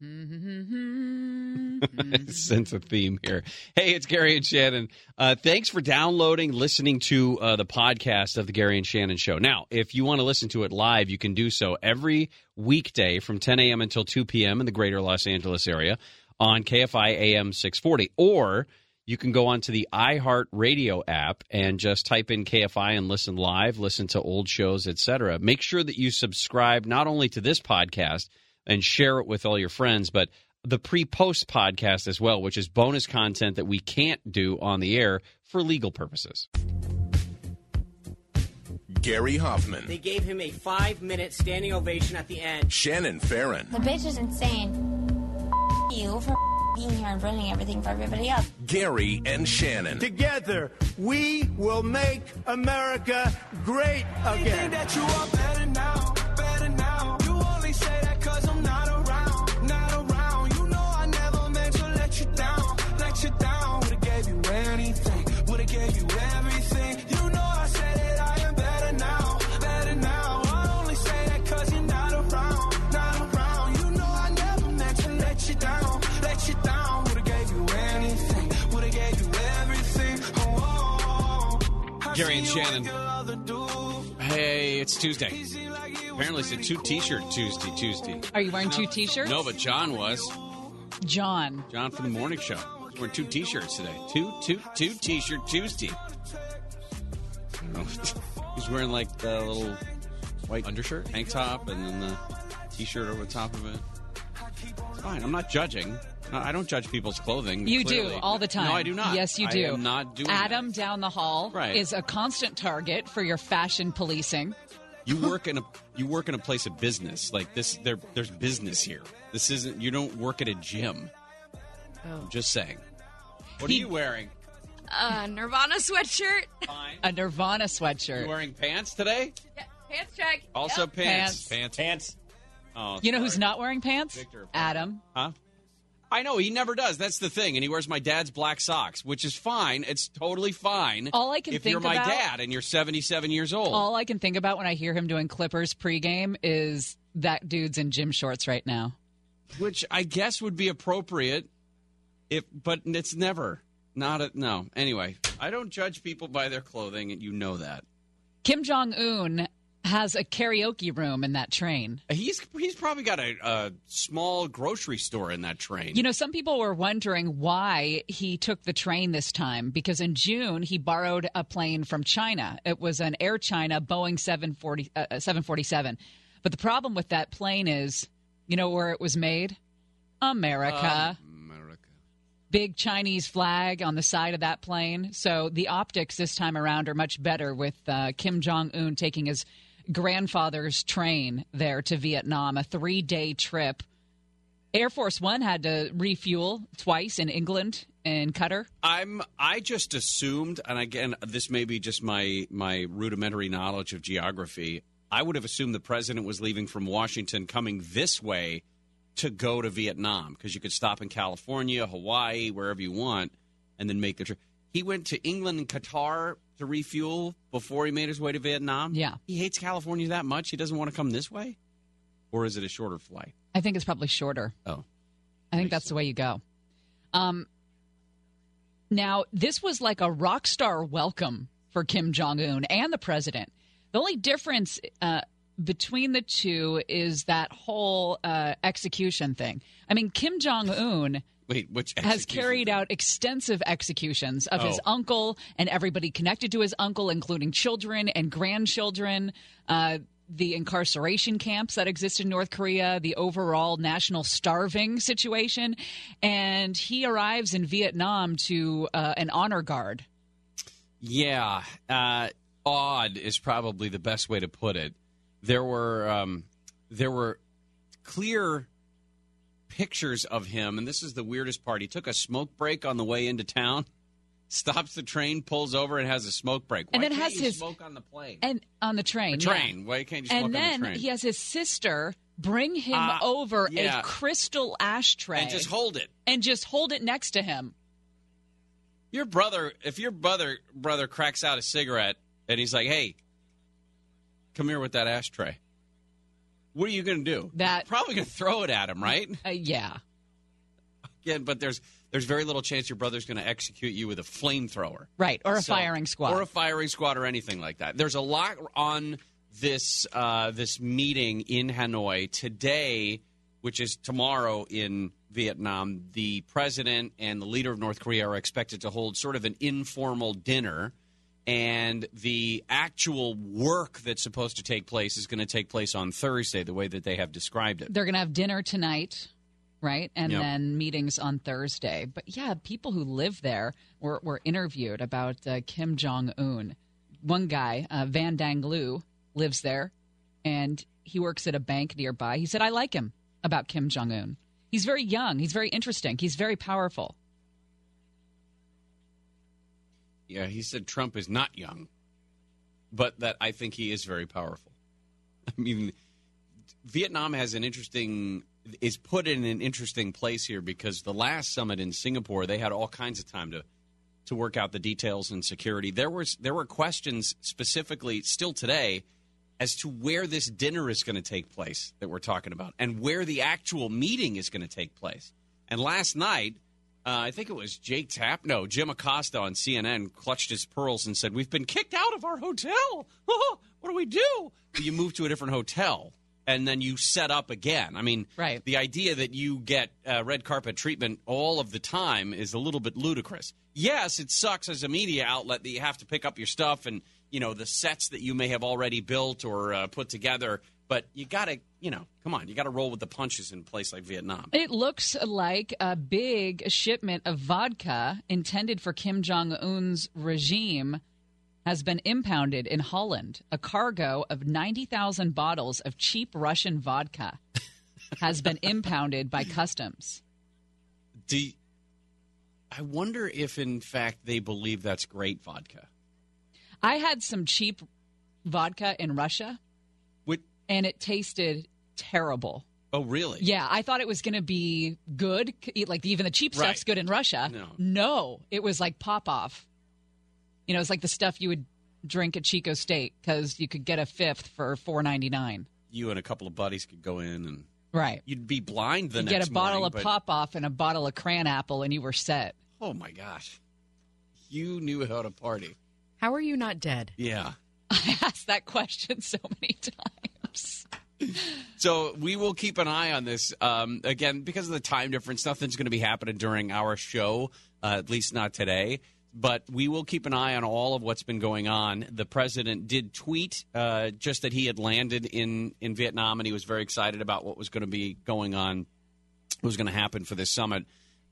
sense a theme here. Hey, it's Gary and Shannon. Uh, thanks for downloading, listening to uh, the podcast of the Gary and Shannon Show. Now, if you want to listen to it live, you can do so every weekday from 10 a.m. until 2 p.m. in the greater Los Angeles area on KFI AM 640. Or you can go onto the iHeart Radio app and just type in KFI and listen live, listen to old shows, etc. Make sure that you subscribe not only to this podcast and share it with all your friends, but the pre-post podcast as well, which is bonus content that we can't do on the air for legal purposes. Gary Hoffmann, They gave him a five minute standing ovation at the end. Shannon Farren, The bitch is insane. you for being here and ruining everything for everybody else. Gary and Shannon. Together, we will make America great again. that you are better now, better now. Cause I'm not around, not around. You know I never meant to let you down, let you down. Would've gave you anything, would've gave you everything. You know I said that I am better now, better now. I only say that cause you're not around, not around. You know I never meant to let you down, let you down. Would've gave you anything, would've gave you everything. Oh, oh, oh. Gary and I see you Shannon. with your other dude. Hey, it's Tuesday. Apparently, it's a two T-shirt Tuesday. Tuesday. Are you wearing two T-shirts? No, but John was. John. John from the morning show. We're two T-shirts today. Two, two, two T-shirt Tuesday. I don't know. He's wearing like the little white undershirt, tank top, and then the T-shirt over the top of it. It's fine. I'm not judging. I don't judge people's clothing. You clearly. do all the time. No, I do not. Yes, you do. I am not doing Adam that. down the hall Right. is a constant target for your fashion policing. You work in a you work in a place of business. Like this, there there's business here. This isn't. You don't work at a gym. I'm just saying. What He- are you wearing? A Nirvana sweatshirt. Fine. A Nirvana sweatshirt. You wearing pants today? Pants check. Also Yep. pants. Pants. Pants. Oh, You know who's sorry. not wearing pants? Victor. Adam. Huh? I know he never does. That's the thing, and he wears my dad's black socks, which is fine. It's totally fine. All I can if think you're my about- dad and you're 77 years old. All I can think about when I hear him doing Clippers pregame is that dude's in gym shorts right now. which I guess would be appropriate if but it's never not a no. Anyway, I don't judge people by their clothing and you know that. Kim Jong Un has a karaoke room in that train. He's he's probably got a, a small grocery store in that train. You know, some people were wondering why he took the train this time because in June he borrowed a plane from China. It was an Air China Boeing 740, uh, 747. But the problem with that plane is, you know where it was made? America. America. Big Chinese flag on the side of that plane. So the optics this time around are much better with uh, Kim Jong Un taking his grandfather's train there to Vietnam, a three day trip. Air Force One had to refuel twice in England and Qatar. I'm I just assumed and again this may be just my my rudimentary knowledge of geography. I would have assumed the president was leaving from Washington coming this way to go to Vietnam because you could stop in California, Hawaii, wherever you want and then make the trip. He went to England and Qatar to refuel before he made his way to Vietnam. Yeah. He hates California that much he doesn't want to come this way? Or is it a shorter flight? I think it's probably shorter. Oh. I think that's the way you go. Um, now, this was like a rock star welcome for Kim Jong Un and the president. The only difference uh, between the two is that whole uh, execution thing. I mean, Kim Jong Un Wait, which has carried out extensive executions of his Oh. uncle and everybody connected to his uncle, including children and grandchildren. Uh, the incarceration camps that exist in North Korea, the overall national starving situation, and he arrives in Vietnam to uh, an honor guard. Yeah, uh, odd is probably the best way to put it. There were um, there were clear pictures of him, and this is the weirdest part. He took a smoke break on the way into town, stops the train, pulls over, and has a smoke break. And Why then can't has his- smoke on the plane. And on the train, The yeah. train. Why can't you smoke and on the then train? he has his sister bring him Ah, over yeah. a crystal ashtray and just hold it. and just hold it next to him. Your brother, if your brother brother cracks out a cigarette and he's like, "Hey, come here with that ashtray," What are you going to do? That- probably going to throw it at him, right? Uh, yeah. Again, but there's there's very little chance your brother's going to execute you with a flamethrower. Right. Or a So- firing squad. or a firing squad, or anything like that. There's a lot on this uh, this meeting in Hanoi today, which is tomorrow in Vietnam. The president and the leader of North Korea are expected to hold sort of an informal dinner. And the actual work that's supposed to take place is going to take place on Thursday, the way that they have described it. They're going to have dinner tonight, right? And Yep. then meetings on Thursday. But yeah, people who live there were, were interviewed about uh, Kim Jong Un. One guy, uh, Van Dang Lu, lives there and he works at a bank nearby. He said, I like him about Kim Jong Un. He's very young, he's very interesting, he's very powerful. Yeah, he said Trump is not young, but that I think he is very powerful. I mean, Vietnam has an interesting is put in an interesting place here because the last summit in Singapore they had all kinds of time to to work out the details and security. There was there were questions specifically still today as to where this dinner is going to take place that we're talking about and where the actual meeting is going to take place. And last night, uh, I think it was Jake Tapp, no, Jim Acosta on CNN clutched his pearls and said, "We've been kicked out of our hotel. what do we do?" You move to a different hotel and then you set up again. I mean, Right. the idea that you get uh, red carpet treatment all of the time is a little bit ludicrous. Yes, it sucks as a media outlet that you have to pick up your stuff and you know the sets that you may have already built or uh, put together, but you got to, you know, come on, you got to roll with the punches in a place like Vietnam. It looks like a big shipment of vodka intended for Kim Jong Un's regime has been impounded in Holland. A cargo of 90,000 bottles of cheap Russian vodka has been impounded by customs. Do I wonder if, in fact, they believe that's great vodka? I had some cheap vodka in Russia and it tasted terrible. oh, really? Yeah, I thought it was going to be good. Like even the cheap Right. stuff's good in Russia. No. no, it was like Popov. You know, it's like the stuff you would drink at Chico State because you could get a fifth for four ninety nine. You and a couple of buddies could go in and Right. you'd be blind the You next get a bottle morning, of but- pop off and a bottle of cran apple, and you were set. Oh, my gosh. You knew how to party. How are you not dead? Yeah. I asked that question so many times. So we will keep an eye on this. Um, again, because of the time difference, nothing's going to be happening during our show, uh, at least not today. But we will keep an eye on all of what's been going on. The president did tweet uh, just that he had landed in, in Vietnam and he was very excited about what was going to be going on, what was going to happen for this summit.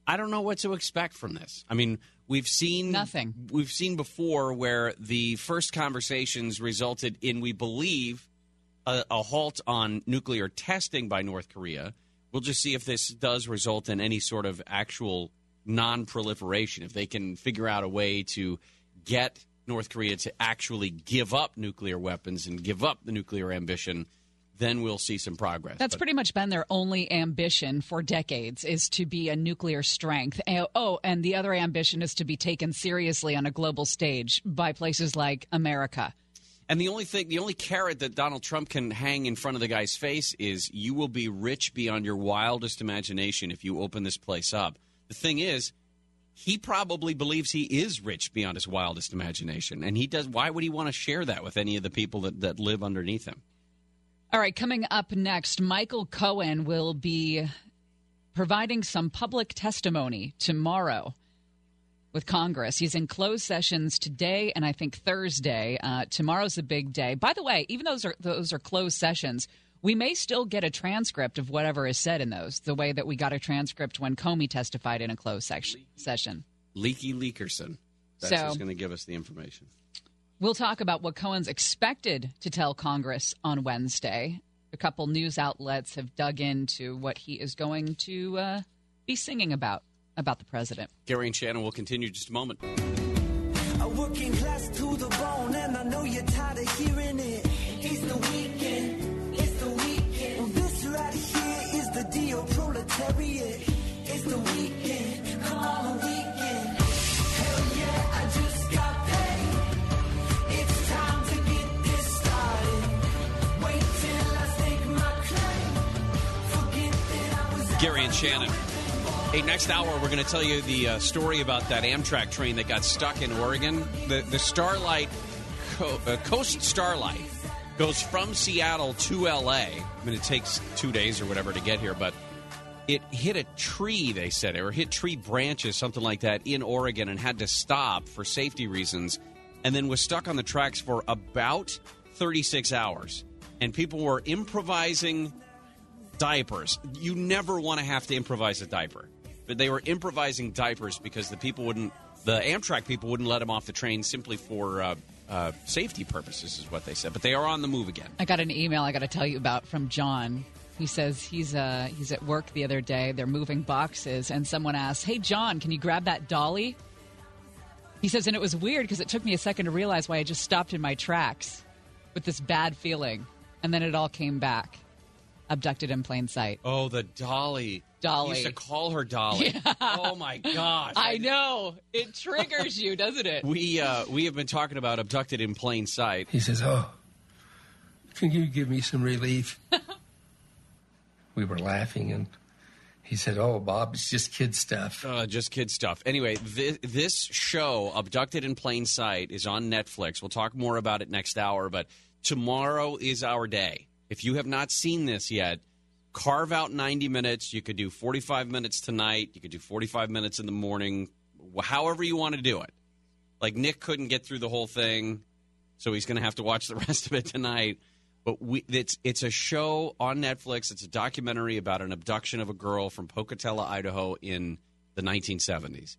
I don't know what to expect from this. I mean, we've seen Nothing. We've seen before where the first conversations resulted in, we believe, a, a halt on nuclear testing by North Korea. We'll just see if this does result in any sort of actual non proliferation, if they can figure out a way to get North Korea to actually give up nuclear weapons and give up the nuclear ambition, then we'll see some progress. That's But- pretty much been their only ambition for decades is to be a nuclear strength. Eh, oh, and the other ambition is to be taken seriously on a global stage by places like America. And the only thing, the only carrot that Donald Trump can hang in front of the guy's face is you will be rich beyond your wildest imagination if you open this place up. The thing is, he probably believes he is rich beyond his wildest imagination. And he does, why would he want to share that with any of the people that, that live underneath him? All right, coming up next, Michael Cohen will be providing some public testimony tomorrow with Congress. He's in closed sessions today and I think Thursday. Uh, tomorrow's a big day. By the way, even those are those are closed sessions, we may still get a transcript of whatever is said in those. The way that we got a transcript when Comey testified in a closed section, session. Leaky Leakerson. That's So- who's going to give us the information. We'll talk about what Cohen's expected to tell Congress on Wednesday. A couple news outlets have dug into what he is going to uh, be singing about about the president. Gary and Shannon will continue just a moment. A working class to the bone, and I know you're tired of hearing it. It's the weekend, it's the weekend. Well, this right here is the deal, proletariat. It's the weekend, come on, the weekend. Hell yeah, I just got paid. It's time to get this started. Wait till I stake my Shannon. Hey, next hour we're going to tell you the uh, story about that Amtrak train that got stuck in Oregon. The the Starlight Co- uh, Coast Starlight goes from Seattle to LA. I mean, it takes two days or whatever to get here, but it hit a tree. They said, or hit tree branches, something like that, in Oregon, and had to stop for safety reasons, and then was stuck on the tracks for about 36 hours. And people were improvising diapers. You never want to have to improvise a diaper. But they were improvising diapers because the people wouldn't, the Amtrak people wouldn't let them off the train simply for uh, uh, safety purposes, is what they said. But they are on the move again. I got an email I got to tell you about from John. He says he's uh, he's at work the other day. They're moving boxes, and someone asked, "Hey, John, can you grab that dolly?" He says, and it was weird because it took me a second to realize why I just stopped in my tracks with this bad feeling, and then it all came back. Abducted in plain sight. Oh, the Dolly. Dolly. I used to call her Dolly. Oh my gosh. I know it triggers you, doesn't it? We uh, we have been talking about abducted in plain sight. He says, Oh, can you give me some relief? we were laughing, and he said, Oh, Bob, it's just kid stuff. Uh, just kid stuff. Anyway, this, this show, Abducted in Plain Sight, is on Netflix. We'll talk more about it next hour, but tomorrow is our day. If you have not seen this yet, carve out 90 minutes. You could do 45 minutes tonight. You could do 45 minutes in the morning, however you want to do it. Like Nick couldn't get through the whole thing, so he's going to have to watch the rest of it tonight. But we, it's it's a show on Netflix. It's a documentary about an abduction of a girl from Pocatello, Idaho, in the 1970s,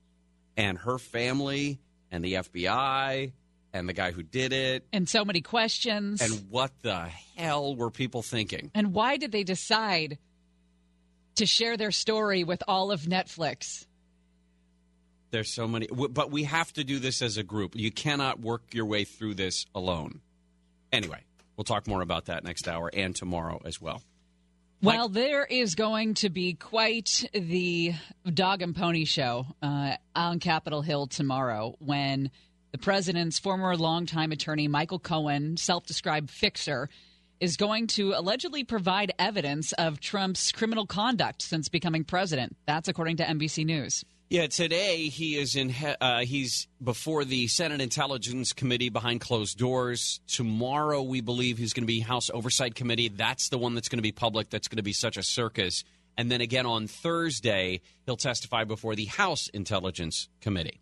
and her family and the FBI and the guy who did it. And so many questions. And what the hell were people thinking? And why did they decide to share their story with all of Netflix? There's so many, but we have to do this as a group. You cannot work your way through this alone. Anyway, we'll talk more about that next hour and tomorrow as well. Well, there is going to be quite the dog and pony show uh, on Capitol Hill tomorrow when the president's former longtime attorney, Michael Cohen, self described fixer, is going to allegedly provide evidence of Trump's criminal conduct since becoming president. That's according to NBC News. Yeah, today he is in. Uh, he's before the Senate Intelligence Committee behind closed doors. Tomorrow, we believe he's going to be House Oversight Committee. That's the one that's going to be public. That's going to be such a circus. And then again on Thursday, he'll testify before the House Intelligence Committee.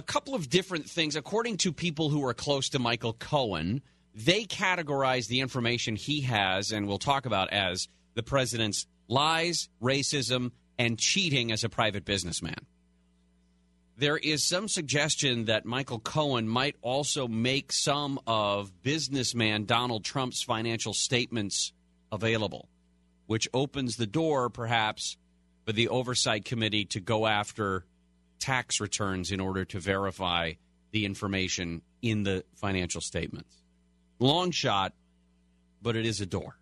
A couple of different things, according to people who are close to Michael Cohen, they categorize the information he has, and we'll talk about as the president's lies, racism, and cheating as a private businessman. There is some suggestion that Michael Cohen might also make some of businessman Donald Trump's financial statements available, which opens the door, perhaps, for the Oversight Committee to go after tax returns in order to verify the information in the financial statements. Long shot, but it is a door.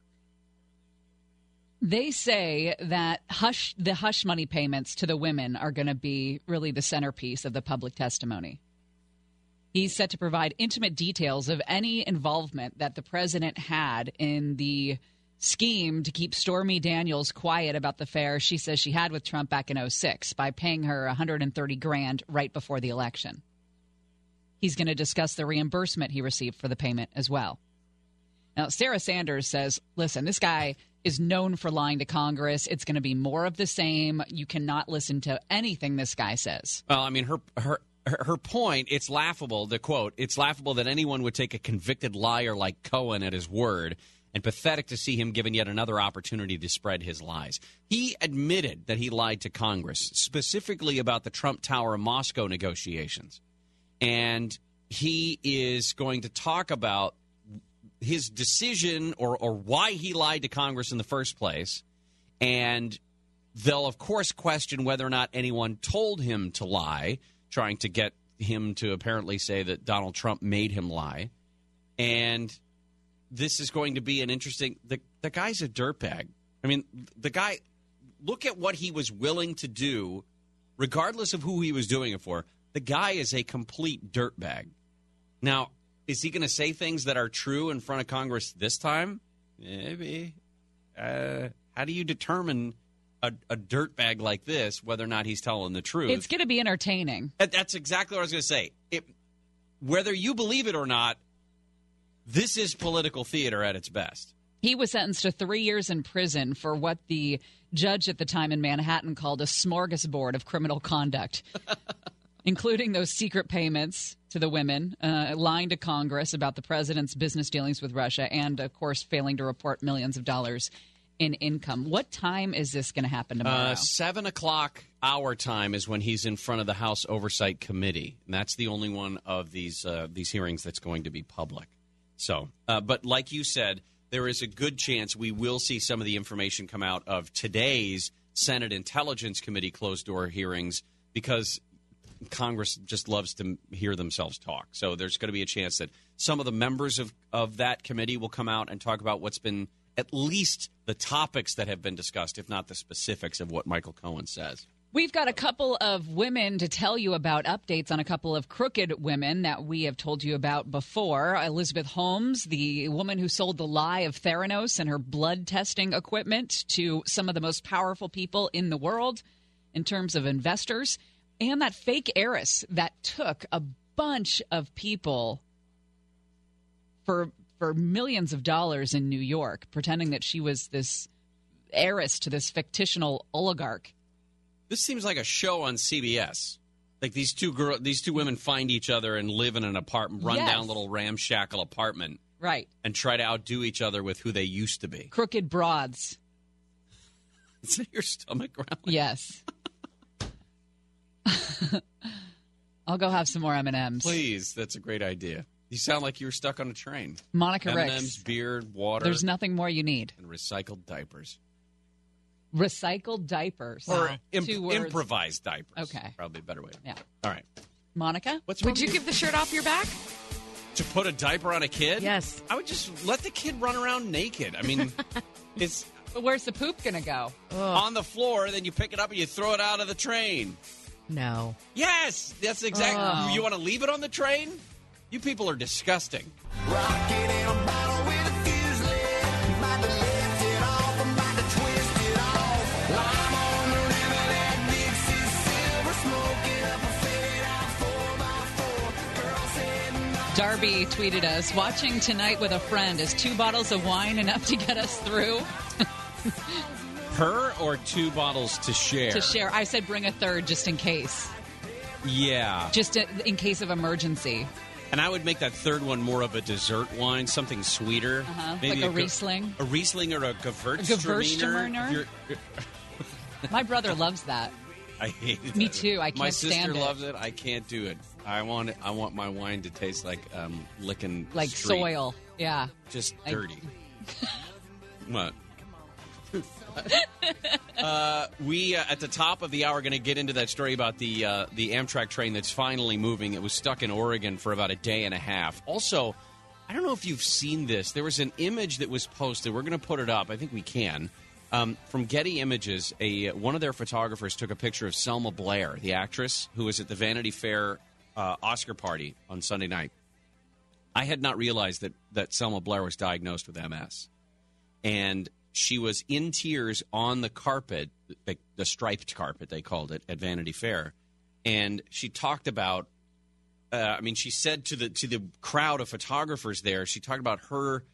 They say that hush the hush money payments to the women are going to be really the centerpiece of the public testimony. He's set to provide intimate details of any involvement that the president had in the scheme to keep Stormy Daniels quiet about the affair she says she had with Trump back in 06 by paying her 130 grand right before the election. He's going to discuss the reimbursement he received for the payment as well. Now, Sarah Sanders says, listen, this guy is known for lying to Congress. It's going to be more of the same. You cannot listen to anything this guy says. Well, I mean, her her her point. It's laughable. The quote. It's laughable that anyone would take a convicted liar like Cohen at his word, and pathetic to see him given yet another opportunity to spread his lies. He admitted that he lied to Congress, specifically about the Trump Tower Moscow negotiations, and he is going to talk about his decision or, or why he lied to Congress in the first place. And they'll, of course, question whether or not anyone told him to lie, trying to get him to apparently say that Donald Trump made him lie. And this is going to be an interesting. The, the guy's a dirtbag. I mean, the guy, look at what he was willing to do, regardless of who he was doing it for. The guy is a complete dirtbag. Now, is he going to say things that are true in front of Congress this time? Maybe. Uh, how do you determine a, a dirtbag like this whether or not he's telling the truth. It's going to be entertaining. That- That's exactly what I was going to say. It, whether you believe it or not, this is political theater at its best. He was sentenced to three years in prison for what the judge at the time in Manhattan called a smorgasbord of criminal conduct, including those secret payments to the women, uh, lying to Congress about the president's business dealings with Russia, and, of course, failing to report millions of dollars in income. What time is this going to happen tomorrow? Uh, seven o'clock our time is when he's in front of the House Oversight Committee, and that's the only one of these uh, these hearings that's going to be public. So, uh, but like you said, there is a good chance we will see some of the information come out of today's Senate Intelligence Committee closed door hearings because Congress just loves to hear themselves talk. So there's going to be a chance that some of the members of, of that committee will come out and talk about what's been at least the topics that have been discussed, if not the specifics of what Michael Cohen says. We've got a couple of women to tell you about updates on a couple of crooked women that we have told you about before. Elizabeth Holmes, the woman who sold the lie of Theranos and her blood testing equipment to some of the most powerful people in the world in terms of investors, and that fake heiress that took a bunch of people for for millions of dollars in New York, pretending that she was this heiress to this fictional oligarch. This seems like a show on CBS. Like these two girl, these two women find each other and live in an apartment, run Yes. down little ramshackle apartment, Right. and try to outdo each other with who they used to be. Crooked broads. Is that your stomach growling? Yes. I'll go have some more M&Ms. Please, that's a great idea. You sound like you were stuck on a train. Monica M&Ms, Ricks. beer, water, There's nothing more you need. and recycled diapers Recycled diapers. or imp- Two words. improvised diapers. Okay. probably a better way. Yeah. All right. Monica? What's Would you with give the shirt off your back? to put a diaper on a kid? Yes. I would just let the kid run around naked. I mean, it's But where's the poop going to go? on the floor, then you pick it up and you throw it out of the train. No. Yes, that's exactly. Oh. You want to leave it on the train? You people are disgusting. Rocket in a Darby tweeted us, watching tonight with a friend. Is two bottles of wine enough to get us through? Her or two bottles to share? To share. I said bring a third just in case. Yeah. Just in case of emergency. And I would make that third one more of a dessert wine, something sweeter. Uh-huh, Maybe like a Ge- Riesling. A Riesling or a Gewürztraminer. My brother loves that. I hate it. Me too. I My can't sister stand it. loves it. I can't do it. I want it. I want my wine to taste like um, licking Like street. soil. Yeah. just I- dirty. what? uh, we uh, at the top of the hour going to get into that story about the uh, the Amtrak train that's finally moving. It was stuck in Oregon for about a day and a half. Also, I don't know if you've seen this. There was an image that was posted. We're going to put it up. I think we can. Um, from Getty Images, a one of their photographers took a picture of Selma Blair, the actress who was at the Vanity Fair uh, Oscar party on Sunday night. I had not realized that that Selma Blair was diagnosed with MS, and she was in tears on the carpet, the, the striped carpet they called it at Vanity Fair, and she talked about. Uh, I mean, she said to the to the crowd of photographers there, she talked about her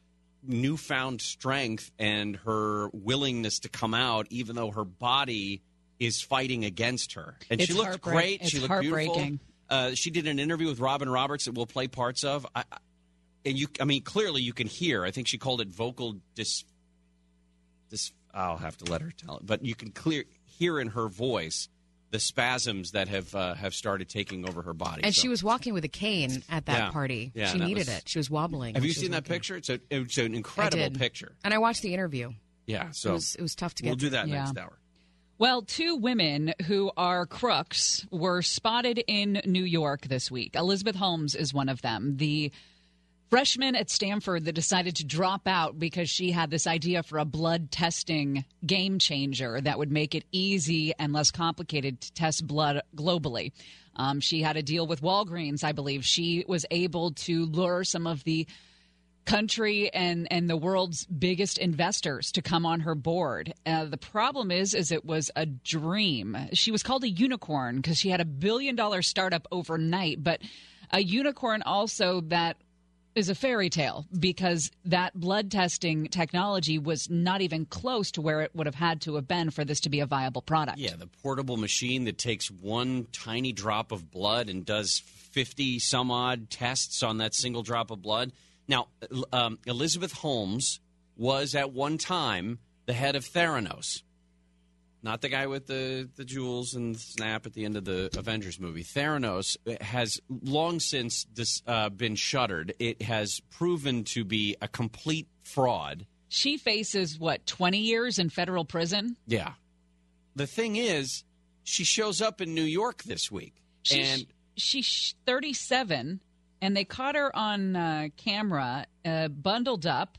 newfound strength and her willingness to come out, even though her body is fighting against her. And she looked great. it's she looked beautiful. Uh, she did an interview with Robin Roberts that we'll play parts of. I, I- and you, I mean, clearly you can hear. I think she called it vocal dis. Dis. I'll have to let her tell it, but you can clear hear in her voice the spasms that have uh, have started taking over her body. And So- she was walking with a cane at that Yeah. party. Yeah, she needed was- it. She was wobbling. Have you seen that walking. picture? It's a it's an incredible picture. And I watched the interview. Yeah, so it was it was tough to get. we'll do that Yeah. next hour. Well, two women who are crooks were spotted in New York this week. Elizabeth Holmes is one of them. The freshman at Stanford that decided to drop out because she had this idea for a blood testing game changer that would make it easy and less complicated to test blood globally. Um, she had a deal with Walgreens, I believe. She was able to lure some of the country and and the world's biggest investors to come on her board. Uh, the problem is, is it was a dream. She was called a unicorn because she had a billion dollar startup overnight, but a unicorn also that is a fairy tale because that blood testing technology was not even close to where it would have had to have been for this to be a viable product. Yeah, the portable machine that takes one tiny drop of blood and does 50 some odd tests on that single drop of blood. Now, um, Elizabeth Holmes was at one time the head of Theranos. Not the guy with the, the jewels and the snap at the end of the Avengers movie. Theranos has long since dis, uh, been shuttered. It has proven to be a complete fraud. She faces, what, 20 years in federal prison? Yeah. The thing is, she shows up in New York this week. She's, and she's 37, and they caught her on uh, camera uh, bundled up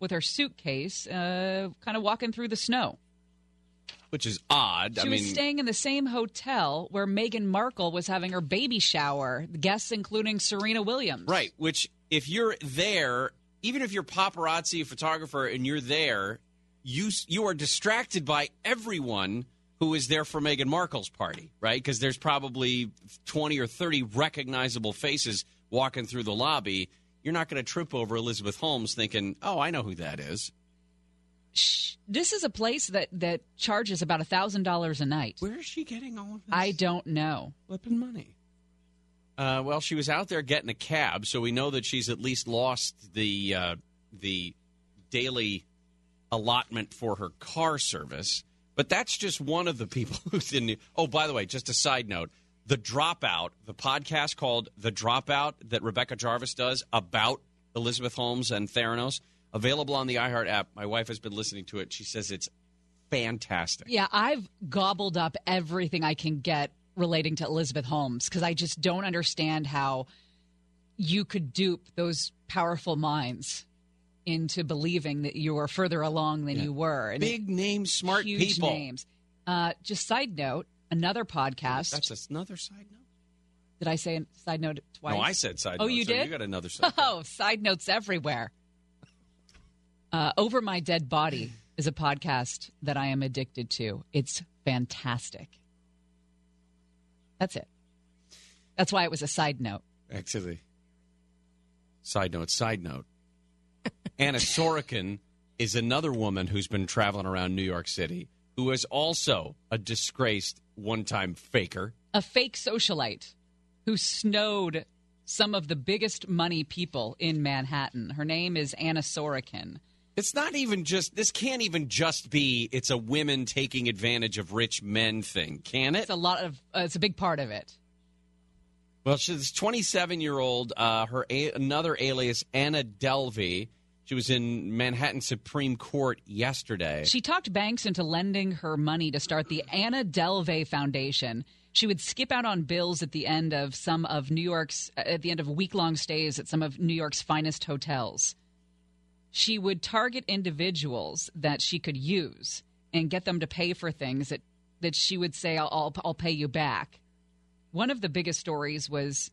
with her suitcase, uh, kind of walking through the snow. which is odd. She I was mean, staying in the same hotel where Meghan Markle was having her baby shower, guests including Serena Williams. right? Which, if you're there, even if you're paparazzi photographer and you're there, you you are distracted by everyone who is there for Meghan Markle's party, right? Because there's probably twenty or thirty recognizable faces walking through the lobby. You're not going to trip over Elizabeth Holmes thinking, "Oh, I know who that is." This is a place that, that charges about a $1,000 a night. Where is she getting all of this? I don't know. flipping money. Uh, well, she was out there getting a cab, so we know that she's at least lost the uh, the daily allotment for her car service. But that's just one of the people who's in. The, oh, by the way, just a side note: the Dropout, the podcast called "The Dropout" that Rebecca Jarvis does about Elizabeth Holmes and Theranos, available on the iHeart app. My wife has been listening to it. She says it's fantastic. Yeah, I've gobbled up everything I can get relating to Elizabeth Holmes because I just don't understand how you could dupe those powerful minds into believing that you were further along than Yeah. you were. And Big names, smart huge people. names. Uh, just side note, another podcast. That's another side note. Did I say a side note twice? No, I said side Oh, note, you so did? you got another side Oh, side notes everywhere. Uh, Over My Dead Body is a podcast that I am addicted to. It's fantastic. That's it. That's why it was a side note. Actually, side note, side note. Anna Sorokin is another woman who's been traveling around New York City who is also a disgraced one time faker. A fake socialite who snowed some of the biggest money people in Manhattan. Her name is Anna Sorokin. It's not even just, this can't even just be it's a women taking advantage of rich men thing, can it? It's a lot of, uh, it's a big part of it. Well, she's 27 year old. Uh, her a- another alias Anna Delvey. She was in Manhattan Supreme Court yesterday. She talked banks into lending her money to start the Anna Delvey Foundation. She would skip out on bills at the end of some of New York's, at the end of week long stays at some of New York's finest hotels. She would target individuals that she could use and get them to pay for things that, that she would say, I'll, I'll, I'll pay you back. One of the biggest stories was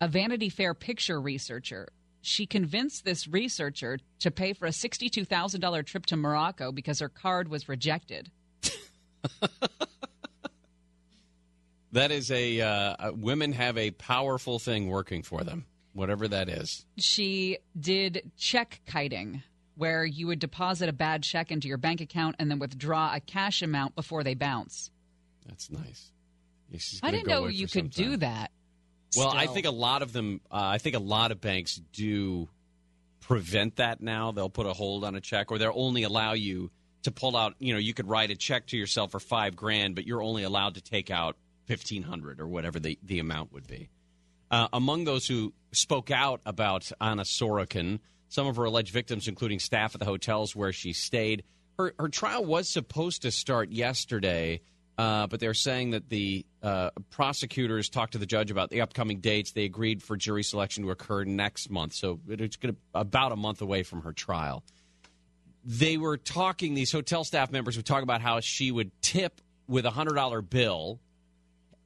a Vanity Fair picture researcher. She convinced this researcher to pay for a $62,000 trip to Morocco because her card was rejected. That is a uh, women have a powerful thing working for them, whatever that is. She did check kiting, where you would deposit a bad check into your bank account and then withdraw a cash amount before they bounce. That's nice. I didn't know you could do that. Well, I think a lot of them. Uh, I think a lot of banks do prevent that now. They'll put a hold on a check, or they'll only allow you to pull out. You know, you could write a check to yourself for five grand, but you're only allowed to take out fifteen hundred or whatever the the amount would be. Uh, among those who spoke out about Anna Sorokin, some of her alleged victims, including staff at the hotels where she stayed. Her, her trial was supposed to start yesterday, uh, but they're saying that the uh, prosecutors talked to the judge about the upcoming dates. They agreed for jury selection to occur next month, so it's to about a month away from her trial. They were talking; these hotel staff members would talk about how she would tip with a hundred dollar bill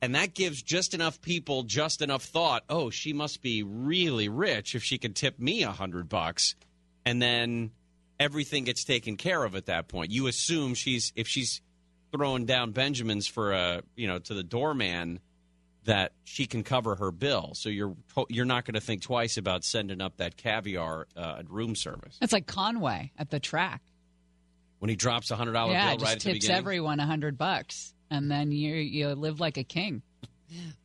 And that gives just enough people just enough thought. Oh, she must be really rich if she can tip me a hundred bucks, and then everything gets taken care of at that point. You assume she's if she's throwing down Benjamins for a you know to the doorman that she can cover her bill. So you're you're not going to think twice about sending up that caviar uh, room service It's like Conway at the track. when he drops a hundred dollar yeah, bill just right tips everyone a hundred bucks, and then you you live like a king.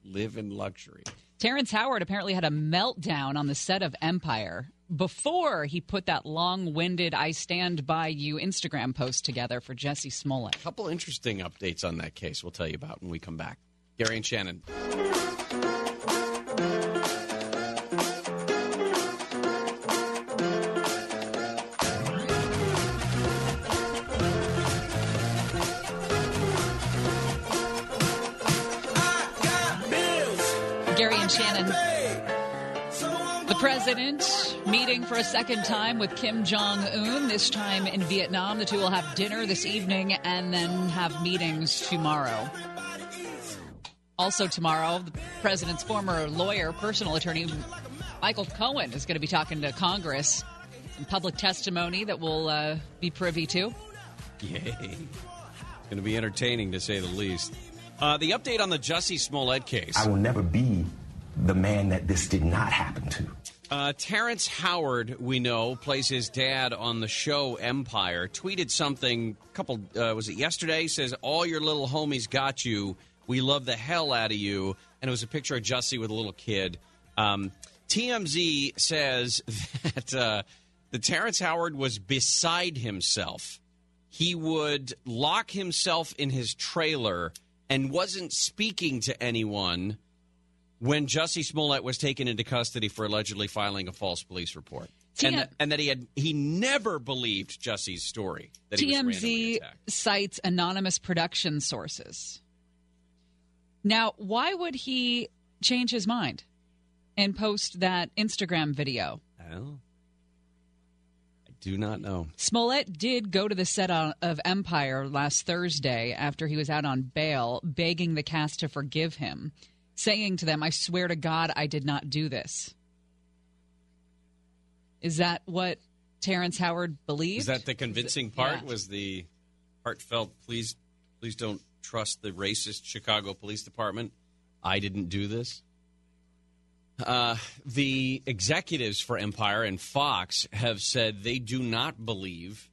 Live in luxury. Terrence Howard apparently had a meltdown on the set of Empire before he put that long-winded "I stand by you" Instagram post together for Jussie Smollett. A couple interesting updates on that case. We'll tell you about when we come back. Gary and Shannon. President meeting for a second time with Kim Jong Un, this time in Vietnam. The two will have dinner this evening and then have meetings tomorrow. Also, tomorrow, the president's former lawyer, personal attorney, Michael Cohen, is going to be talking to Congress. Some public testimony that we'll uh, be privy to. Yay. It's Going to be entertaining to say the least. Uh, the update on the Jussie Smollett case. I will never be the man that this did not happen to. Uh, Terrence Howard, we know, plays his dad on the show Empire. Tweeted something a couple, uh, was it yesterday? Says, All your little homies got you. We love the hell out of you. And it was a picture of Jussie with a little kid. Um, TMZ says that uh, the Terrence Howard was beside himself. He would lock himself in his trailer and wasn't speaking to anyone when Jussie Smollett was taken into custody for allegedly filing a false police report. And, TM that, and that he had he never believed Jussie's story that he was TMZ cites anonymous production sources. Now, why would he change his mind and post that Instagram video? Well, I do not know. Smollett did go to the set of Empire last Thursday after he was out on bail, begging the cast to forgive him, saying to them, I swear to God, I did not do this. Is that what Terrence Howard believed? Is that the convincing part? Yeah. Was the heartfelt? Please, please don't trust the racist Chicago Police Department. I didn't do this. Uh, the executives for Empire and Fox have said they do not believe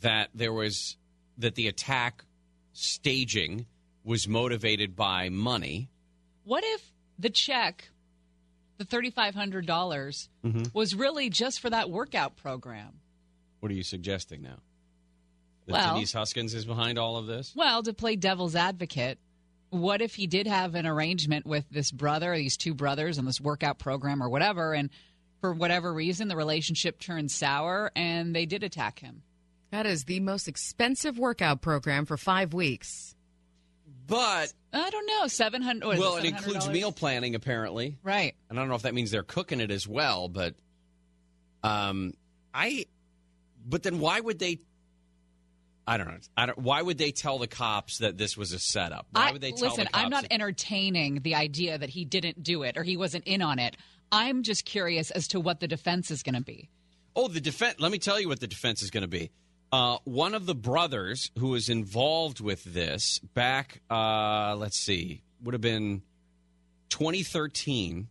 that there was that the attack staging was motivated by money. What if the check, the $3,500, dollars mm-hmm. was really just for that workout program? What are you suggesting now? That Well- Denise Huskins is behind all of this? Well, to play devil's advocate, what if he did have an arrangement with this brother, these two brothers, and this workout program or whatever, and for whatever reason the relationship turned sour and they did attack him? That is the most expensive workout program for five weeks. But I don't know, seven hundred. well, it includes meal planning apparently. right? And I don't know if that means they're cooking it as well, but um, I. But then why would they? I don't know. I don't. Why would they tell the cops that this was a setup? Why I, would they tell listen, the cops? I'm not that- entertaining the idea that he didn't do it or he wasn't in on it. I'm just curious as to what the defense is going to be. Oh, the defense. Let me tell you what the defense is going to be. Uh, one of the brothers who was involved with this back, uh, let's see, would have been 2013.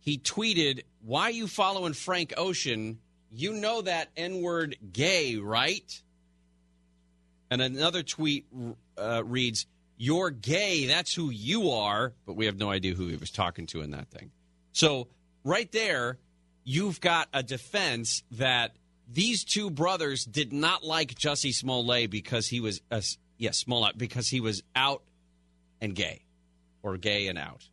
He tweeted, "Why you following Frank Ocean? You know that N word gay, right?" And another tweet uh, reads, "You're gay. That's who you are." But we have no idea who he was talking to in that thing. So right there, you've got a defense that these two brothers did not like Jussie Smollett because he was, uh, yes, Smollett because he was out and gay, or gay and out.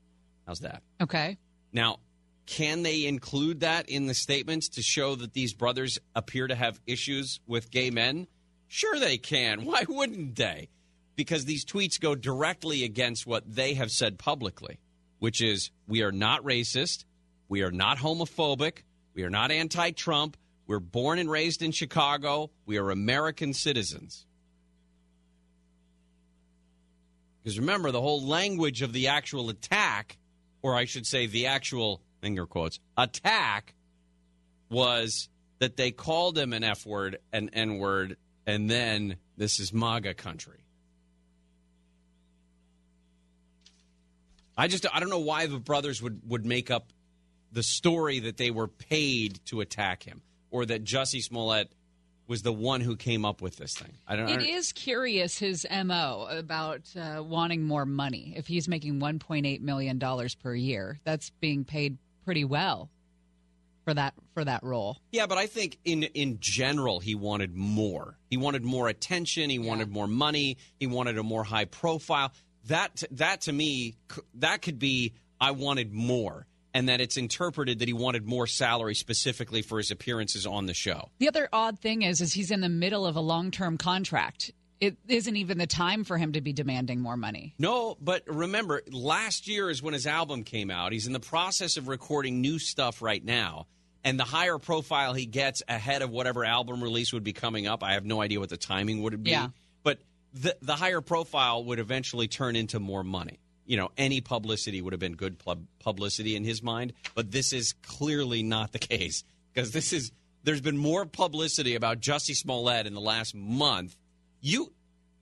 How's that? Okay. Now, can they include that in the statements to show that these brothers appear to have issues with gay men? Sure, they can. Why wouldn't they? Because these tweets go directly against what they have said publicly, which is we are not racist, we are not homophobic, we are not anti Trump, we're born and raised in Chicago, we are American citizens. Because remember, the whole language of the actual attack, or I should say, the actual finger quotes attack, was that they called him an F word, an N word, and then this is MAGA country. I just I don't know why the brothers would would make up the story that they were paid to attack him, or that Jussie Smollett was the one who came up with this thing. I don't. I It don't- is curious his mo about uh, wanting more money. If he's making 1.8 million dollars per year, that's being paid pretty well for that for that role. Yeah, but I think in in general he wanted more. He wanted more attention. He wanted more money. He wanted a more high profile. That that to me that could be I wanted more, and that it's interpreted that he wanted more salary specifically for his appearances on the show. The other odd thing is, is he's in the middle of a long term contract. It isn't even the time for him to be demanding more money. No, but remember, last year is when his album came out. He's in the process of recording new stuff right now. And the higher profile he gets ahead of whatever album release would be coming up, I have no idea what the timing would be. Yeah. But the, the higher profile would eventually turn into more money. You know, any publicity would have been good pub- publicity in his mind. But this is clearly not the case because this is there's been more publicity about Jussie Smollett in the last month. You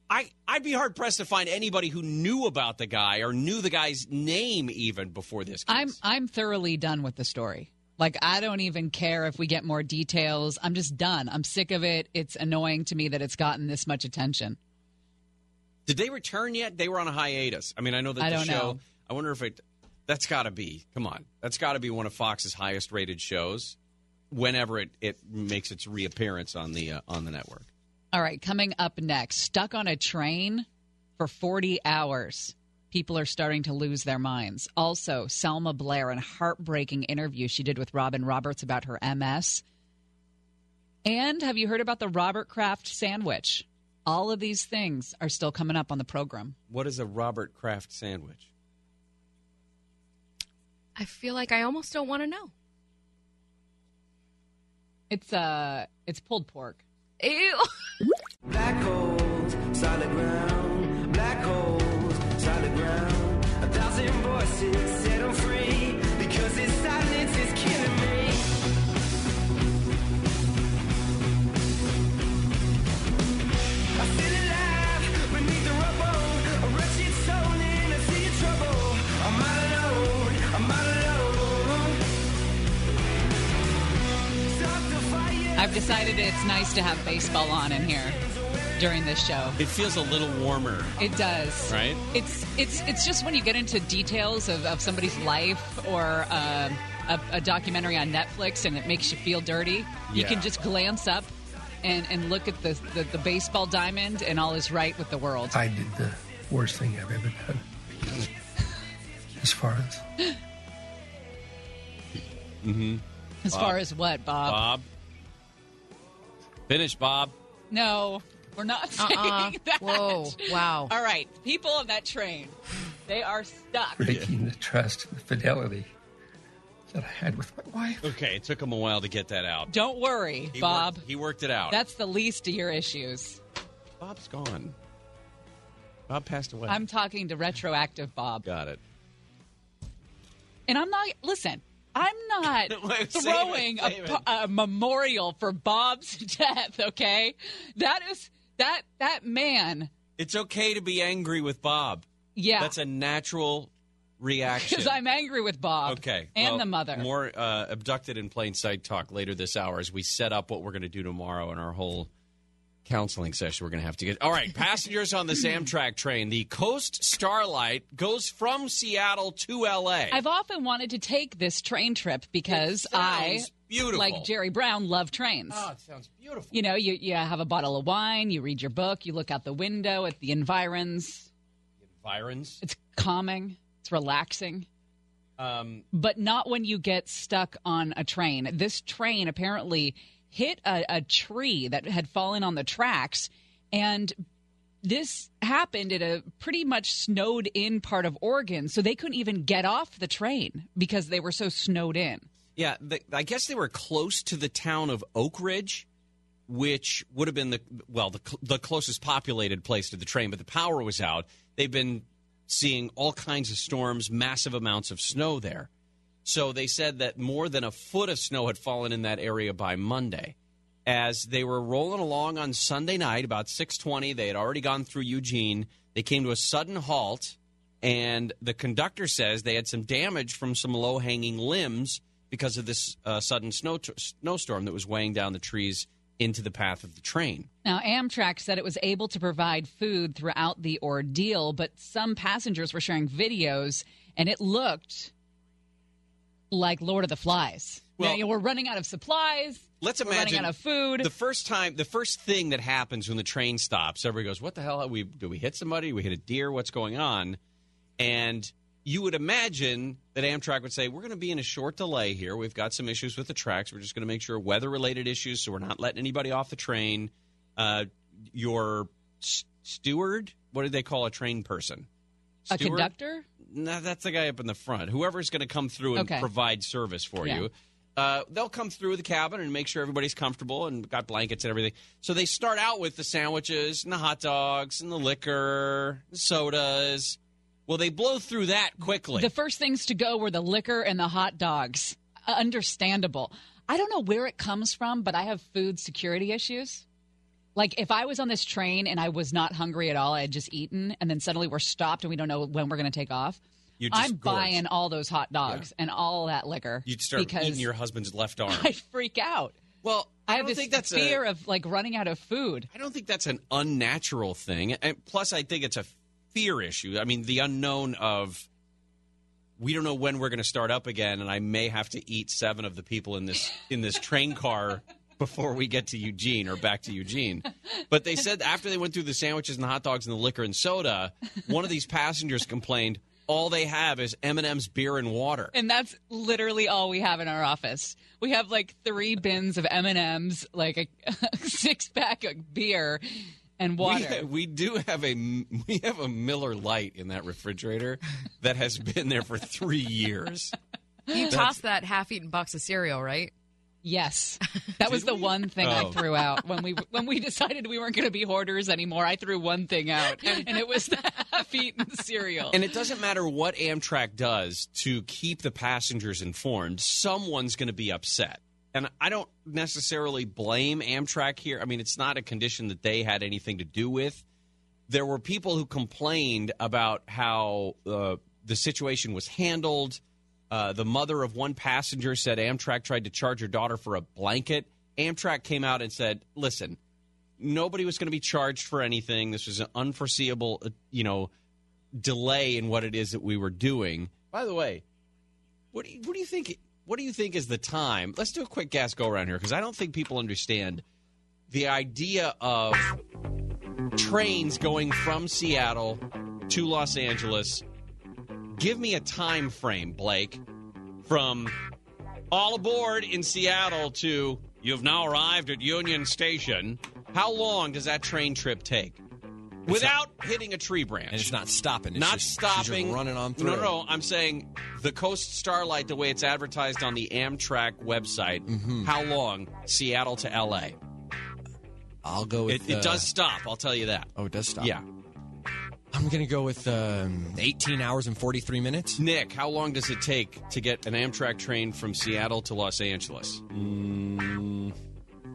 I I'd be hard pressed to find anybody who knew about the guy or knew the guy's name even before this. Case. I'm I'm thoroughly done with the story. Like I don't even care if we get more details. I'm just done. I'm sick of it. It's annoying to me that it's gotten this much attention. Did they return yet? They were on a hiatus. I mean, I know that I the don't show. know. I wonder if it. That's got to be. Come on, that's got to be one of Fox's highest rated shows. Whenever it, it makes its reappearance on the uh, on the network. All right, coming up next, stuck on a train for 40 hours. People are starting to lose their minds. Also, Selma Blair, and heartbreaking interview she did with Robin Roberts about her MS. And have you heard about the Robert Kraft sandwich? All of these things are still coming up on the program. What is a Robert Kraft sandwich? I feel like I almost don't want to know. It's uh it's pulled pork. Ew. Black holes, solid ground. Black holes, solid ground. A thousand voices set 'em free I've decided it's nice to have baseball on in here during this show. It feels a little warmer, It does. right? It's it's it's just when you get into details of, of somebody's life or uh, a, a documentary on Netflix and it makes you feel dirty. You can just glance up and, and look at the, the the baseball diamond and all is right with the world. I did the worst thing I've ever done. As far as mm-hmm. As far as what, Bob? Bob. Finish, Bob. No, we're not uh-uh. saying Uh-uh. that. Whoa. Wow. All right, people on that train, they are stuck. breaking the trust and the fidelity that I had with my wife. Okay, it took him a while to get that out. Don't worry, He Bob. worked, he worked it out. That's the least of your issues. Bob's gone. Bob passed away. I'm talking to retroactive Bob. Got it. And I'm not, listen, I'm not throwing a, a memorial for Bob's death, okay? That is, that, that man, It's okay to be angry with Bob. yeah. That's a natural reaction. Because I'm angry with Bob. Okay. And well, the mother. More uh, abducted in plain sight talk later this hour as we set up what we're going to do tomorrow in our whole counseling session we're going to have to get. All right, passengers on this Amtrak train. The Coast Starlight goes from Seattle to L.A. I've often wanted to take this train trip because I, beautiful. like Jerry Brown, love trains. oh, it sounds beautiful. You know, you, you have a bottle of wine, you read your book, you look out the window at the environs. The Environs. It's calming, it's relaxing. Um, but not when you get stuck on a train. This train apparently hit a, a tree that had fallen on the tracks, and this happened at a pretty much snowed in part of Oregon, so they couldn't even get off the train because they were so snowed in. Yeah, the, I guess they were close to the town of Oakridge, which would have been the well the the closest populated place to the train, but the power was out. They've been seeing all kinds of storms, massive amounts of snow there. So they said that more than a foot of snow had fallen in that area by Monday. As they were rolling along on Sunday night, about 6:20, they had already gone through Eugene. They came to a sudden halt, and the conductor says they had some damage from some low-hanging limbs because of this uh, sudden snow snowstorm that was weighing down the trees into the path of the train. Now, Amtrak said it was able to provide food throughout the ordeal, but some passengers were sharing videos, and it looked like Lord of the Flies. Well- you know, we're running out of supplies. Let's we're imagine running out of food. The first time, the first thing that happens when the train stops, everybody goes, "What the hell? We do we hit somebody? We hit a deer? What's going on?" And you would imagine that Amtrak would say, "We're going to be in a short delay here. We've got some issues with the tracks. We're just going to make sure weather-related issues, so we're not letting anybody off the train." Uh, your s- steward, what do they call a train person? a conductor? No, that's the guy up in the front. Whoever's going to come through and Okay. provide service for Yeah. you. Uh, they'll come through the cabin and make sure everybody's comfortable and got blankets and everything. So they start out with the sandwiches and the hot dogs and the liquor, sodas. Well, they blow through that quickly. The first things to go were the liquor and the hot dogs. Uh, Understandable. I don't know where it comes from, but I have food security issues. Like if I was on this train and I was not hungry at all, I had just eaten, and then suddenly we're stopped and we don't know when we're going to take off. Just I'm gorged. buying all those hot dogs and all that liquor. You'd start because eating your husband's left arm. I freak out. well, I I have don't this think that's fear a, of like running out of food. I don't think that's an unnatural thing. And plus, I think it's a fear issue. I mean, the unknown of we don't know when we're going to start up again, and I may have to eat seven of the people in this in this train car before we get to Eugene or back to Eugene. But they said after they went through the sandwiches and the hot dogs and the liquor and soda, one of these passengers complained all they have is M&M's beer and water. And that's literally all we have in our office. We have like three bins of M and M's, like a, six pack of beer and water. We, we do have a we have a Miller Lite in that refrigerator that has been there for three years. You tossed that half-eaten box of cereal, right? Yes, that was the one thing I Oh. threw out when we when we decided we weren't going to be hoarders anymore. I threw one thing out, and it was the half-eaten cereal. And it doesn't matter what Amtrak does to keep the passengers informed, someone's going to be upset. And I don't necessarily blame Amtrak here. I mean, it's not a condition that they had anything to do with. There were people who complained about how uh, the situation was handled. Uh, the mother of one passenger said Amtrak tried to charge her daughter for a blanket. Amtrak came out and said, listen, nobody was going to be charged for anything. This was an unforeseeable, uh, you know, delay in what it is that we were doing. By the way, what do you, what do you think? What do you think is the time? Let's do a quick gas go around here because I don't think people understand the idea of trains going from Seattle to Los Angeles. Give me a time frame, Blake, from all aboard in Seattle to you've now arrived at Union Station. How long does that train trip take? Without hitting a tree branch. And it's not stopping. It's not just- she's just stopping. running on No, no, no. I'm saying the Coast Starlight, the way it's advertised on the Amtrak website. Mm-hmm. How long? Seattle to L.A. I'll go It, with. it uh, does stop. I'll tell you that. Oh, it does stop. Yeah. I'm going to go with um, 18 hours and 43 minutes. Nick, how long does it take to get an Amtrak train from Seattle to Los Angeles? Mm,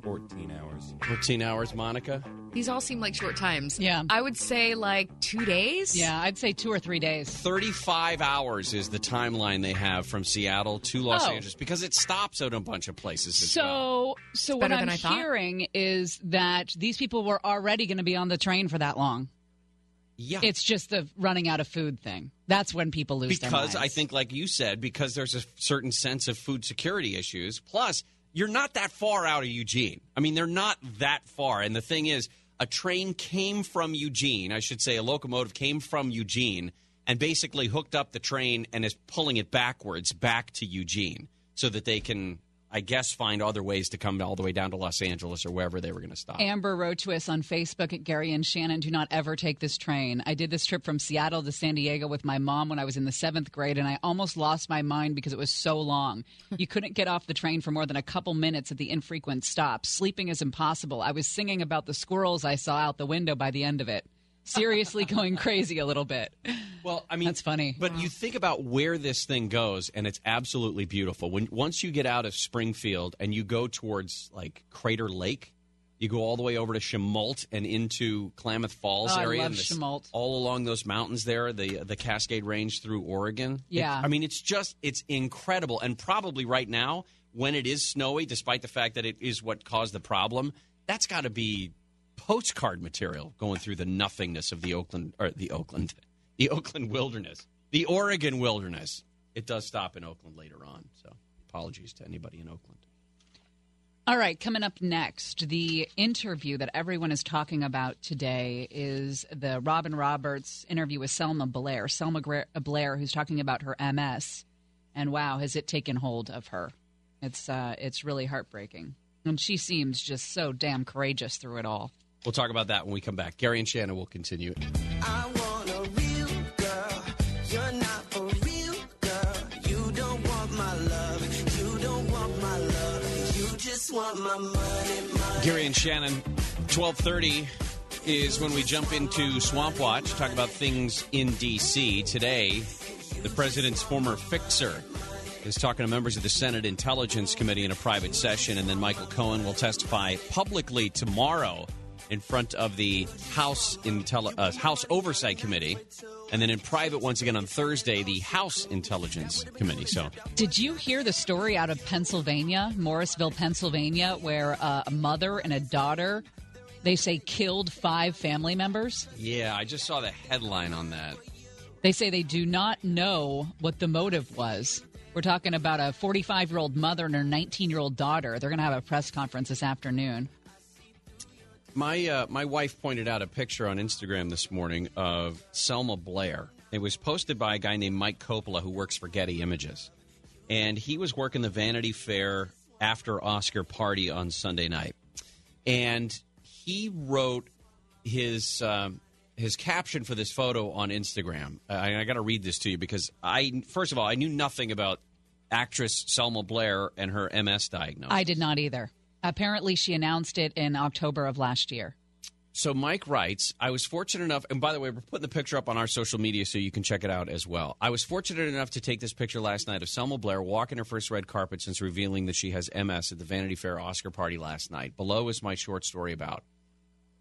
14 hours. 14 hours, Monica? These all seem like short times. Yeah. I would say like two days. yeah, I'd say two or three days. 35 hours is the timeline they have from Seattle to Los Oh. Angeles because it stops out at a bunch of places as well. So, so what I'm I hearing is that these people were already going to be on the train for that long. Yeah. It's just the running out of food thing. That's when people lose their because. I think, like you said, because there's a certain sense of food security issues. Plus, you're not that far out of Eugene. I mean, they're not that far. And the thing is, a train came from Eugene. I should say, a locomotive came from Eugene and basically hooked up the train and is pulling it backwards back to Eugene so that they can, I guess, find other ways to come all the way down to Los Angeles or wherever they were going to stop. Amber wrote to us on Facebook at Gary and Shannon, do not ever take this train. I did this trip from Seattle to San Diego with my mom when I was in the seventh grade, and I almost lost my mind because it was so long. You couldn't get off the train for more than a couple minutes at the infrequent stops. Sleeping is impossible. I was singing about the squirrels I saw out the window by the end of it. Seriously going crazy a little bit. Well, I mean, that's funny. But you think about where this thing goes, and it's absolutely beautiful. When once you get out of Springfield and you go towards like Crater Lake, you go all the way over to Chemult and into Klamath Falls Oh, I area, love and this- Chemult. all along those mountains there, the uh, the Cascade Range through Oregon. It- Yeah. I mean, it's just it's incredible, and probably right now when it is snowy, despite the fact that it is what caused the problem, that's got to be postcard material going through the nothingness of the Oakland or the Oakland, the Oakland wilderness, the Oregon wilderness. It does stop in Oakland later on, so apologies to anybody in Oakland. All right, coming up next, the interview that everyone is talking about today is the Robin Roberts interview with Selma Blair. Selma Blair, who's talking about her MS, and wow, has it taken hold of her? It's uh, it's really heartbreaking, and she seems just so damn courageous through it all. We'll talk about that when we come back. Gary and Shannon will continue. I want a real girl. You're not a real girl. You don't want my love. You don't want my love. You just want my money, money. Gary and Shannon, twelve thirty is when we jump into Swamp Watch. Talk about things in D.C. today. The president's former fixer is talking to members of the Senate Intelligence Committee in a private session, and then Michael Cohen will testify publicly tomorrow in front of the House Intelli- uh, House Oversight Committee, and then in private once again on Thursday the House Intelligence Committee. So Did you hear the story out of Pennsylvania, Morrisville, Pennsylvania, where uh, a mother and a daughter, they say, killed five family members? yeah, I just saw the headline on that. They say they do not know what the motive was. We're talking about a 45 year old mother and her 19 year old daughter. They're going to have a press conference this afternoon. My uh, my wife pointed out a picture on Instagram this morning of Selma Blair. It was posted by a guy named Mike Coppola who works for Getty Images, and he was working the Vanity Fair after Oscar party on Sunday night, and he wrote his um, his caption for this photo on Instagram. I, I got to read this to you because I first of all I knew nothing about actress Selma Blair and her MS diagnosis. I did not either. Apparently, she announced it in October of last year. So Mike writes, I was fortunate enough, and by the way, we're putting the picture up on our social media so you can check it out as well. I was fortunate enough to take this picture last night of Selma Blair walking her first red carpet since revealing that she has MS at the Vanity Fair Oscar party last night. Below is my short story about.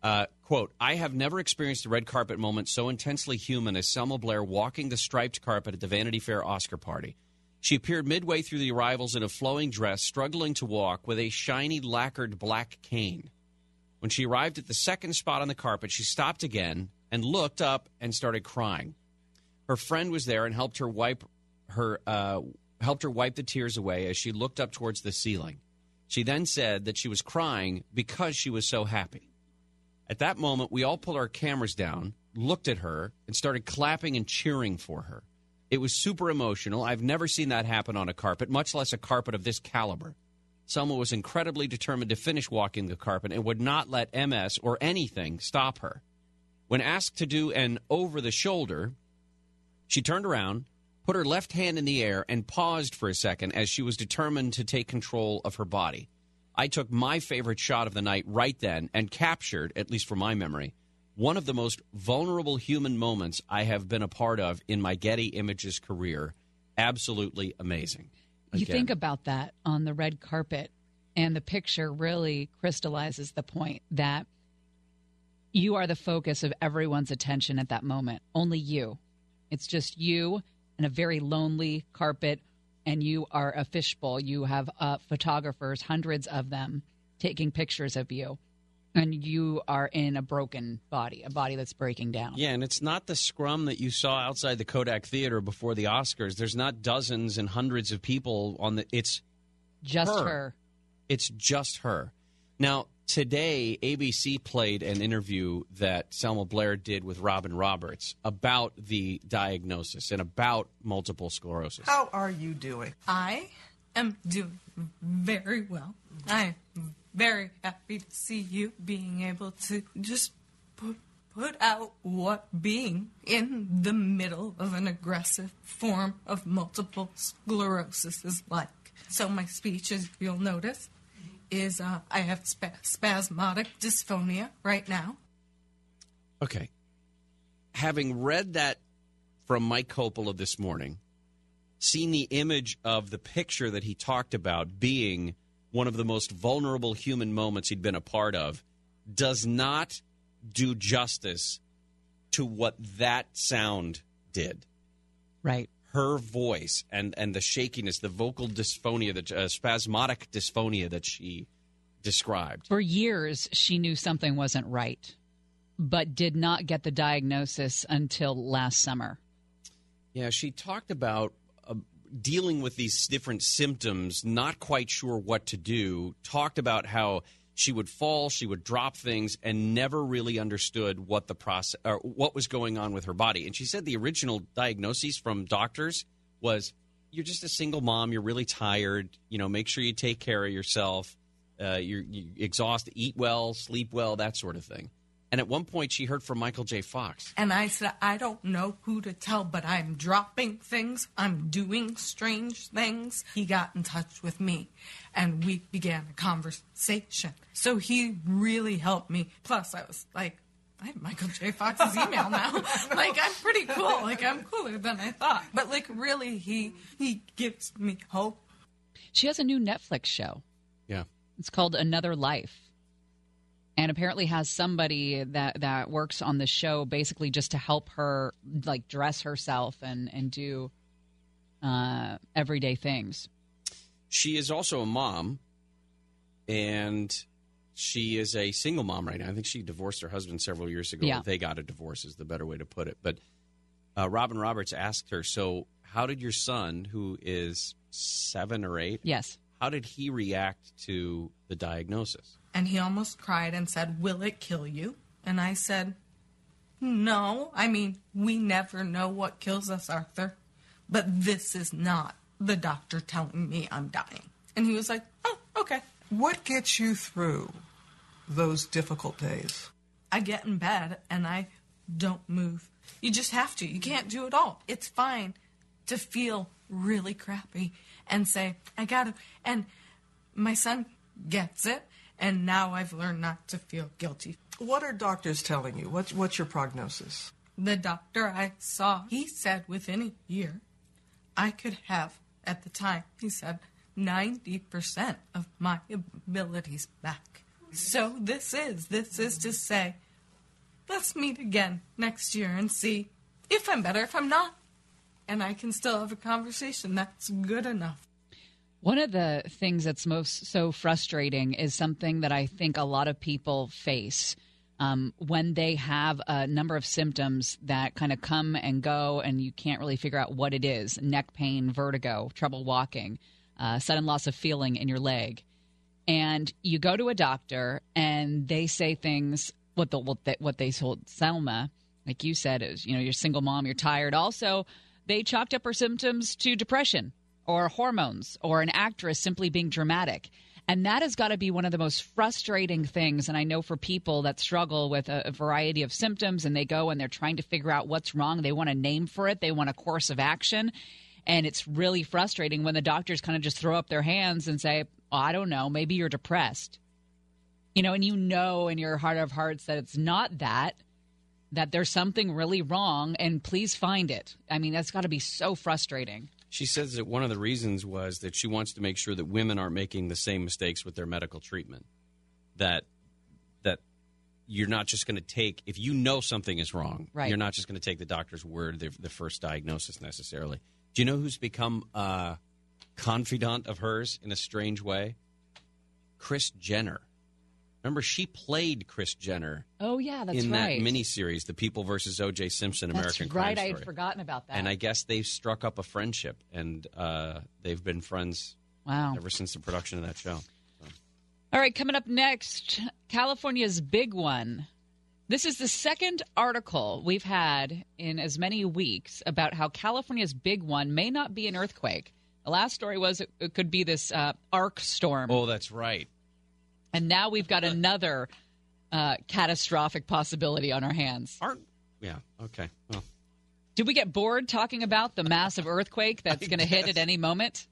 Uh, quote, I have never experienced a red carpet moment so intensely human as Selma Blair walking the striped carpet at the Vanity Fair Oscar party. She appeared midway through the arrivals in a flowing dress, struggling to walk with a shiny lacquered black cane. When she arrived at the second spot on the carpet, she stopped again and looked up and started crying. Her friend was there and helped her wipe her uh, helped her wipe the tears away as she looked up towards the ceiling. She then said that she was crying because she was so happy. At that moment, we all pulled our cameras down, looked at her, and started clapping and cheering for her. It was super emotional. I've never seen that happen on a carpet, much less a carpet of this caliber. Selma was incredibly determined to finish walking the carpet and would not let MS or anything stop her. When asked to do an over the shoulder, she turned around, put her left hand in the air, and paused for a second as she was determined to take control of her body. I took my favorite shot of the night right then and captured, at least from my memory, one of the most vulnerable human moments I have been a part of in my Getty Images career. Absolutely amazing. You think about that on the red carpet, and the picture really crystallizes the point that you are the focus of everyone's attention at that moment. Only you. It's just you and a very lonely carpet, and you are a fishbowl. You have uh, photographers, hundreds of them, taking pictures of you, and you are in a broken body, a body that's breaking down. Yeah, and it's not the scrum that you saw outside the Kodak Theater before the Oscars. There's not dozens and hundreds of people on the. It's Just her. her. It's just her. Now, today, ABC played an interview that Selma Blair did with Robin Roberts about the diagnosis and about multiple sclerosis. How are you doing? I am doing very well. I am very happy to see you being able to just put, put out what being in the middle of an aggressive form of multiple sclerosis is like. So, my speech, as you'll notice, is uh, I have spa- spasmodic dysphonia right now. Okay. having read that from Mike Coppola this morning, seen the image of the picture that he talked about being one of the most vulnerable human moments he'd been a part of, does not do justice to what that sound did. Right. Her voice and and the shakiness, the vocal dysphonia, the uh, spasmodic dysphonia that she described. For years, she knew something wasn't right, but did not get the diagnosis until last summer. Yeah, she talked about dealing with these different symptoms, not quite sure what to do. Talked about how she would fall, she would drop things, and never really understood what the process or what was going on with her body. And she said the original diagnoses from doctors was you're just a single mom, you're really tired. You know, make sure you take care of yourself. Uh, you're, you exhausted, eat well, sleep well, that sort of thing. And at one point, she heard from Michael J. Fox. And I said, I don't know who to tell, but I'm dropping things. I'm doing strange things. He got in touch with me and we began a conversation. So he really helped me. Plus, I was like, I have Michael J. Fox's email now. like, I'm pretty cool. Like, I'm cooler than I thought. But, like, really, he he gives me hope. She has a new Netflix show. Yeah. It's called Another Life. And apparently has somebody that, that works on the show basically just to help her like dress herself and, and do uh, everyday things. She is also a mom, and she is a single mom right now. I think she divorced her husband several years ago. Yeah. They got a divorce, is the better way to put it. But uh, Robin Roberts asked her, So, how did your son, who is seven or eight, Yes. how did he react to the diagnosis? And he almost cried and said, Will it kill you? And I said, No. I mean, we never know what kills us, Arthur. But this is not the doctor telling me I'm dying. And he was like, Oh, okay. What gets you through those difficult days? I get in bed and I don't move. You just have to. You can't do it all. It's fine to feel really crappy and say, I gotta. And my son gets it, and now I've learned not to feel guilty. What are doctors telling you? What's, what's your prognosis? The doctor I saw, he said within a year, I could have, at the time, he said, 90% of my abilities back. So this is, this is to say, let's meet again next year and see if I'm better, if I'm not. And I can still have a conversation. That's good enough. One of the things that's most so frustrating is something that I think a lot of people face um, when they have a number of symptoms that kind of come and go, and you can't really figure out what it is neck pain, vertigo, trouble walking, uh, sudden loss of feeling in your leg. And you go to a doctor, and they say things what the what they, what they told Selma, like you said, is you know you're single mom, you're tired. Also, they chalked up her symptoms to depression or hormones or an actress simply being dramatic. And that has got to be one of the most frustrating things. And I know for people that struggle with a, variety of symptoms and they go and they're trying to figure out what's wrong, they want a name for it, they want a course of action. And it's really frustrating when the doctors kind of just throw up their hands and say, oh, I don't know, maybe you're depressed. You know, and you know in your heart of hearts that it's not that, that there's something really wrong, and please find it. I mean, that's got to be so frustrating. She says that one of the reasons was that she wants to make sure that women aren't making the same mistakes with their medical treatment. That that you're not just going to take if you know something is wrong. Right. You're not just going to take the doctor's word, the, the first diagnosis necessarily. Do you know who's become a confidant of hers in a strange way? Kris Jenner. Remember, she played Kris Jenner Oh, yeah, that's in right. that miniseries, The People versus O.J. Simpson, American That's right. Crime I Story. had forgotten about that. And I guess they've struck up a friendship, and uh, they've been friends Wow. ever since the production of that show. All right, coming up next, California's big one. This is the second article we've had in as many weeks about how California's big one may not be an earthquake. The last story was it, it could be this uh, arc storm. Oh, that's right. And now we've got another uh, catastrophic possibility on our hands. Aren't yeah? Okay. Well, Did we get bored talking about the massive earthquake that's going to hit at any moment?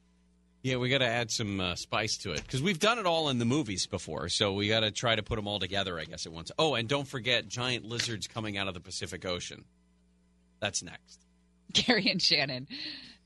yeah, we got to add some uh, spice to it because we've done it all in the movies before, so we got to try to put them all together, I guess, at once. Oh, and don't forget giant lizards coming out of the Pacific Ocean. That's next. Gary and Shannon.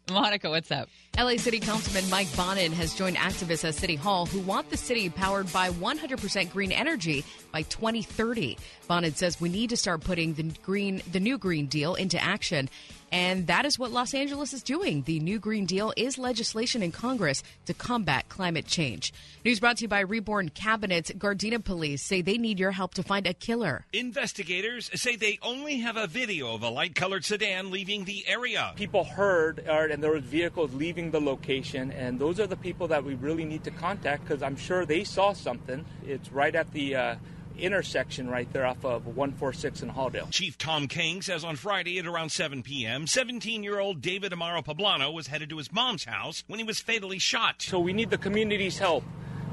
Monica, what's up? LA City Councilman Mike Bonin has joined activists at City Hall who want the city powered by 100% green energy by 2030. Bonin says we need to start putting the green, the new Green Deal into action. And that is what Los Angeles is doing. The new Green Deal is legislation in Congress to combat climate change. News brought to you by Reborn Cabinets. Gardena police say they need your help to find a killer. Investigators say they only have a video of a light colored sedan leaving the area. People heard, uh, and there was vehicles leaving the location, and those are the people that we really need to contact because I'm sure they saw something. It's right at the uh, intersection right there off of 146 in Halldale. Chief Tom King says on Friday at around 7 p.m., 17 year old David Amaro Poblano was headed to his mom's house when he was fatally shot. So we need the community's help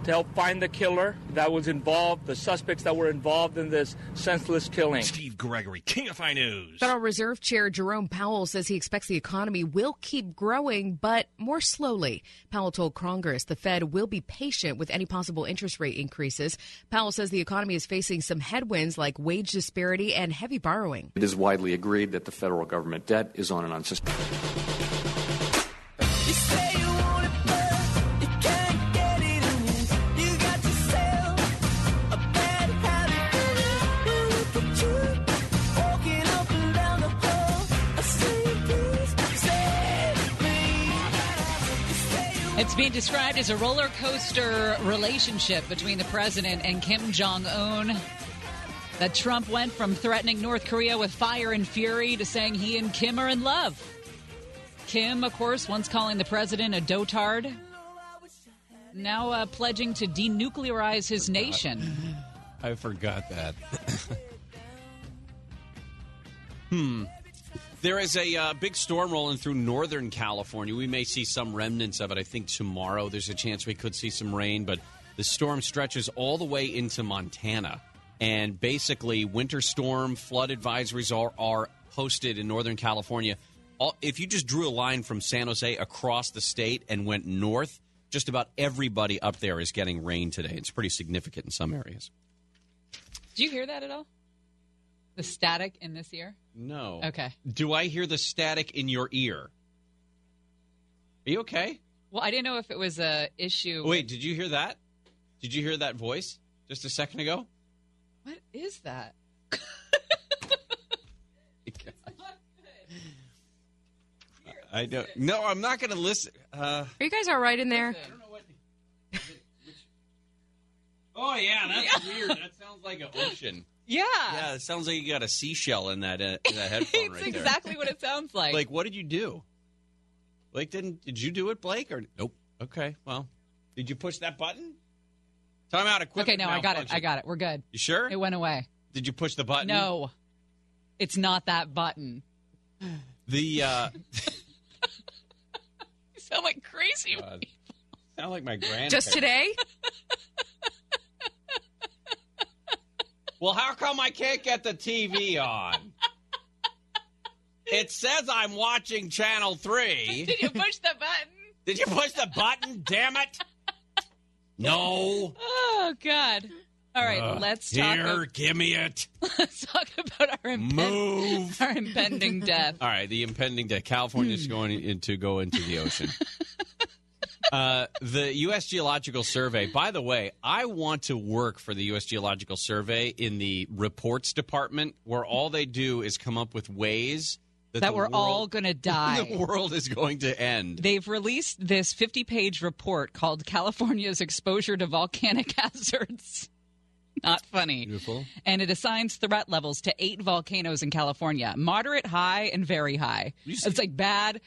to help find the killer that was involved, the suspects that were involved in this senseless killing. Steve Gregory, KFI News. Federal Reserve Chair Jerome Powell says he expects the economy will keep growing, but more slowly. Powell told Congress the Fed will be patient with any possible interest rate increases. Powell says the economy is facing some headwinds like wage disparity and heavy borrowing. It is widely agreed that the federal government debt is on an unsustainable. It's being described as a roller coaster relationship between the president and Kim Jong un. That Trump went from threatening North Korea with fire and fury to saying he and Kim are in love. Kim, of course, once calling the president a dotard, now uh, pledging to denuclearize his nation. I forgot that. hmm. There is a uh, big storm rolling through Northern California. We may see some remnants of it. I think tomorrow there's a chance we could see some rain, but the storm stretches all the way into Montana. And basically, winter storm flood advisories are, are posted in Northern California. All, if you just drew a line from San Jose across the state and went north, just about everybody up there is getting rain today. It's pretty significant in some areas. Did you hear that at all? The static in this ear? No. Okay. Do I hear the static in your ear? Are you okay? Well, I didn't know if it was a issue. Wait, did you hear that? Did you hear that voice just a second ago? What is that? I don't. No, I'm not going to listen. Uh, Are you guys all right in there? oh yeah, that's weird. That sounds like an ocean. Yeah. Yeah, it sounds like you got a seashell in that uh, in that headphone it's right there. exactly what it sounds like. Like, what did you do? Blake didn't. Did you do it, Blake? Or nope. Okay. Well, did you push that button? Time out. Equipment okay, no, I got it. I got it. We're good. You sure? It went away. Did you push the button? No, it's not that button. The uh, You sound like crazy. God. sound like my grandparents. Just today? Well, how come I can't get the TV on? It says I'm watching Channel 3. Did you push the button? Did you push the button? Damn it. No. Oh God! All right, Uh, let's talk. Here, ab- give me it. let's talk about our impend- Move. our impending death. All right, the impending death. California's going in, to go into the ocean. Uh, the U.S. Geological Survey. By the way, I want to work for the U.S. Geological Survey in the reports department, where all they do is come up with ways that, That we're all gonna die. The world is going to end. They've released this 50 page report called California's Exposure to Volcanic Hazards. Not funny. Beautiful. And it assigns threat levels to eight volcanoes in California moderate, high, and very high. It's like bad,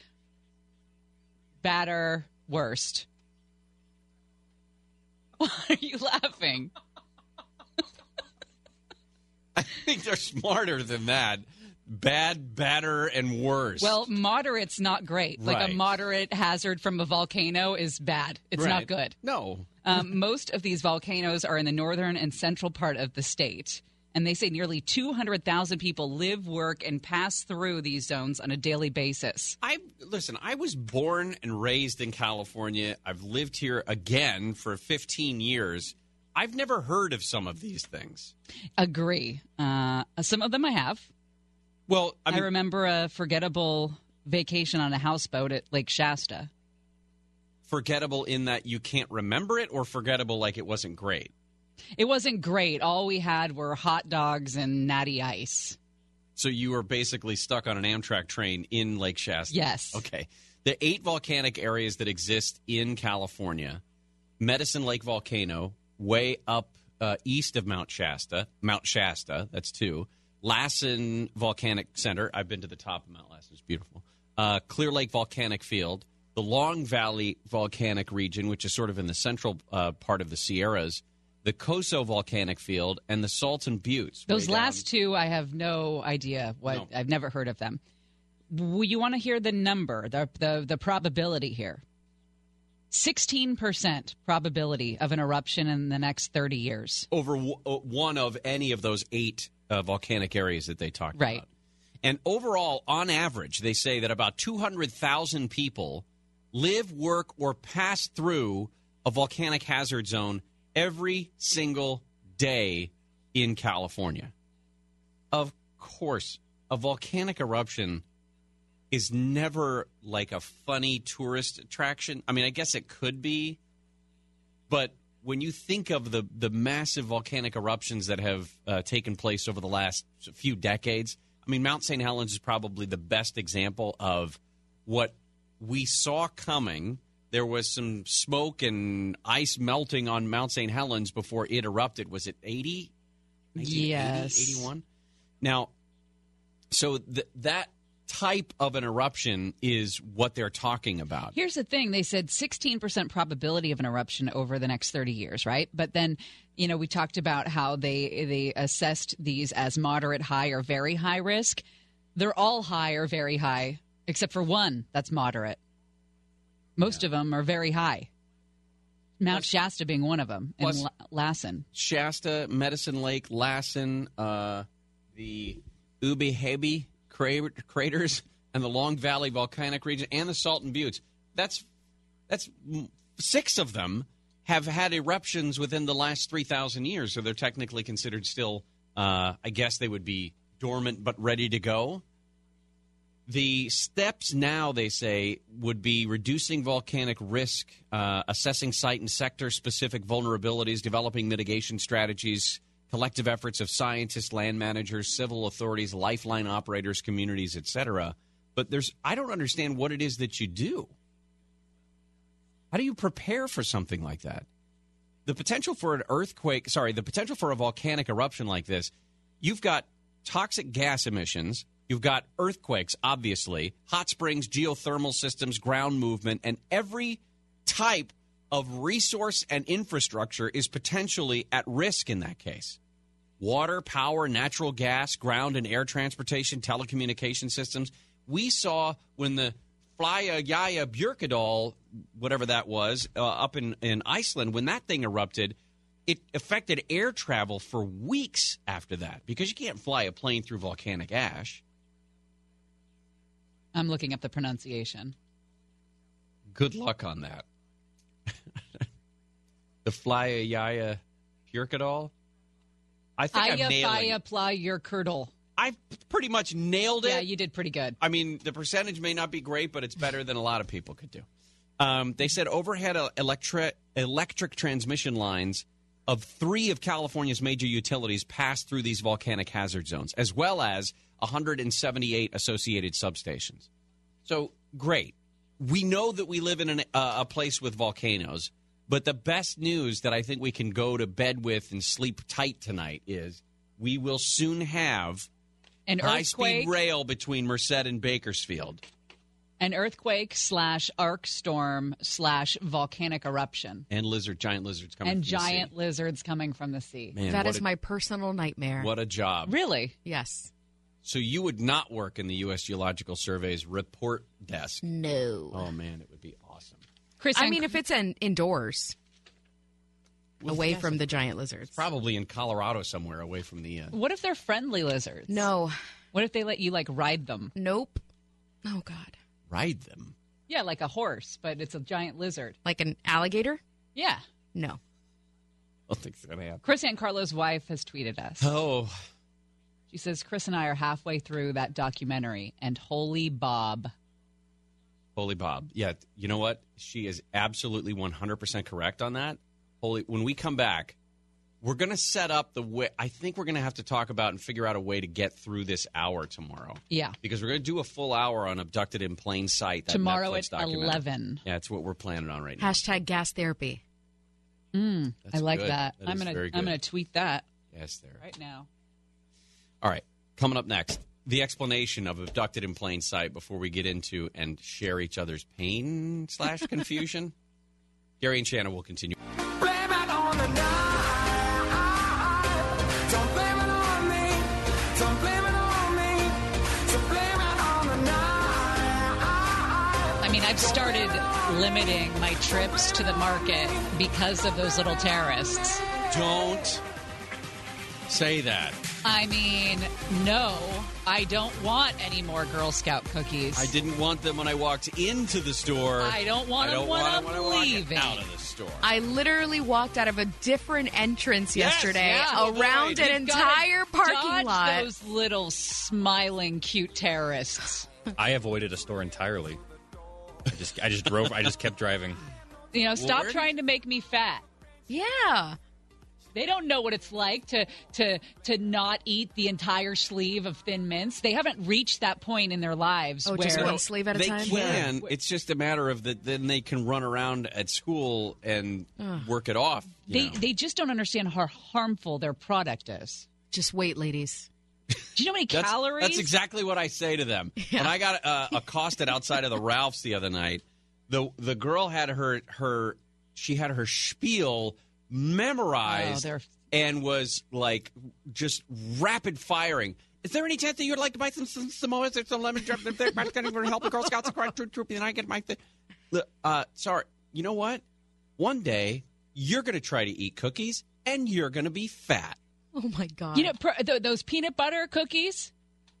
badder, worst. Why are you laughing? I think they're smarter than that. Bad, badder, and worse. Well, moderate's not great. Like a moderate hazard from a volcano is bad. It's not good. No. Um, most of these volcanoes are in the northern and central part of the state. And they say nearly 200,000 people live, work, and pass through these zones on a daily basis. I listen. I was born and raised in California. I've lived here again for 15 years. I've never heard of some of these things. Agree. Uh, some of them I have. Well, I, mean, remember a forgettable vacation on a houseboat at Lake Shasta. forgettable in that you can't remember it, or forgettable like it wasn't great. It wasn't great. All we had were hot dogs and natty ice. So you were basically stuck on an Amtrak train in Lake Shasta. Yes. Okay. The eight volcanic areas that exist in California Medicine Lake Volcano, way up uh, east of Mount Shasta, Mount Shasta, that's two. Lassen Volcanic Center, I've been to the top of Mount Lassen, it's beautiful. Uh, Clear Lake Volcanic Field, the Long Valley Volcanic Region, which is sort of in the central uh, part of the Sierras, the Coso Volcanic Field, and the Salton Buttes. Those last two, I have no idea what. No. I've never heard of them. You want to hear the number, the the, the probability here. Sixteen percent probability of an eruption in the next thirty years. over w- uh, one of any of those eight uh, volcanic areas that they talked Right. about. And overall, on average, they say that about 200,000 people live, work, or pass through a volcanic hazard zone every single day in California. Of course, a volcanic eruption is never like a funny tourist attraction. I mean, I guess it could be, but when you think of the the massive volcanic eruptions that have uh, taken place over the last few decades, I mean, Mount St. Helens is probably the best example of what we saw coming. There was some smoke and ice melting on Mount St. Helens before it erupted. Was it 80? Yes. 81? Now, so th- that type of an eruption is what they're talking about. Here's the thing: they said 16% probability of an eruption over the next 30 years, right? But then, you know, we talked about how they they assessed these as moderate, high, or very high risk. They're all high or very high, except for one that's moderate. Most of them are very high. Mount Shasta being one of them, and Lassen. Shasta, Medicine Lake, Lassen, uh, the Ubehebe cra- craters, and the Long Valley volcanic region, and the Salton Buttes. That's that's six of them have had eruptions within the last three thousand years, so they're technically considered still. Uh, I guess they would be dormant but ready to go. The steps now, they say, would be reducing volcanic risk, uh, assessing site and sector specific vulnerabilities, developing mitigation strategies, collective efforts of scientists, land managers, civil authorities, lifeline operators, communities, etc. But there's, I don't understand what it is that you do. How do you prepare for something like that? The potential for an earthquake, sorry, the potential for a volcanic eruption like this, you've got toxic gas emissions, you've got earthquakes, obviously, hot springs, geothermal systems, ground movement, and every type of resource and infrastructure is potentially at risk in that case. Water, power, natural gas, ground and air transportation, telecommunication systems. We saw when the Flya Yaya Björkadal, whatever that was, uh, up in, in Iceland, when that thing erupted, it affected air travel for weeks after that because you can't fly a plane through volcanic ash. I'm looking up the pronunciation. Good luck on that. the Flya Yaya Björkadal. I think I'm nailing. Faya Pla your curdle. I've pretty much nailed it. Yeah, you did pretty good. I mean, the percentage may not be great, but it's better than a lot of people could do. Um, they said overhead electric electric transmission lines of three of California's major utilities pass through these volcanic hazard zones, as well as 178 associated substations. So great. We know that we live in an, uh, a place with volcanoes, but the best news that I think we can go to bed with and sleep tight tonight is we will soon have An high earthquake, speed rail between Merced and Bakersfield. an earthquake slash arc storm slash volcanic eruption, and lizard, giant lizards coming and from the sea. giant lizards coming from the sea. Man, That what is a- my personal nightmare. What a job! Really? Yes. So you would not work in the U.S. Geological Survey's report desk? No. Oh man, it would be awesome. Chris, I mean, if it's an indoors, Well, away yes, from the giant lizards. Probably in Colorado somewhere, away from the. Uh, What if they're friendly lizards? No. What if they let you like ride them? Nope. Oh God. ride them. Yeah, like a horse, but it's a giant lizard. Like an alligator? Yeah. No. I don't think it's gonna happen. Chris and Carlo's wife has tweeted us. Oh, She says Chris and I are halfway through that documentary, and holy Bob. Holy Bob. Yeah, you know what? She is absolutely 100% correct on that. Holy, when we come back, we're going to set up the way. I think we're going to have to talk about and figure out a way to get through this hour tomorrow. Yeah. Because we're going to do a full hour on Abducted in Plain Sight. that Tomorrow Netflix at 11. Yeah, that's what we're planning on right now. Hashtag gas therapy. Mm, I like good. that. That I'm gonna I'm gonna tweet that Yes, there. right now. All right. Coming up next, the explanation of Abducted in Plain Sight before we get into and share each other's pain slash confusion. Gary and Shannon will continue. Blame it on the night. Don't blame it on me. Don't blame it on me. So blame it on the night. I mean, I've started limiting my trips to the market because of those little terrorists. Don't say that. I mean, no, I don't want any more Girl Scout cookies. I didn't want them when I walked into the store. I don't want I them don't when want I'm them when I walk leaving. out of the store. I literally walked out of a different entrance Yes, yesterday yeah. around an You've gotta entire parking dodge lot. Those little smiling, cute terrorists. I avoided a store entirely. I just I just drove. I just kept driving. You know, stop Lord. trying to make me fat. Yeah. They don't know what it's like to to to not eat the entire sleeve of thin mints. They haven't reached that point in their lives Oh, where just one sleeve at a they time? can. It's just a matter of that. Then they can run around at school and Ugh. work it off. they know. they just don't understand how harmful their product is. Just wait, ladies. Do you know how many That's, calories? that's exactly what I say to them. When I got uh, accosted outside of the Ralphs the other night, the the girl had her her she had her spiel memorized Oh, and was like just rapid firing. Is there any chance that you'd like to buy some, some Samoas or some lemon drop? They're going to help the Girl Scouts across troop troop, and I get my thing. Uh, sorry, you know what? One day you're going to try to eat cookies, and you're going to be fat. Oh my god. You know pr- th- those peanut butter cookies,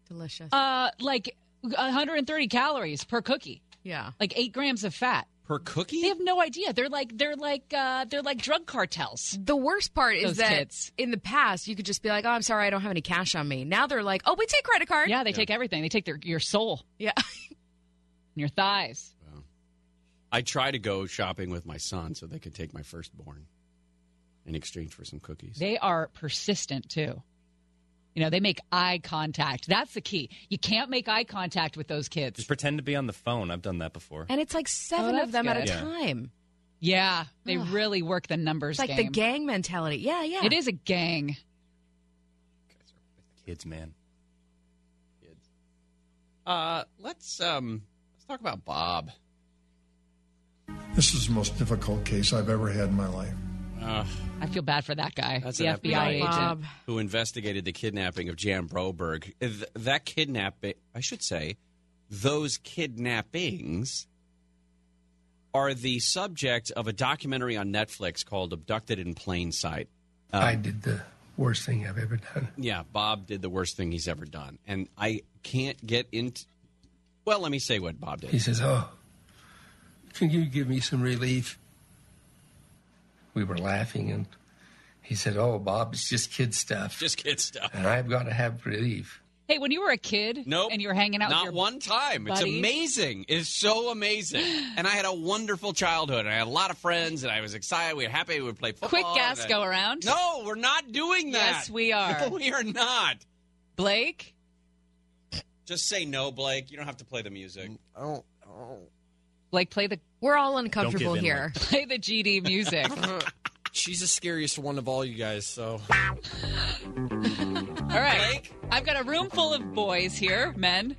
delicious. uh, like 130 calories per cookie, yeah. like eight grams of fat. Per cookie? They have no idea. They're like they're like uh, they're like drug cartels. The worst part is Those that kids. in the past you could just be like, "Oh, I'm sorry, I don't have any cash on me." Now they're like, "Oh, we take credit card." Yeah, they take everything. They take their your soul, Yeah. and your thighs. I try to go shopping with my son so they could take my firstborn in exchange for some cookies. They are persistent too. You know, they make eye contact. That's the key. You can't make eye contact with those kids. Just pretend to be on the phone. I've done that before. And it's like seven Oh, of them at a. Yeah. time. Yeah, they Ugh. really work the numbers It's like game. the gang mentality. Yeah, yeah. It is a gang. Kids, man. Kids. Uh, let's um, let's talk about Bob. This is the most difficult case I've ever had in my life. Uh, I feel bad for that guy, that's the an FBI, FBI, agent. Bob. who investigated the kidnapping of Jan Broberg. Th- That kidnapping, I should say, those kidnappings are the subject of a documentary on Netflix called "Abducted in Plain Sight." Um, I did the worst thing I've ever done. Yeah, Bob did the worst thing he's ever done, and I can't get into. Well, let me say what Bob did. He says, "Oh, can you give me some relief?" We were laughing, and he said, "Oh, Bob, it's just kid stuff, Just kid stuff. and I've got to have relief." Hey, when you were a kid, Nope. and you were hanging out Not with your Not one time. It's amazing. It's so amazing. And I had a wonderful childhood. And I had a lot of friends, and I was excited. We were happy. We would play football. quick gas and go around. No, we're not doing that. Yes, we are. No, we are not. Blake, Just say no, Blake. You don't have to play the music. Oh, oh, Blake, play the We're all uncomfortable in, here. play the GD music. She's the scariest one of all you guys, so. All right, I've got a room full of boys here, men.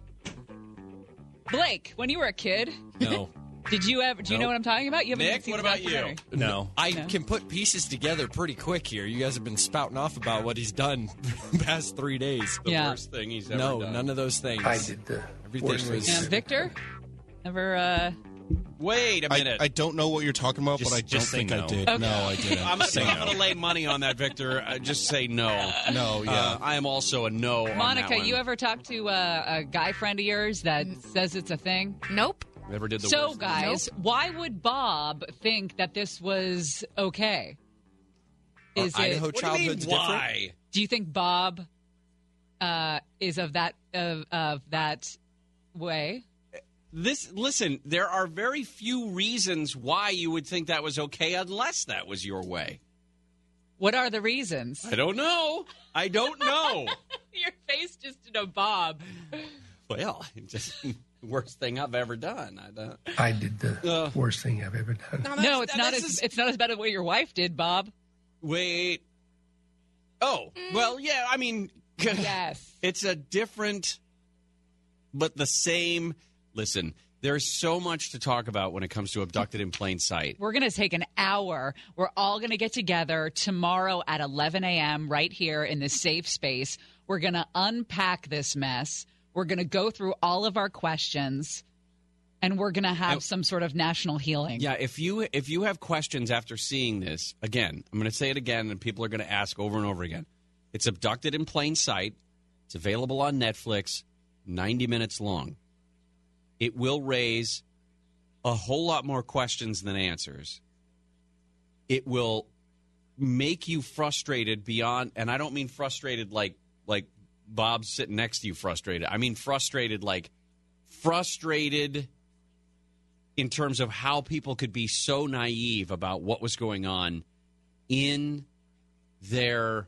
Blake, when you were a kid, No. did you ever? Do you know what I'm talking about? You haven't Nick, seen what about you? No. I No. can put pieces together pretty quick here. You guys have been spouting off about what he's done the past three days. The Yeah. worst thing he's ever No, done. none of those things. I did the Everything worst thing. was- Yeah, Victor, ever? uh Wait a I, minute. I don't know what you're talking about, Just- but I don't just think no. I did. Okay. No, I didn't. I'm, Say I'm no. going to lay money on that, Victor. Uh, just say no. No, yeah. Uh, I am also a no. on Monica, that one. you ever talk to uh, a guy friend of yours that says it's a thing? Nope. Never did the So, worst. guys, why would Bob think that this was okay? Are Is Idaho it? What do you mean, different? why? Do you think Bob uh, is of that of, of that way. This listen, there are very few reasons why you would think that was okay unless that was your way. What are the reasons? I don't know. I don't know. Your face just did a bob. well, just worst thing I've ever done. I don't. I did the Uh. worst thing I've ever done. No, it's not as it's not as bad as what your wife did, Bob. Wait. Oh, well, yeah, I mean, yes. It's a different, but the same. Listen, there's so much to talk about when it comes to abducted in plain sight. We're going to take an hour. We're all going to get together tomorrow at 11 a.m. right here in this safe space. We're going to unpack this mess. We're going to go through all of our questions, and we're going to have some sort of national healing. Yeah, if you if you have questions after seeing this, again, I'm going to say it again, and people are going to ask over and over again. It's abducted in plain sight. It's available on Netflix. 90 minutes long. It will raise a whole lot more questions than answers. It will make you frustrated beyond, and I don't mean frustrated like like Bob's sitting next to you frustrated. I mean frustrated like frustrated in terms of how people could be so naive about what was going on in their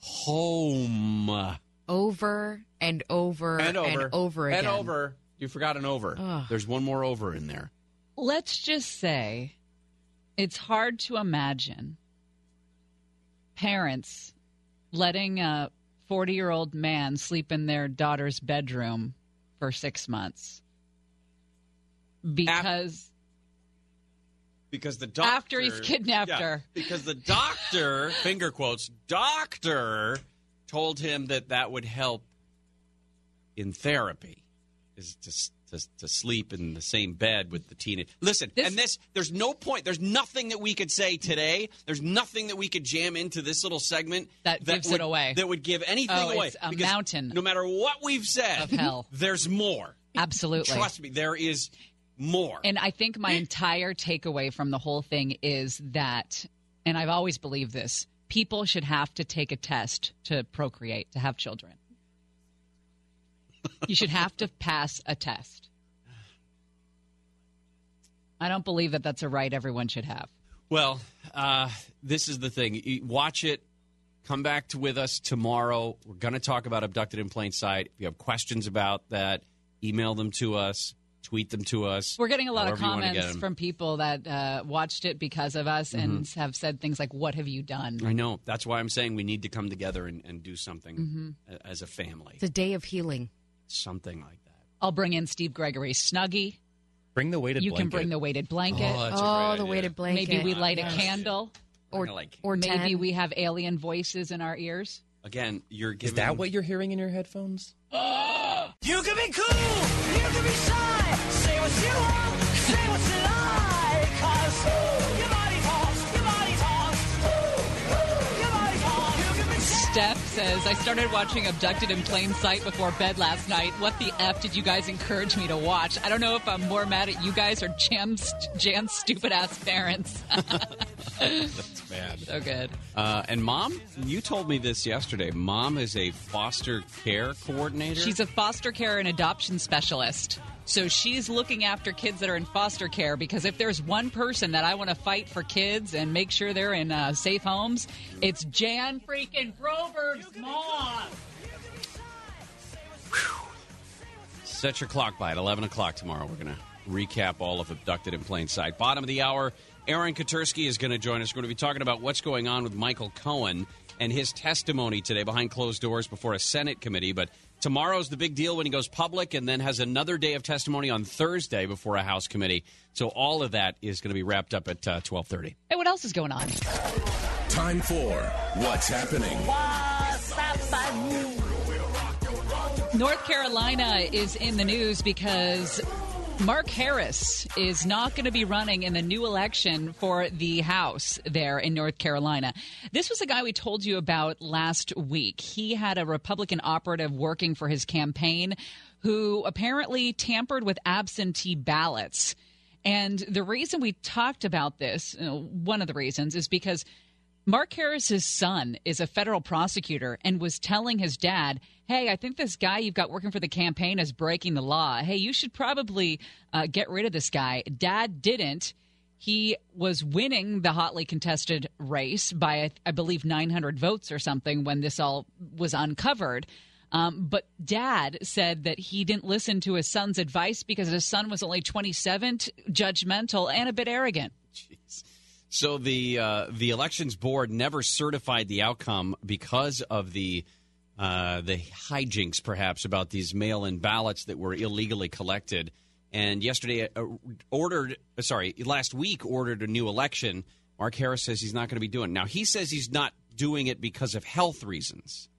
home. Over and over And over. and over again. And over. You forgot an over. Ugh. There's one more over in there. Let's just say it's hard to imagine parents letting a 40 year old man sleep in their daughter's bedroom for six months because Because the doctor After he's kidnapped Yeah, her. Because the doctor, finger quotes, doctor told him that that would help in therapy is to to, to sleep in the same bed with the teenage. Listen, and this there's no point. There's nothing that we could say today. There's nothing that we could jam into this little segment That gives it would, away. That would give anything Oh, away. a Because mountain No matter what we've said, of hell. there's more. Absolutely. Trust me, there is more. And I think my entire takeaway from the whole thing is that, and I've always believed this people should have to take a test to procreate, to have children. You should have to pass a test. I don't believe that that's a right everyone should have. Well, uh, this is the thing. Watch it. Come back to with us tomorrow. We're going to talk about abducted in plain sight. If you have questions about that, email them to us, tweet them to us. We're getting a lot of however you wanna get comments 'em. from people that uh, watched it because of us and have said things like, What have you done? I know. That's why I'm saying we need to come together and, and do something Mhm. as a family. It's a day of healing. Something like that. I'll bring in Steve Gregory's Snuggie. Bring the weighted blanket. You can blanket. bring the weighted oh, blanket. Oh, that's Oh, the idea. weighted blanket. Maybe we light Yes. a candle. Or, like or Maybe 10. we have alien voices in our ears. Again, you're giving. Is that what you're hearing in your headphones? You can be cool, you can be shy, say what you want, say what you Steph says, I started watching Abducted in Plain Sight before bed last night. What the F did you guys encourage me to watch? I don't know if I'm more mad at you guys or Jan's, Jan's stupid ass parents. That's bad. so good. Uh, and mom, you told me this yesterday. Mom is a foster care coordinator. She's a foster care and adoption specialist. So she's looking after kids that are in foster care because if there's one person that I want to fight for kids and make sure they're in uh, safe homes, it's Jan freaking Broberg's mom. Set your clock by at 11 o'clock tomorrow. We're going to recap all of Abducted in Plain Sight. Bottom of the hour, Aaron Katersky is going to join us. We're going to be talking about what's going on with Michael Cohen and his testimony today behind closed doors before a Senate committee. But tomorrow's the big deal when he goes public and then has another day of testimony on Thursday before a House committee. So all of that is going to be wrapped up at uh, 1230. Hey, what else is going on? Time for What's Happening. North Carolina is in the news because Mark Harris is not going to be running in the new election for the House there in North Carolina. This was a guy we told you about last week. He had a Republican operative working for his campaign who apparently tampered with absentee ballots. And the reason we talked about this, one of the reasons, is because Mark Harris's son is a federal prosecutor and was telling his dad, "Hey, I think this guy you've got working for the campaign is breaking the law. Hey, you should probably uh, get rid of this guy." Dad didn't. He was winning the hotly contested race by, I believe, 900 votes or something when this all was uncovered. Um, but dad said that he didn't listen to his son's advice because his son was only 27, judgmental, and a bit arrogant. So the uh, the elections board never certified the outcome because of the uh, the hijinks, perhaps, about these mail-in ballots that were illegally collected. And yesterday, uh, ordered uh, sorry, last week ordered a new election. Mark Harris says he's not going to be doing. It. Now he says he's not doing it because of health reasons,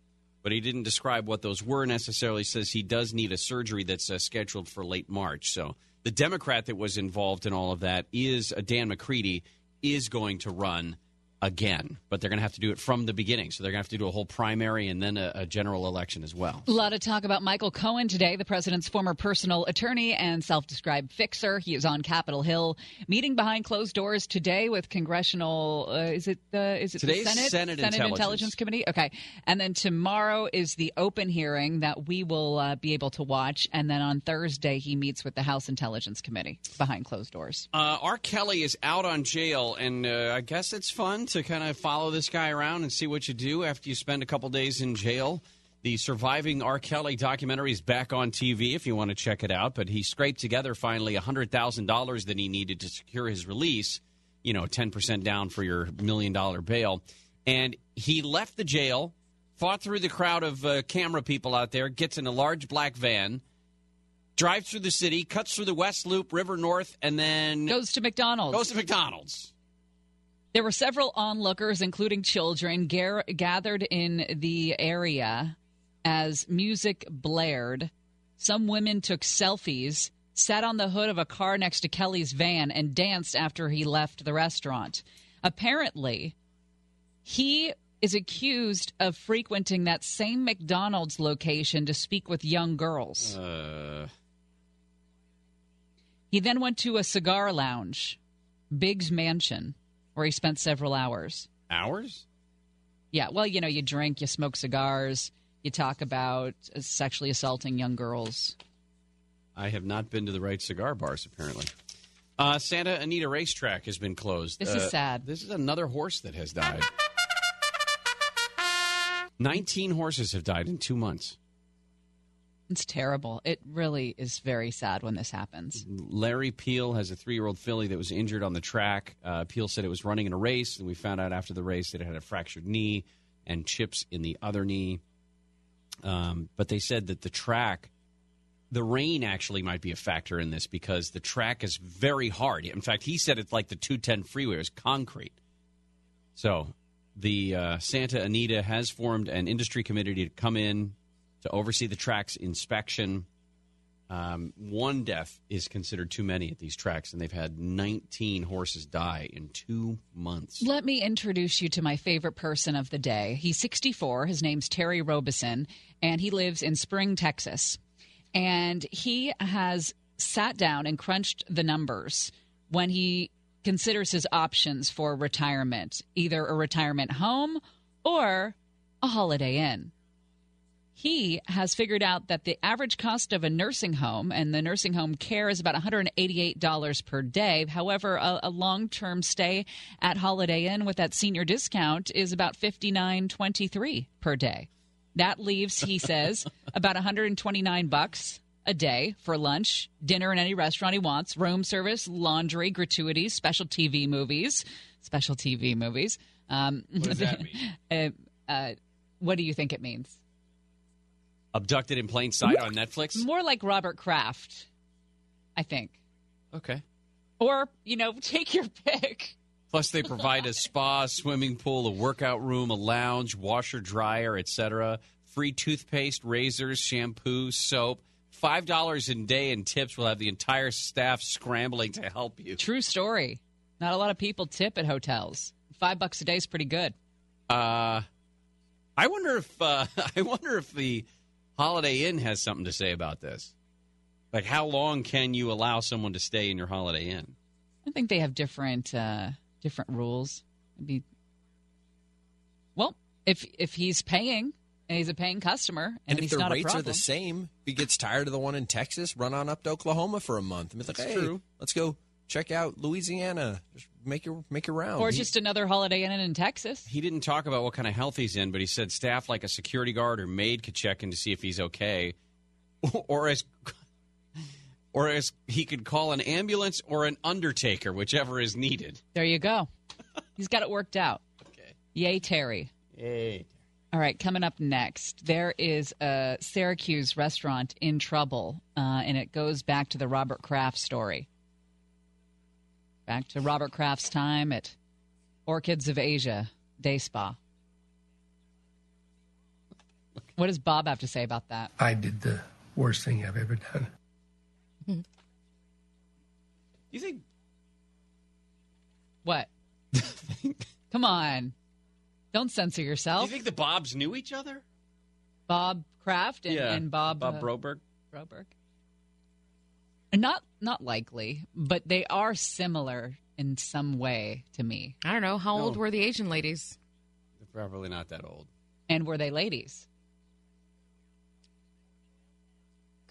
but he didn't describe what those were necessarily. Says he does need a surgery that's uh, scheduled for late March. So the Democrat that was involved in all of that is uh, Dan McCready is going to run again, but they're going to have to do it from the beginning. So they're going to have to do a whole primary and then a, a, general election as well. A lot of talk about Michael Cohen today, the president's former personal attorney and self described fixer. He is on Capitol Hill, meeting behind closed doors today with congressional. Uh, is it the is it Today's the Senate Senate Intelligence. Intelligence. Committee? Okay, and then tomorrow is the open hearing that we will uh, be able to watch, and then on Thursday he meets with the House Intelligence Committee behind closed doors. Uh, R. Kelly is out on jail, and uh, I guess it's fun to kind of follow this guy around and see what you do after you spend a couple days in jail. The surviving R. Kelly documentary is back on TV if you want to check it out. But he scraped together finally $100,000 that he needed to secure his release, you know, 10% down for your million dollar bail. And he left the jail, fought through the crowd of uh, camera people out there, gets in a large black van, drives through the city, cuts through the West Loop, River North, and then goes to McDonald's. Goes to McDonald's. There were several onlookers, including children, gar- gathered in the area as music blared. Some women took selfies, sat on the hood of a car next to Kelly's van, and danced after he left the restaurant. Apparently, he is accused of frequenting that same McDonald's location to speak with young girls. Uh, He then went to a cigar lounge, Biggs Mansion, where he spent several hours. hours? Yeah, well, you know, you drink, you smoke cigars, you talk about sexually assaulting young girls. I have not been to the right cigar bars, apparently. Uh, Santa Anita Racetrack has been closed. This is Uh, sad. This is another horse that has died. 19 horses have died in two months. It's terrible. It really is very sad when this happens. Larry Peel has a three year old filly that was injured on the track. Uh, Peel said it was running in a race, and we found out after the race that it had a fractured knee and chips in the other knee. Um, but they said that the track, the rain actually might be a factor in this because the track is very hard. In fact, he said it's like the 210 freeway, it's concrete. So the uh, Santa Anita has formed an industry committee to come in to oversee the track's inspection. Um, one death is considered too many at these tracks, and they've had 19 horses die in two months. Let me introduce you to my favorite person of the day. He's 64. His name's Terry Robeson, and he lives in Spring, Texas. And he has sat down and crunched the numbers when he considers his options for retirement either a retirement home or a holiday inn. He has figured out that the average cost of a nursing home and the nursing home care is about $188 per day. However, a, a long-term stay at Holiday Inn with that senior discount is about $59.23 per day. That leaves, he says, about 129 bucks a day for lunch, dinner in any restaurant he wants, room service, laundry, gratuities, special TV movies, special TV movies. Um, What does that mean? uh, uh, what do you think it means? Abducted in plain sight on Netflix? More like Robert Kraft, I think. Okay. Or, you know, take your pick. Plus, they provide a spa, swimming pool, a workout room, a lounge, washer, dryer, etc. Free toothpaste, razors, shampoo, soap. Five dollars a day in tips will have the entire staff scrambling to help you. True story. Not a lot of people tip at hotels. Five bucks a day is pretty good. Uh, I wonder if uh, I wonder if the Holiday Inn has something to say about this. Like, how long can you allow someone to stay in your Holiday Inn? I think they have different uh, different rules. It'd be well, If if he's paying and he's a paying customer and, And if he's the not a rates are the same, if he gets tired of the one in Texas, run on up to Oklahoma for a month. And be like, That's hey, true. let's go check out Louisiana. Just make your make your round. or He- just another Holiday Inn in Texas. He didn't talk about what kind of health he's in, but he said staff like a security guard or maid could check in to see if he's okay, or as or as he could call an ambulance or an undertaker, whichever is needed. There you go. he's got it worked out. Okay. Yay, Terry. Yay. All right, coming up next, there is a Syracuse restaurant in trouble, uh, and it goes back to the Robert Kraft story. Back to Robert Kraft's time at Orchids of Asia Day Spa. What does Bob have to say about that? I did the worst thing I've ever done. You think What? Come on. Don't censor Do yourself. you think the Bobs knew each other? Bob Kraft and, yeah, and Bob Bob uh, Broberg. Broberg. Not not likely, but they are similar in some way to me. I don't know. How old were the Asian ladies? They're probably not that old. And were they ladies?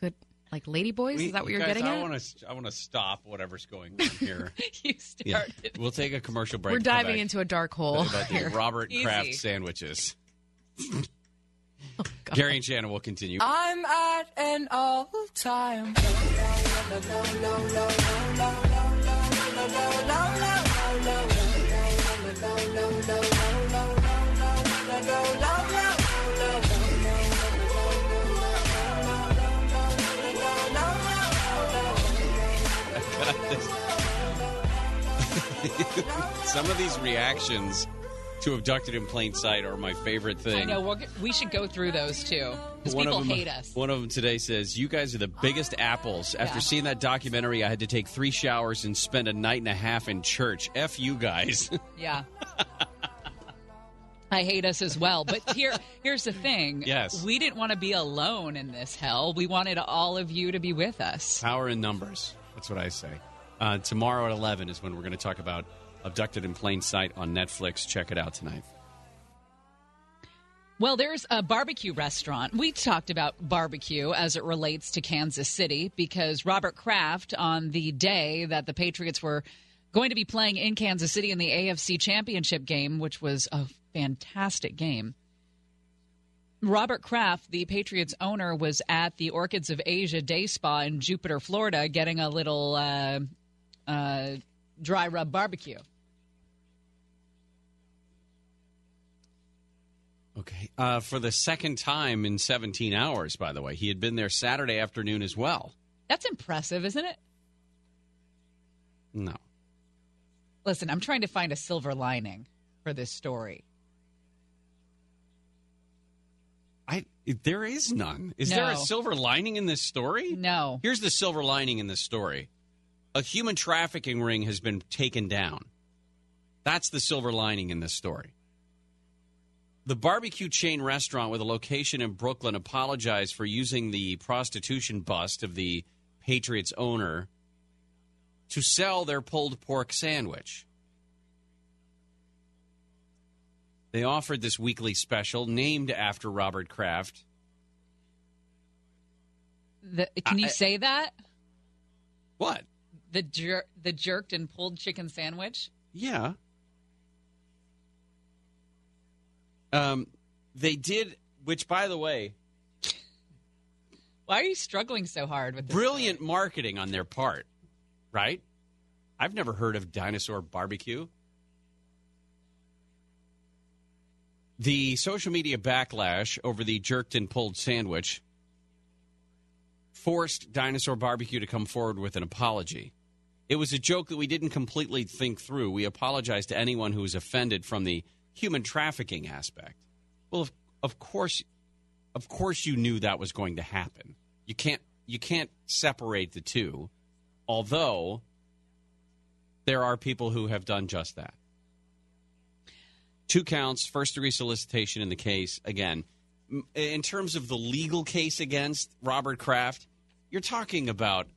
Good, like lady boys? We- Is that what you you're guys, getting I at? Want to, I want to stop whatever's going on here. you Yeah. started. We'll take a commercial break. We're diving into a dark hole. about the. Robert Easy. Kraft sandwiches. Oh, Gary and Shannon will continue. I'm at an all time. Some of these reactions to abducted in plain sight are my favorite thing. I know g- we should go through those too because One of people them- hate us. One of them today says, "You guys are the biggest apples." After Yeah. seeing that documentary, I had to take three showers and spend a night and a half in church. F you guys. Yeah. I hate us as well. But here here's the thing. Yes. We didn't want to be alone in this hell. We wanted all of you to be with us. Power in numbers. That's what I say. Uh, tomorrow at 11 is when we're going to talk about Abducted in Plain Sight on Netflix. Check it out tonight. Well, there's a barbecue restaurant. We talked about barbecue as it relates to Kansas City because Robert Kraft, on the day that the Patriots were going to be playing in Kansas City in the AFC Championship game, which was a fantastic game, Robert Kraft, the Patriots owner, was at the Orchids of Asia Day Spa in Jupiter, Florida, getting a little uh, uh, dry rub barbecue. Okay. Uh, for the second time in 17 hours, by the way. He had been there Saturday afternoon as well. That's impressive, isn't it? No. Listen, I'm trying to find a silver lining for this story. I there is none. Is there a silver lining in this story? No. Here's the silver lining in this story. A human trafficking ring has been taken down. That's the silver lining in this story. The barbecue chain restaurant with a location in Brooklyn apologized for using the prostitution bust of the Patriots owner to sell their pulled pork sandwich. They offered this weekly special named after Robert Kraft. The, can you I- say that? What? The jer- the jerked and pulled chicken sandwich? Yeah. Um, they did, which, by the way, Why are you struggling so hard with this? brilliant marketing on their part, right? I've never heard of dinosaur barbecue. The social media backlash over the jerked and pulled sandwich forced Dinosaur Barbecue to come forward with an apology. It was a joke that we didn't completely think through. We apologize to anyone who was offended from the human trafficking aspect. Well, of, of course, of course, you knew that was going to happen. You can't you can't separate the two. Although there are people who have done just that. Two counts, first degree solicitation in the case. Again, in terms of the legal case against Robert Kraft, you're talking about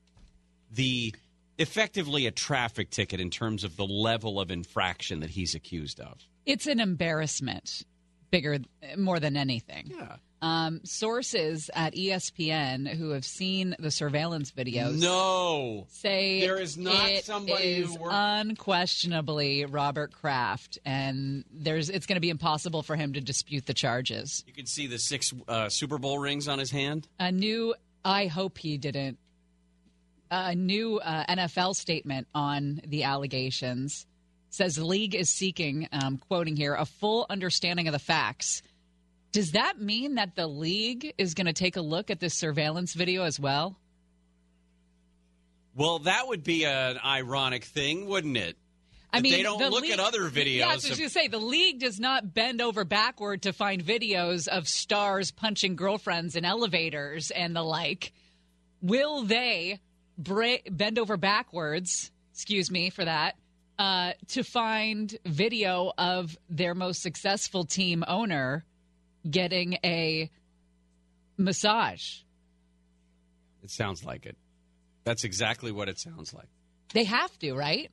the effectively a traffic ticket in terms of the level of infraction that he's accused of. It's an embarrassment bigger, more than anything. Yeah. Um, sources at ESPN who have seen the surveillance videos No. say There is not it somebody is who worked- unquestionably Robert Kraft, and there's it's going to be impossible for him to dispute the charges. You can see the six uh, Super Bowl rings on his hand. A new, I hope he didn't. A new uh, NFL statement on the allegations says the league is seeking, um, quoting here, a full understanding of the facts. Does that mean that the league is going to take a look at this surveillance video as well? Well, that would be an ironic thing, wouldn't it? I mean, they don't the look league- at other videos. Yeah, I was going to say the league does not bend over backward to find videos of stars punching girlfriends in elevators and the like. Will they bra- bend over backwards? Excuse me for that. Uh, to find video of their most successful team owner getting a massage. it sounds like it. That's exactly what it sounds like. They have to, right?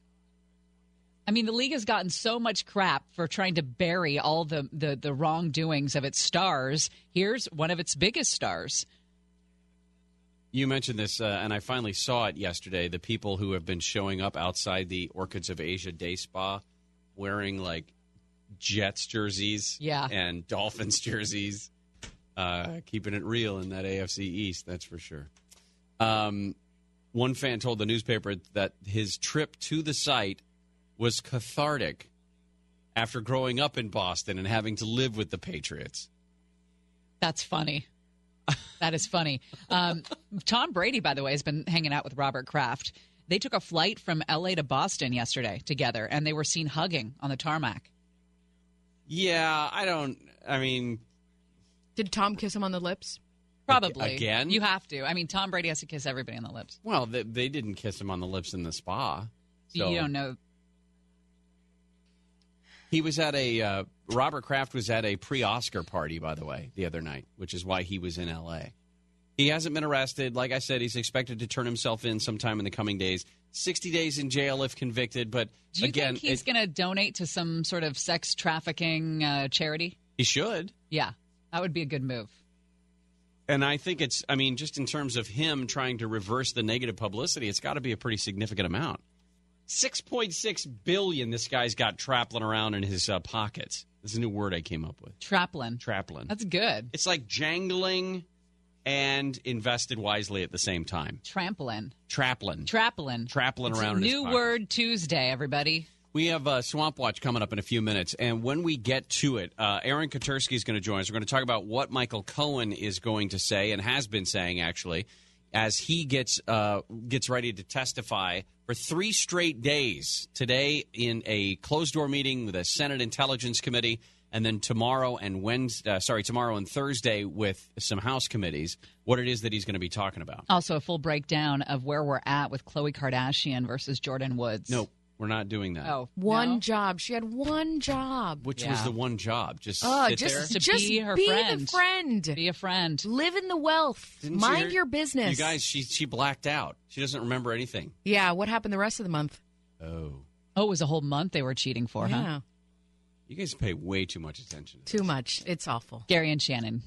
I mean, the league has gotten so much crap for trying to bury all the, the, the wrongdoings of its stars. Here's one of its biggest stars. You mentioned this, uh, and I finally saw it yesterday. The people who have been showing up outside the Orchids of Asia Day Spa wearing like Jets jerseys Yeah. and Dolphins jerseys, uh, keeping it real in that AFC East, that's for sure. Um, one fan told the newspaper that his trip to the site was cathartic after growing up in Boston and having to live with the Patriots. That's funny. That is funny. Um, Tom Brady, by the way, has been hanging out with Robert Kraft. They took a flight from LA to Boston yesterday together, and they were seen hugging on the tarmac. Yeah, I don't. I mean, Did Tom kiss him on the lips? Probably. again? You have to. I mean, Tom Brady has to kiss everybody on the lips. well, they, they didn't kiss him on the lips in the spa. You don't know. He was at a uh, Robert Kraft was at a pre-Oscar party, by the way, the other night, which is why he was in L.A. He hasn't been arrested. Like I said, he's expected to turn himself in sometime in the coming days. Sixty days in jail if convicted. But Do you again, think he's going to donate to some sort of sex trafficking uh, charity? he should. Yeah, that would be a good move. And I think it's. I mean, just in terms of him trying to reverse the negative publicity, it's got to be a pretty significant amount. Six point six billion. This guy's got trappling around in his uh, pockets. This is a new word I came up with. Traplin. Traplin. That's good. It's like jangling and invested wisely at the same time. Tramplin. Traplin. Traplin. Traplin It's around a in his new word Tuesday, everybody. We have uh, Swamp Watch coming up in a few minutes, and when we get to it, uh, Aaron Katersky is going to join us. We're going to talk about what Michael Cohen is going to say and has been saying actually, as he gets uh, gets ready to testify for three straight days today in a closed door meeting with the Senate Intelligence Committee, and then tomorrow and Wednesday, uh, sorry, tomorrow and Thursday with some House committees. What it is that he's going to be talking about? Also, a full breakdown of where we're at with Khloe Kardashian versus Jordyn Woods. No, we're not doing that. Oh, One job. She had one job. Which was the one job? Just Oh, sit just, there? To just be her be friend. the friend. Be a friend. Live in the wealth. Didn't Mind hear- your business. You guys, she she blacked out. She doesn't remember anything. Yeah, what happened the rest of the month? Oh, Oh, it was a whole month they were cheating for, yeah, huh? you guys pay way too much attention. too much. It's awful. Gary and Shannon.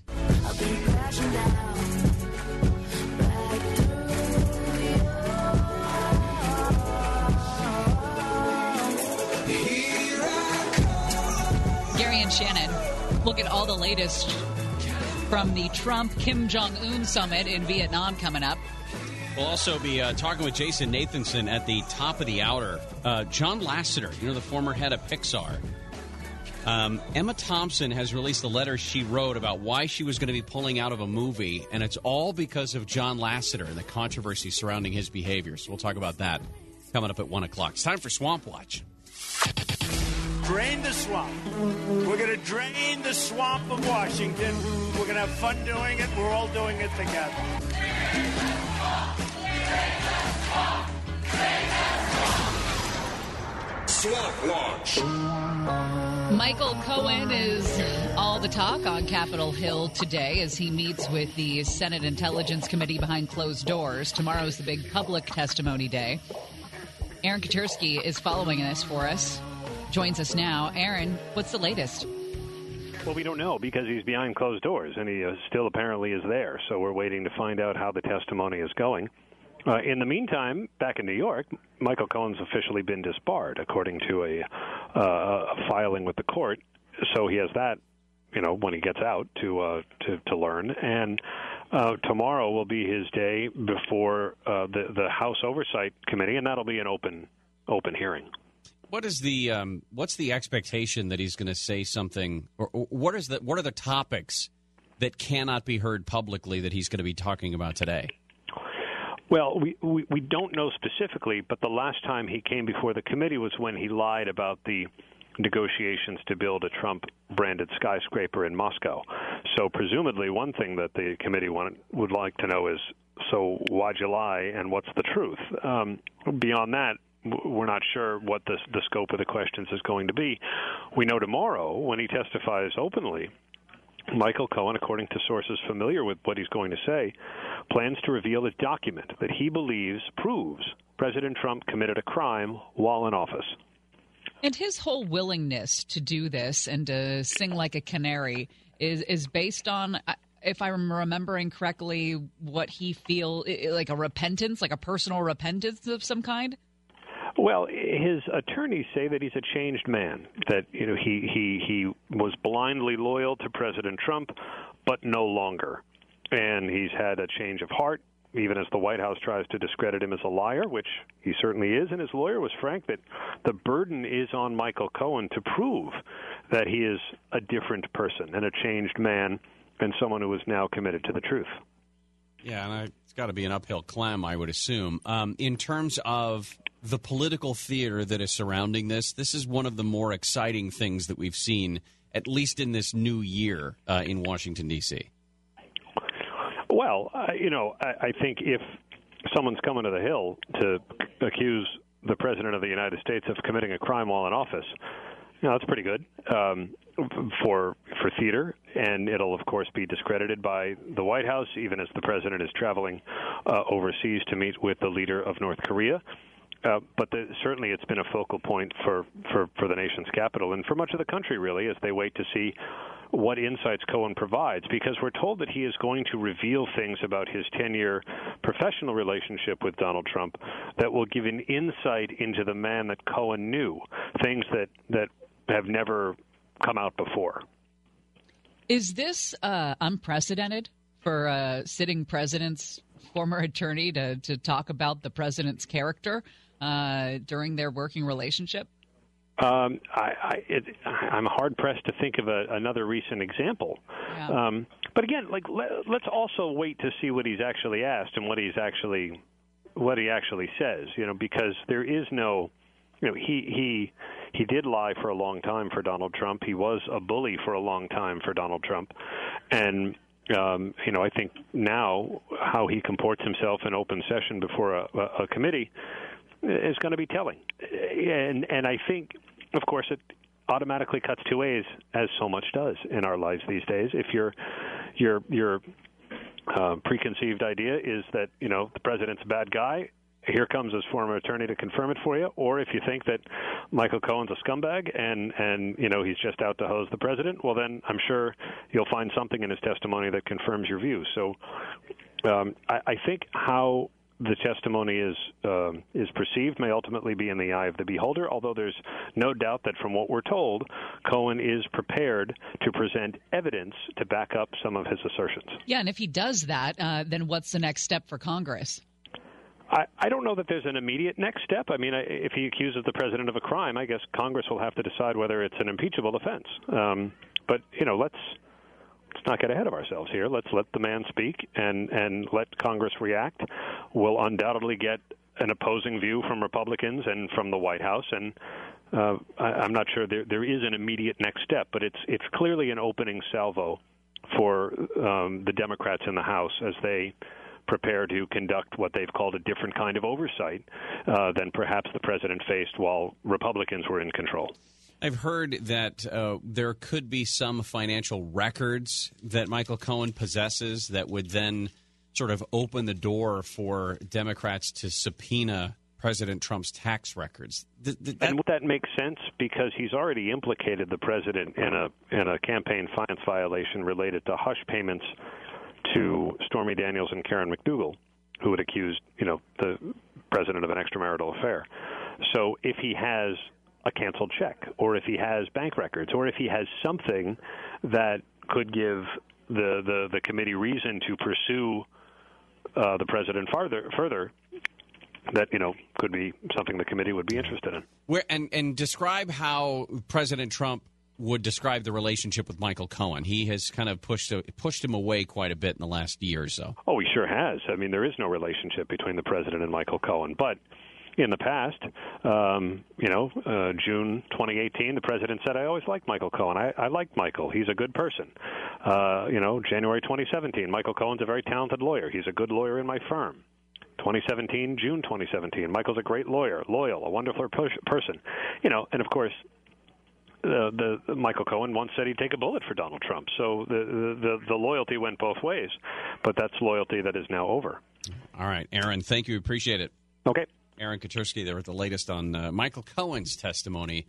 Look at all the latest from the Trump Kim Jong Un summit in Vietnam coming up. We'll also be uh, talking with Jason Nathanson at the top of the hour. Uh, John Lasseter, you know, the former head of Pixar. Um, Emma Thompson has released a letter she wrote about why she was going to be pulling out of a movie, and it's all because of John Lasseter and the controversy surrounding his behavior. So we'll talk about that coming up at 1 o'clock. It's time for Swamp Watch. Drain the swamp. We're going to drain the swamp of Washington. We're going to have fun doing it. We're all doing it together. Swamp Watch. Michael Cohen is all the talk on Capitol Hill today as he meets with the Senate Intelligence Committee behind closed doors. Tomorrow is the big public testimony day. Aaron Katersky is following this for us. Joins us now. Aaron, what's the latest? Well, we don't know because he's behind closed doors, and he uh, still apparently is there. So we're waiting to find out how the testimony is going. Uh, in the meantime, back in New York, Michael Cohen's officially been disbarred, according to a, uh, a filing with the court. So he has that, you know, when he gets out to uh, to to learn. And uh, tomorrow will be his day before uh, the the House Oversight Committee, and that'll be an open open hearing. What is the um, what's the expectation that he's going to say something, or, or what is the what are the topics that cannot be heard publicly that he's going to be talking about today? Well, we, we we don't know specifically, but the last time he came before the committee was when he lied about the negotiations to build a Trump branded skyscraper in Moscow. So presumably one thing that the committee want, would like to know is so why'd you lie and what's the truth? Um, beyond that, we're not sure what the, the scope of the questions is going to be. We know tomorrow when he testifies openly Michael Cohen, according to sources familiar with what he's going to say, plans to reveal a document that he believes proves President Trump committed a crime while in office. And his whole willingness to do this and to sing like a canary is is based on uh, if I'm remembering correctly what he feel like a repentance, like a personal repentance of some kind. Well, his attorneys say that he's a changed man. That you know he he he was blindly loyal to President Trump, but no longer, and he's had a change of heart. Even as the White House tries to discredit him as a liar, which he certainly is, and his lawyer was frank that the burden is on Michael Cohen to prove that he is a different person and a changed man and someone who is now committed to the truth. Yeah, and it's got to be an uphill climb, I would assume. Um, in terms of the political theater that is surrounding this, this is one of the more exciting things that we've seen, at least in this new year uh, in Washington, D.C. Well, uh, you know, I, I think if someone's coming to the Hill to accuse the President of the United States of committing a crime while in office, you know, that's pretty good um, for for theater, and it'll of course be discredited by the White House, even as the president is traveling uh, overseas to meet with the leader of North Korea. Uh, but the, certainly it's been a focal point for, for, for the nation's capital and for much of the country, really, as they wait to see what insights Cohen provides, because we're told that he is going to reveal things about his 10 year professional relationship with Donald Trump that will give an insight into the man that Cohen knew, things that, that have never come out before. Is this uh, unprecedented for a sitting president's former attorney to, to talk about the president's character? Uh, during their working relationship? Um, I, I, it, I'm hard pressed to think of a, another recent example. Yeah. Um, but again, like let, let's also wait to see what he's actually asked and what he's actually what he actually says. You know, because there is no, you know, he he he did lie for a long time for Donald Trump. He was a bully for a long time for Donald Trump, and um, you know, I think now how he comports himself in open session before a, a committee is going to be telling. And and I think, of course, it automatically cuts two ways, as so much does in our lives these days. If your your your uh, preconceived idea is that you know the president's a bad guy, here comes his former attorney to confirm it for you. Or if you think that Michael Cohen's a scumbag and and you know he's just out to hose the president, well then I'm sure you'll find something in his testimony that confirms your views. So um, I, I think how the testimony is uh, is perceived may ultimately be in the eye of the beholder. Although there's no doubt that from what we're told, Cohen is prepared to present evidence to back up some of his assertions. Yeah, and if he does that, uh, then what's the next step for Congress? I, I don't know that there's an immediate next step. I mean, I, if he accuses the president of a crime, I guess Congress will have to decide whether it's an impeachable offense. Um, but you know, let's let's not get ahead of ourselves here. Let's let the man speak and and let Congress react. We'll undoubtedly get an opposing view from Republicans and from the White House, and uh, I, I'm not sure there there is an immediate next step, but it's it's clearly an opening salvo for um, the Democrats in the House as they prepare to conduct what they've called a different kind of oversight uh, than perhaps the president faced while Republicans were in control. I've heard that uh, there could be some financial records that Michael Cohen possesses that would then sort of open the door for Democrats to subpoena President Trump's tax records. Th- th- and that makes sense because he's already implicated the president in a in a campaign finance violation related to hush payments to Stormy Daniels and Karen McDougal, who had accused you know the president of an extramarital affair. So if he has a canceled check, or if he has bank records, or if he has something that could give the the, the committee reason to pursue uh, the president farther further, that you know could be something the committee would be interested in. Where and and describe how President Trump would describe the relationship with Michael Cohen. He has kind of pushed pushed him away quite a bit in the last year or so. Oh, he sure has. I mean, there is no relationship between the president and Michael Cohen, but in the past, um, you know, uh, June 2018, the president said, "I always liked Michael Cohen. I, I like Michael. He's a good person." Uh, you know, January 2017, Michael Cohen's a very talented lawyer. He's a good lawyer in my firm. 2017, June 2017, Michael's a great lawyer, loyal, a wonderful pers- person. You know, and of course, the, the Michael Cohen once said he'd take a bullet for Donald Trump. So the, the the loyalty went both ways, but that's loyalty that is now over. All right, Aaron, thank you. Appreciate it. Okay. Aaron Katersky there with the latest on uh, Michael Cohen's testimony.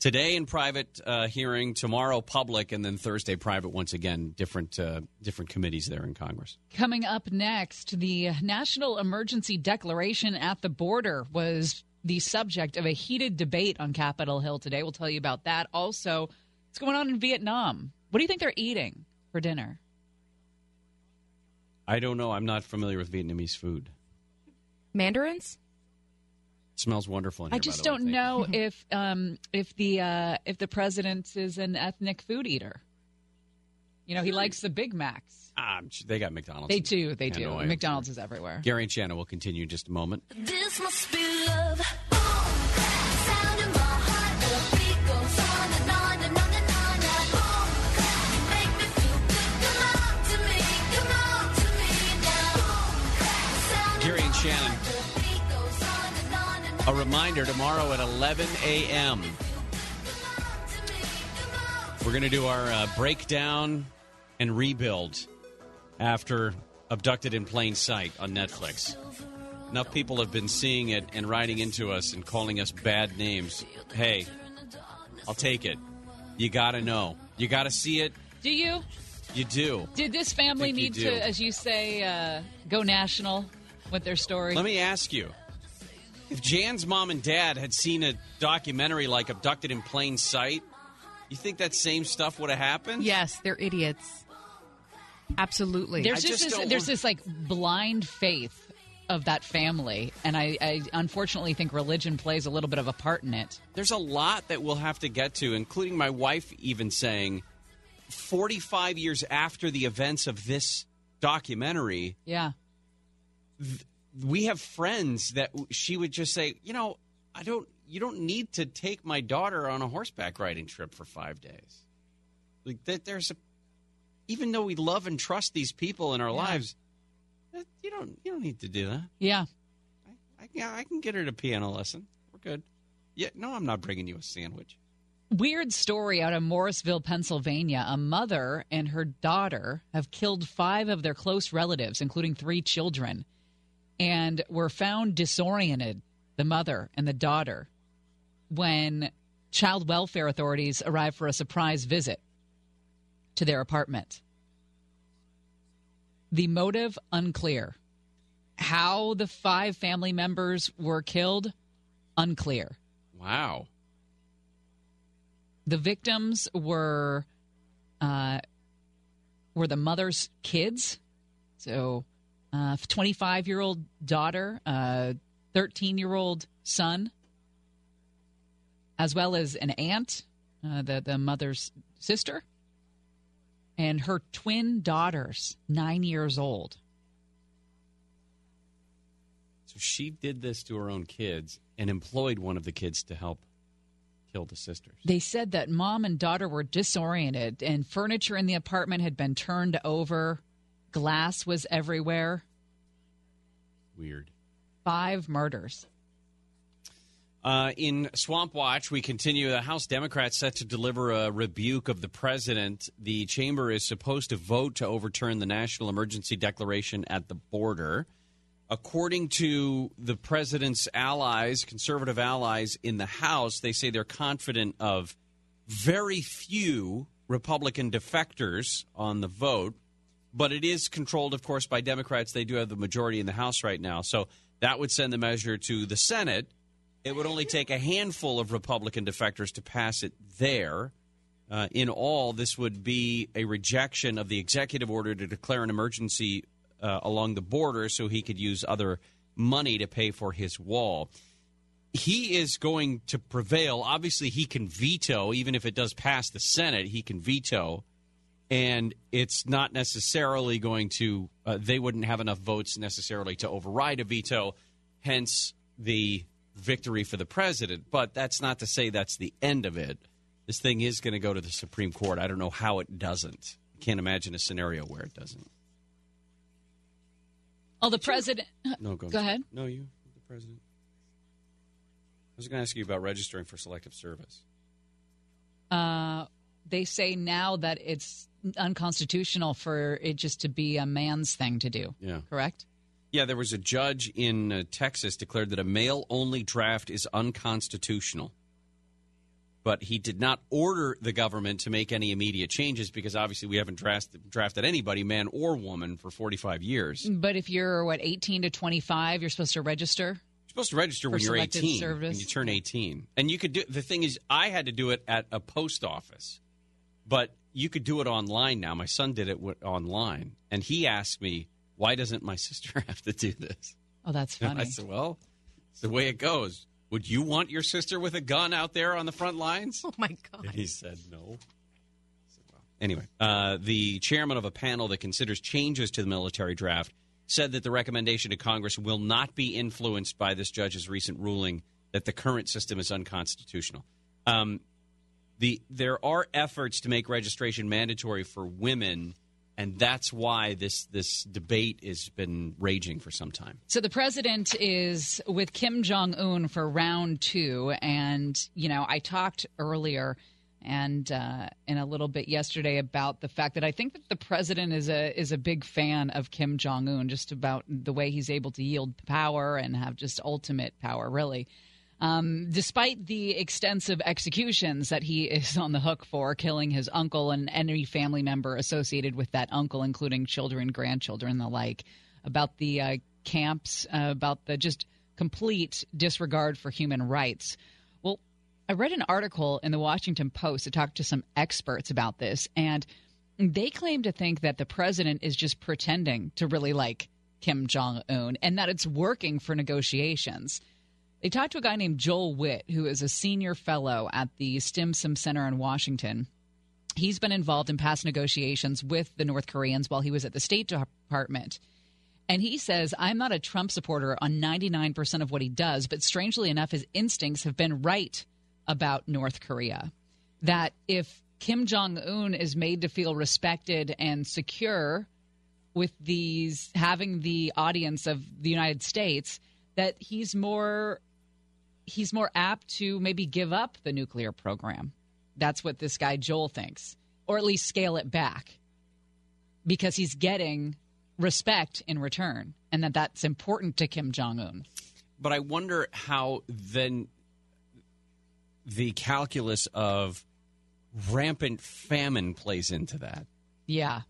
Today in private uh, hearing, tomorrow public, and then Thursday private once again. Different uh, different committees there in Congress. Coming up next, the National Emergency Declaration at the border was the subject of a heated debate on Capitol Hill today. We'll tell you about that. Also, what's going on in Vietnam? What do you think they're eating for dinner? I don't know. I'm not familiar with Vietnamese food. Mandarins? Smells wonderful. In here, I just by the don't way. know if um, if the uh, if the president is an ethnic food eater. You know, he likes the Big Macs. Ah, they got McDonald's. They do. They do. McDonald's is everywhere. Gary and Shannon will continue in just a moment. This must be A reminder tomorrow at 11 a.m. We're going to do our uh, breakdown and rebuild after Abducted in Plain Sight on Netflix. Enough people have been seeing it and writing into us and calling us bad names. Hey, I'll take it. You got to know. You got to see it. Do you? You do. Did this family need to, as you say, uh, go national with their story? Let me ask you. If Jan's mom and dad had seen a documentary like Abducted in Plain Sight, you think that same stuff would have happened? Yes, they're idiots. Absolutely. There's just, just this, there's want- this like blind faith of that family, and I, I unfortunately think religion plays a little bit of a part in it. There's a lot that we'll have to get to, including my wife even saying 45 years after the events of this documentary, Yeah. We have friends that she would just say, you know, I don't, you don't need to take my daughter on a horseback riding trip for five days. Like that, there's a, even though we love and trust these people in our lives, you don't, you don't need to do that. Yeah. I, yeah, I can get her to piano lesson. We're good. Yeah, no, I'm not bringing you a sandwich. Weird story out of Morrisville, Pennsylvania. A mother and her daughter have killed five of their close relatives, including three children, and were found disoriented, the mother and the daughter, when child welfare authorities arrived for a surprise visit to their apartment. The motive unclear. How the five family members were killed unclear. Wow. The victims were uh, were the mother's kids. So, twenty five year old daughter, thirteen year old son, as well as an aunt, uh, the the mother's sister, and her twin daughters, nine years old. So she did this to her own kids and employed one of the kids to help kill the sisters. They said that mom and daughter were disoriented, and furniture in the apartment had been turned over. Glass was everywhere. Weird. Five murders. Uh, in Swamp Watch, we continue. The House Democrats set to deliver a rebuke of the president. The chamber is supposed to vote to overturn the national emergency declaration at the border. according to the president's allies, conservative allies in the House, they say they're confident of very few Republican defectors on the vote, but it is controlled, of course, by Democrats. They do have the majority in the House right now. So that would send the measure to the Senate. It would only take a handful of Republican defectors to pass it there. Uh, in all, this would be a rejection of the executive order to declare an emergency uh, along the border so he could use other money to pay for his wall. He is going to prevail. Obviously, he can veto, even if it does pass the Senate, he can veto. And it's not necessarily going to, uh, they wouldn't have enough votes necessarily to override a veto, hence the victory for the president. But that's not to say that's the end of it. This thing is going to go to the Supreme Court. I don't know how it doesn't. Can't imagine a scenario where it doesn't. Oh, the president. No, go, Go ahead. No, you, the president. I was going to ask you about registering for selective service. Uh, they say now that it's unconstitutional for it just to be a man's thing to do. Yeah. Correct? Yeah, there was a judge in uh, Texas declared that a male only draft is unconstitutional. But he did not order the government to make any immediate changes because obviously we haven't drafted, drafted anybody, man or woman, for 45 years. But if you're, what, 18 to 25, you're supposed to register? You're supposed to register when you're selective 18. service? When you turn 18. And you could do the thing is, I had to do it at a post office, but you could do it online now. My son did it w- online, and he asked me, why doesn't my sister have to do this? Oh, that's And funny. I said, well, it's the way it goes. Would you want your sister with a gun out there on the front lines? Oh my god. And he said no. Said, well. Anyway, uh, the chairman of a panel that considers changes to the military draft said that the recommendation to Congress will not be influenced by this judge's recent ruling that the current system is unconstitutional. Um, the there are efforts to make registration mandatory for women, and that's why this this debate has been raging for some time. So the president is with Kim Jong Un for round two, and you know I talked earlier and uh, in a little bit yesterday about the fact that I think that the president is a is a big fan of Kim Jong Un, just about the way he's able to yield power and have just ultimate power, really. Um, despite the extensive executions that he is on the hook for, killing his uncle and any family member associated with that uncle, including children, grandchildren, and the like, about the uh, camps, uh, about the just complete disregard for human rights. Well, I read an article in the Washington Post to talk to some experts about this, and they claim to think that the president is just pretending to really like Kim Jong Un and that it's working for negotiations. They talked to a guy named Joel Wit, who is a senior fellow at the Stimson Center in Washington. He's been involved in past negotiations with the North Koreans while he was at the State Department. And he says, I'm not a Trump supporter on 99% of what he does, but strangely enough, his instincts have been right about North Korea. That if Kim Jong un is made to feel respected and secure with these having the audience of the United States, that he's more he's more apt to maybe give up the nuclear program. That's what this guy Joel thinks, or at least scale it back, because he's getting respect in return, and that that's important to Kim Jong Un. But I wonder how then the calculus of rampant famine plays into that. Yeah.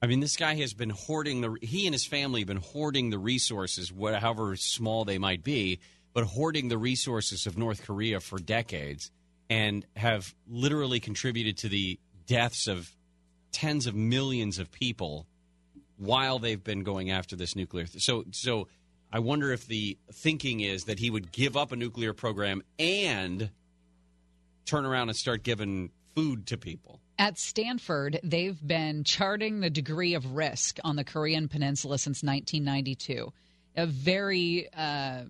I mean, this guy has been hoarding the. He and his family have been hoarding the resources, wha- however small they might be, but hoarding the resources of North Korea for decades, and have literally contributed to the deaths of tens of millions of people while they've been going after this nuclear. Th- so, so I wonder if the thinking is that he would give up a nuclear program and turn around and start giving food to people. At Stanford, they've been charting the degree of risk on the Korean Peninsula since 1992. A very uh,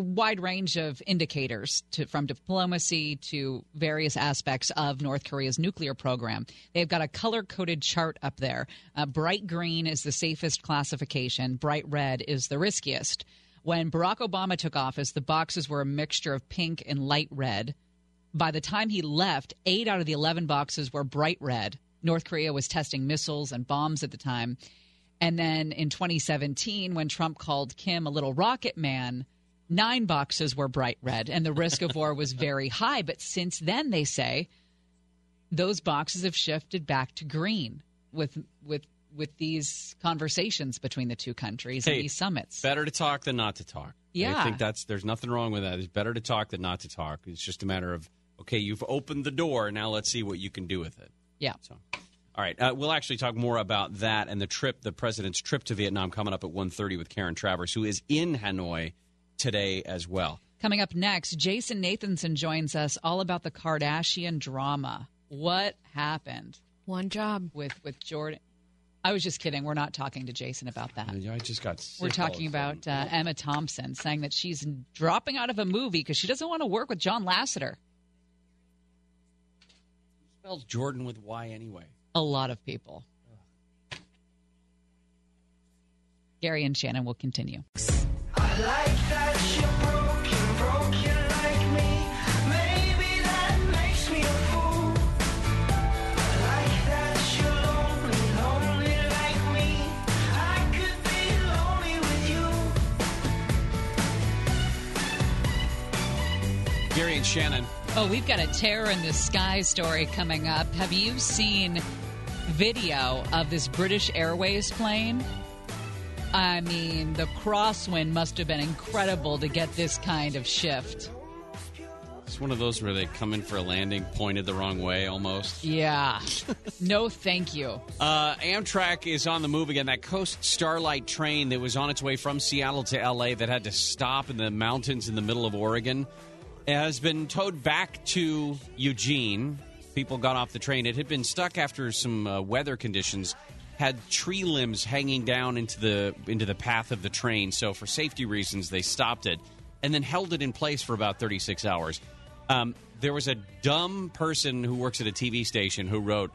wide range of indicators, to, from diplomacy to various aspects of North Korea's nuclear program. They've got a color coded chart up there. Uh, bright green is the safest classification, bright red is the riskiest. When Barack Obama took office, the boxes were a mixture of pink and light red. By the time he left, eight out of the 11 boxes were bright red. North Korea was testing missiles and bombs at the time. And then in 2017, when Trump called Kim a little rocket man, nine boxes were bright red and the risk of war was very high. But since then, they say those boxes have shifted back to green with with with these conversations between the two countries and Hey, these summits. Better to talk than not to talk. Yeah. I think that's there's nothing wrong with that. It's better to talk than not to talk. It's just a matter of okay, you've opened the door. Now let's see what you can do with it. Yeah. So, all right, uh, we'll actually talk more about that and the trip, the president's trip to Vietnam, coming up at 1.30 with Karen Travers, who is in Hanoi today as well. Coming up next, Jason Nathanson joins us all about the Kardashian drama. What happened? One job with with Jordyn. I was just kidding. We're not talking to Jason about that. I just got. Sick We're talking about uh, Emma Thompson saying that she's dropping out of a movie because she doesn't want to work with John Lasseter. spells Jordan with Y anyway. A lot of people. Gary and Shannon will continue. I like that you're broken, broken like me. Maybe that makes me a fool. I like that you're lonely, lonely like me. I could be lonely with you. Gary and Shannon. Oh, we've got a terror in the sky story coming up. Have you seen video of this British Airways plane? I mean, the crosswind must have been incredible to get this kind of shift. It's one of those where they come in for a landing pointed the wrong way almost. Yeah. no, thank you. Uh, Amtrak is on the move again. That Coast Starlight train that was on its way from Seattle to LA that had to stop in the mountains in the middle of Oregon has been towed back to Eugene. People got off the train. It had been stuck after some uh, weather conditions. Had tree limbs hanging down into the into the path of the train. So for safety reasons, they stopped it and then held it in place for about 36 hours. Um, there was a dumb person who works at a TV station who wrote,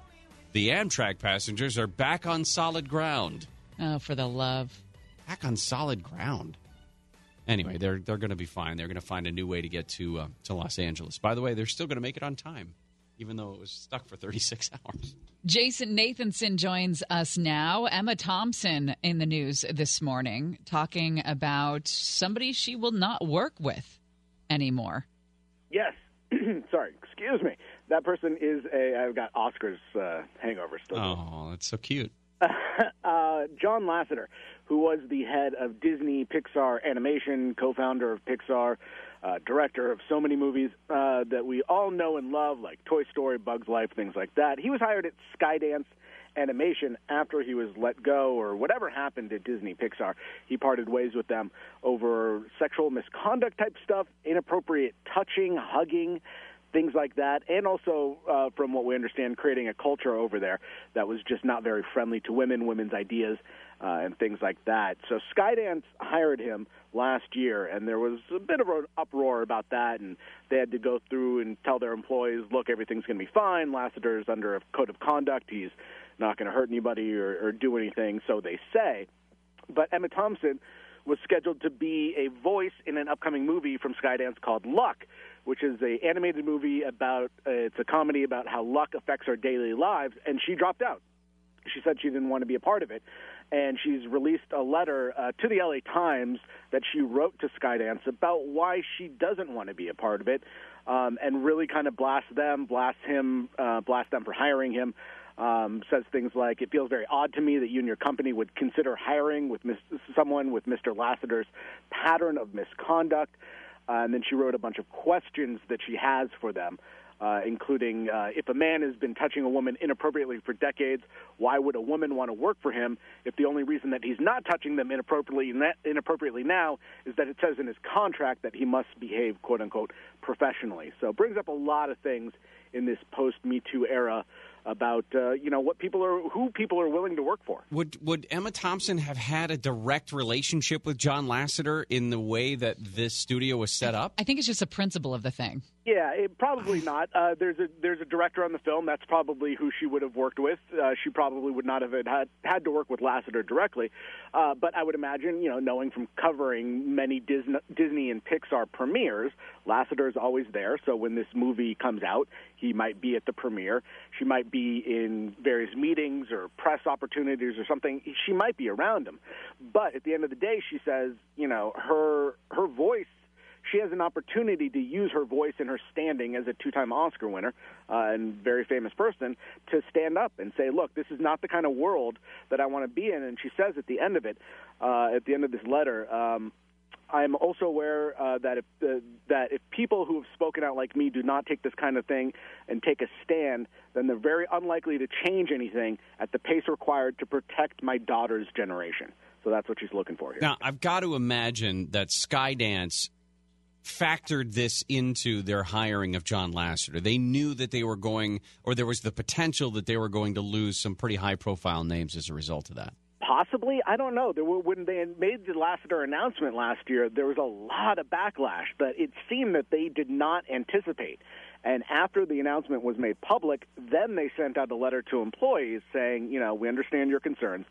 "The Amtrak passengers are back on solid ground." Oh, for the love. Back on solid ground. Anyway, they're they're going to be fine. They're going to find a new way to get to uh, to Los Angeles. By the way, they're still going to make it on time, even though it was stuck for 36 hours. Jason Nathanson joins us now. Emma Thompson in the news this morning talking about somebody she will not work with anymore. Yes. Sorry, excuse me. That person is a. I've got Oscar's uh, hangover still. Oh, that's so cute. uh, John Lasseter, who was the head of Disney Pixar Animation, co-founder of Pixar, uh, director of so many movies uh, that we all know and love, like Toy Story, Bugs Life, things like that. He was hired at Skydance Animation after he was let go or whatever happened at Disney Pixar. He parted ways with them over sexual misconduct type stuff, inappropriate touching, hugging, things like that, and also, uh, from what we understand, creating a culture over there that was just not very friendly to women, women's ideas, uh, and things like that. So Skydance hired him last year, and there was a bit of an uproar about that, and they had to go through and tell their employees, look, everything's going to be fine. Lasseter's under a code of conduct. He's not going to hurt anybody or, or do anything, so they say. But Emma Thompson was scheduled to be a voice in an upcoming movie from Skydance called Luck, which is a animated movie about uh, it's a comedy about how luck affects our daily lives, and she dropped out. She said she didn't want to be a part of it, and she's released a letter uh, to the LA Times that she wrote to Skydance about why she doesn't want to be a part of it, um, and really kind of blast them, blast him, uh, blast them for hiring him. Um, says things like, "It feels very odd to me that you and your company would consider hiring with someone with Mr. Lasseter's pattern of misconduct." Uh, and then she wrote a bunch of questions that she has for them, uh, including uh, if a man has been touching a woman inappropriately for decades, why would a woman want to work for him if the only reason that he's not touching them inappropriately inappropriately now is that it says in his contract that he must behave quote unquote professionally. So it brings up a lot of things in this post Me Too era about uh, you know what people are who people are willing to work for. Would would Emma Thompson have had a direct relationship with John Lasseter in the way that this studio was set up? I think it's just a principle of the thing. Yeah, it, probably not. Uh, there's a there's a director on the film. That's probably who she would have worked with. Uh, she probably would not have had had to work with Lasseter directly. Uh, but I would imagine, you know, knowing from covering many Disney, Disney and Pixar premieres, Lasseter is always there. So when this movie comes out, he might be at the premiere. She might be in various meetings or press opportunities or something. She might be around him, but at the end of the day, she says, you know, her her voice. She has an opportunity to use her voice and her standing as a two-time Oscar winner uh, and very famous person to stand up and say, "Look, this is not the kind of world that I want to be in." And she says at the end of it, uh, at the end of this letter, um, I'm also aware uh, that if uh, that if people who have spoken out like me do not take this kind of thing and take a stand, then they're very unlikely to change anything at the pace required to protect my daughter's generation. So that's what she's looking for here. Now, I've got to imagine that Skydance factored this into their hiring of John Lasseter. They knew that they were going, or there was the potential that they were going to lose some pretty high profile names as a result of that. Possibly, I don't know. There were, when they made the Lasseter announcement last year, there was a lot of backlash that it seemed that they did not anticipate. And after the announcement was made public, then they sent out a letter to employees saying, you know, we understand your concerns,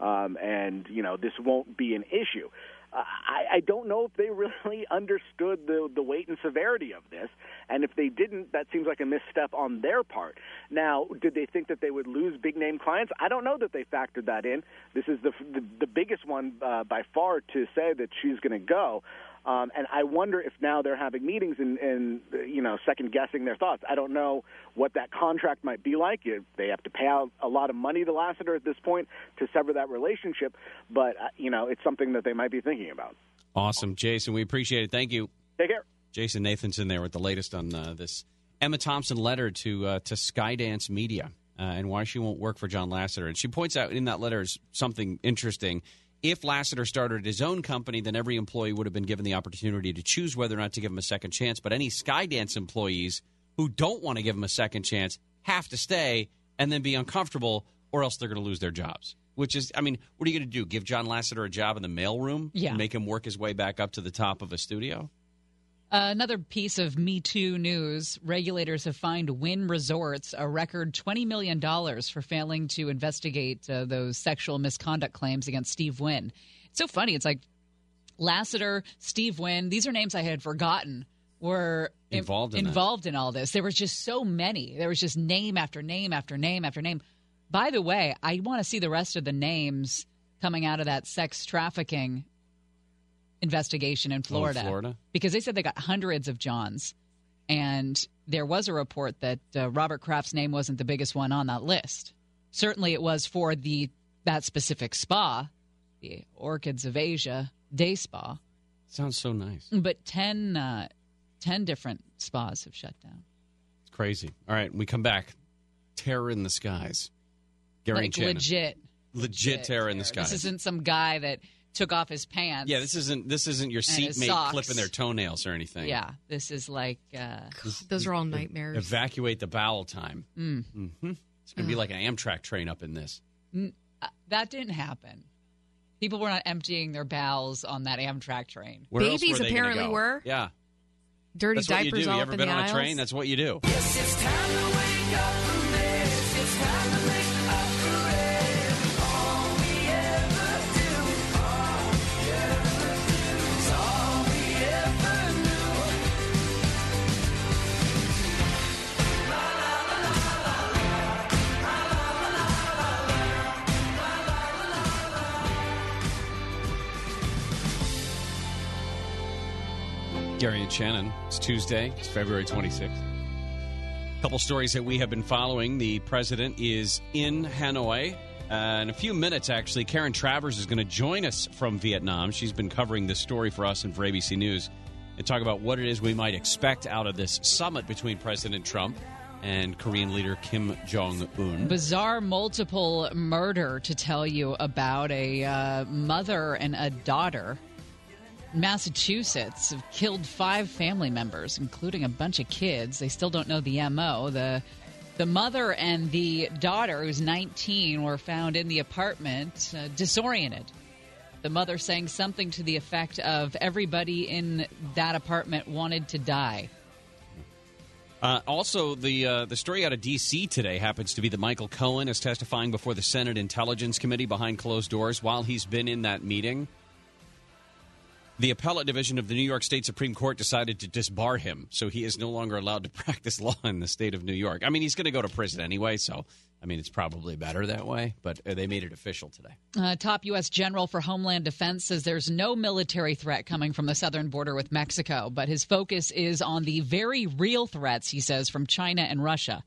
um, and you know this won't be an issue. I, I don't know if they really understood the the weight and severity of this, and if they didn't, that seems like a misstep on their part. Now, did they think that they would lose big name clients? I don't know that they factored that in. This is the the, the biggest one uh, by far to say that she's going to go. Um, and I wonder if now they're having meetings and, and you know second guessing their thoughts. I don't know what that contract might be like. If they have to pay out a lot of money to Lasseter at this point to sever that relationship, but uh, you know it's something that they might be thinking about. Awesome, Jason. We appreciate it. Thank you. Take care. Jason Nathanson there with the latest on uh, this Emma Thompson letter to uh, to Skydance Media uh, and why she won't work for John Lasseter. And she points out in that letter is something interesting. If Lasseter started his own company, then every employee would have been given the opportunity to choose whether or not to give him a second chance. But any Skydance employees who don't want to give him a second chance have to stay and then be uncomfortable, or else they're going to lose their jobs. Which is, I mean, what are you going to do? Give John Lasseter a job in the mailroom? Yeah. And make him work his way back up to the top of a studio? Uh, another piece of Me Too news regulators have fined Wynn Resorts a record $20 million for failing to investigate uh, those sexual misconduct claims against Steve Wynn. It's so funny. It's like Lasseter, Steve Wynn, these are names I had forgotten were in- Involved in that. involved in all this. There was just so many. There was just name after name after name after name. By the way, I want to see the rest of the names coming out of that sex trafficking investigation in Florida. Florida? Because they said they got hundreds of Johns. And there was a report that uh, Robert Kraft's name wasn't the biggest one on that list. Certainly it was for the that specific spa, the Orchids of Asia day spa. Sounds so nice. But 10, uh, 10 different spas have shut down. It's crazy. All right, we come back. Terror in the skies. Gary like Shannon. legit. Legit terror in the skies. This isn't some guy that took off his pants. yeah, this isn't this isn't your seatmate socks. clipping their toenails or anything. Yeah, this is like uh, Those are all nightmares. Evacuate the bowel time. Mm. hmm It's going to be like an Amtrak train up in this. N- uh, that didn't happen. People were not emptying their bowels on that Amtrak train. Where else Babies were apparently go? were. Yeah. Dirty That's what you diapers do. all You ever in been the on a train? That's what you do. Yes, Gary and Shannon. It's Tuesday. It's February 26th. A Couple stories that we have been following. The president is in Hanoi. Uh, in a few minutes, actually, Karen Travers is going to join us from Vietnam. She's been covering this story for us and for ABC News and talk about what it is we might expect out of this summit between President Trump and Korean leader Kim Jong Un. Bizarre multiple murder to tell you about a uh, mother and a daughter. Massachusetts have killed five family members, including a bunch of kids. They still don't know the MO. The the mother and the daughter, who's 19, were found in the apartment uh, disoriented. The mother saying something to the effect of everybody in that apartment wanted to die. Uh, also, the uh, the story out of D.C. today happens to be that Michael Cohen is testifying before the Senate Intelligence Committee behind closed doors while he's been in that meeting. The appellate division of the New York State Supreme Court decided to disbar him, so he is no longer allowed to practice law in the state of New York. I mean, he's going to go to prison anyway, so I mean, it's probably better that way. But uh, they made it official today. Uh, top U.S. General for Homeland Defense says there's no military threat coming from the southern border with Mexico, but his focus is on the very real threats, he says, from China and Russia.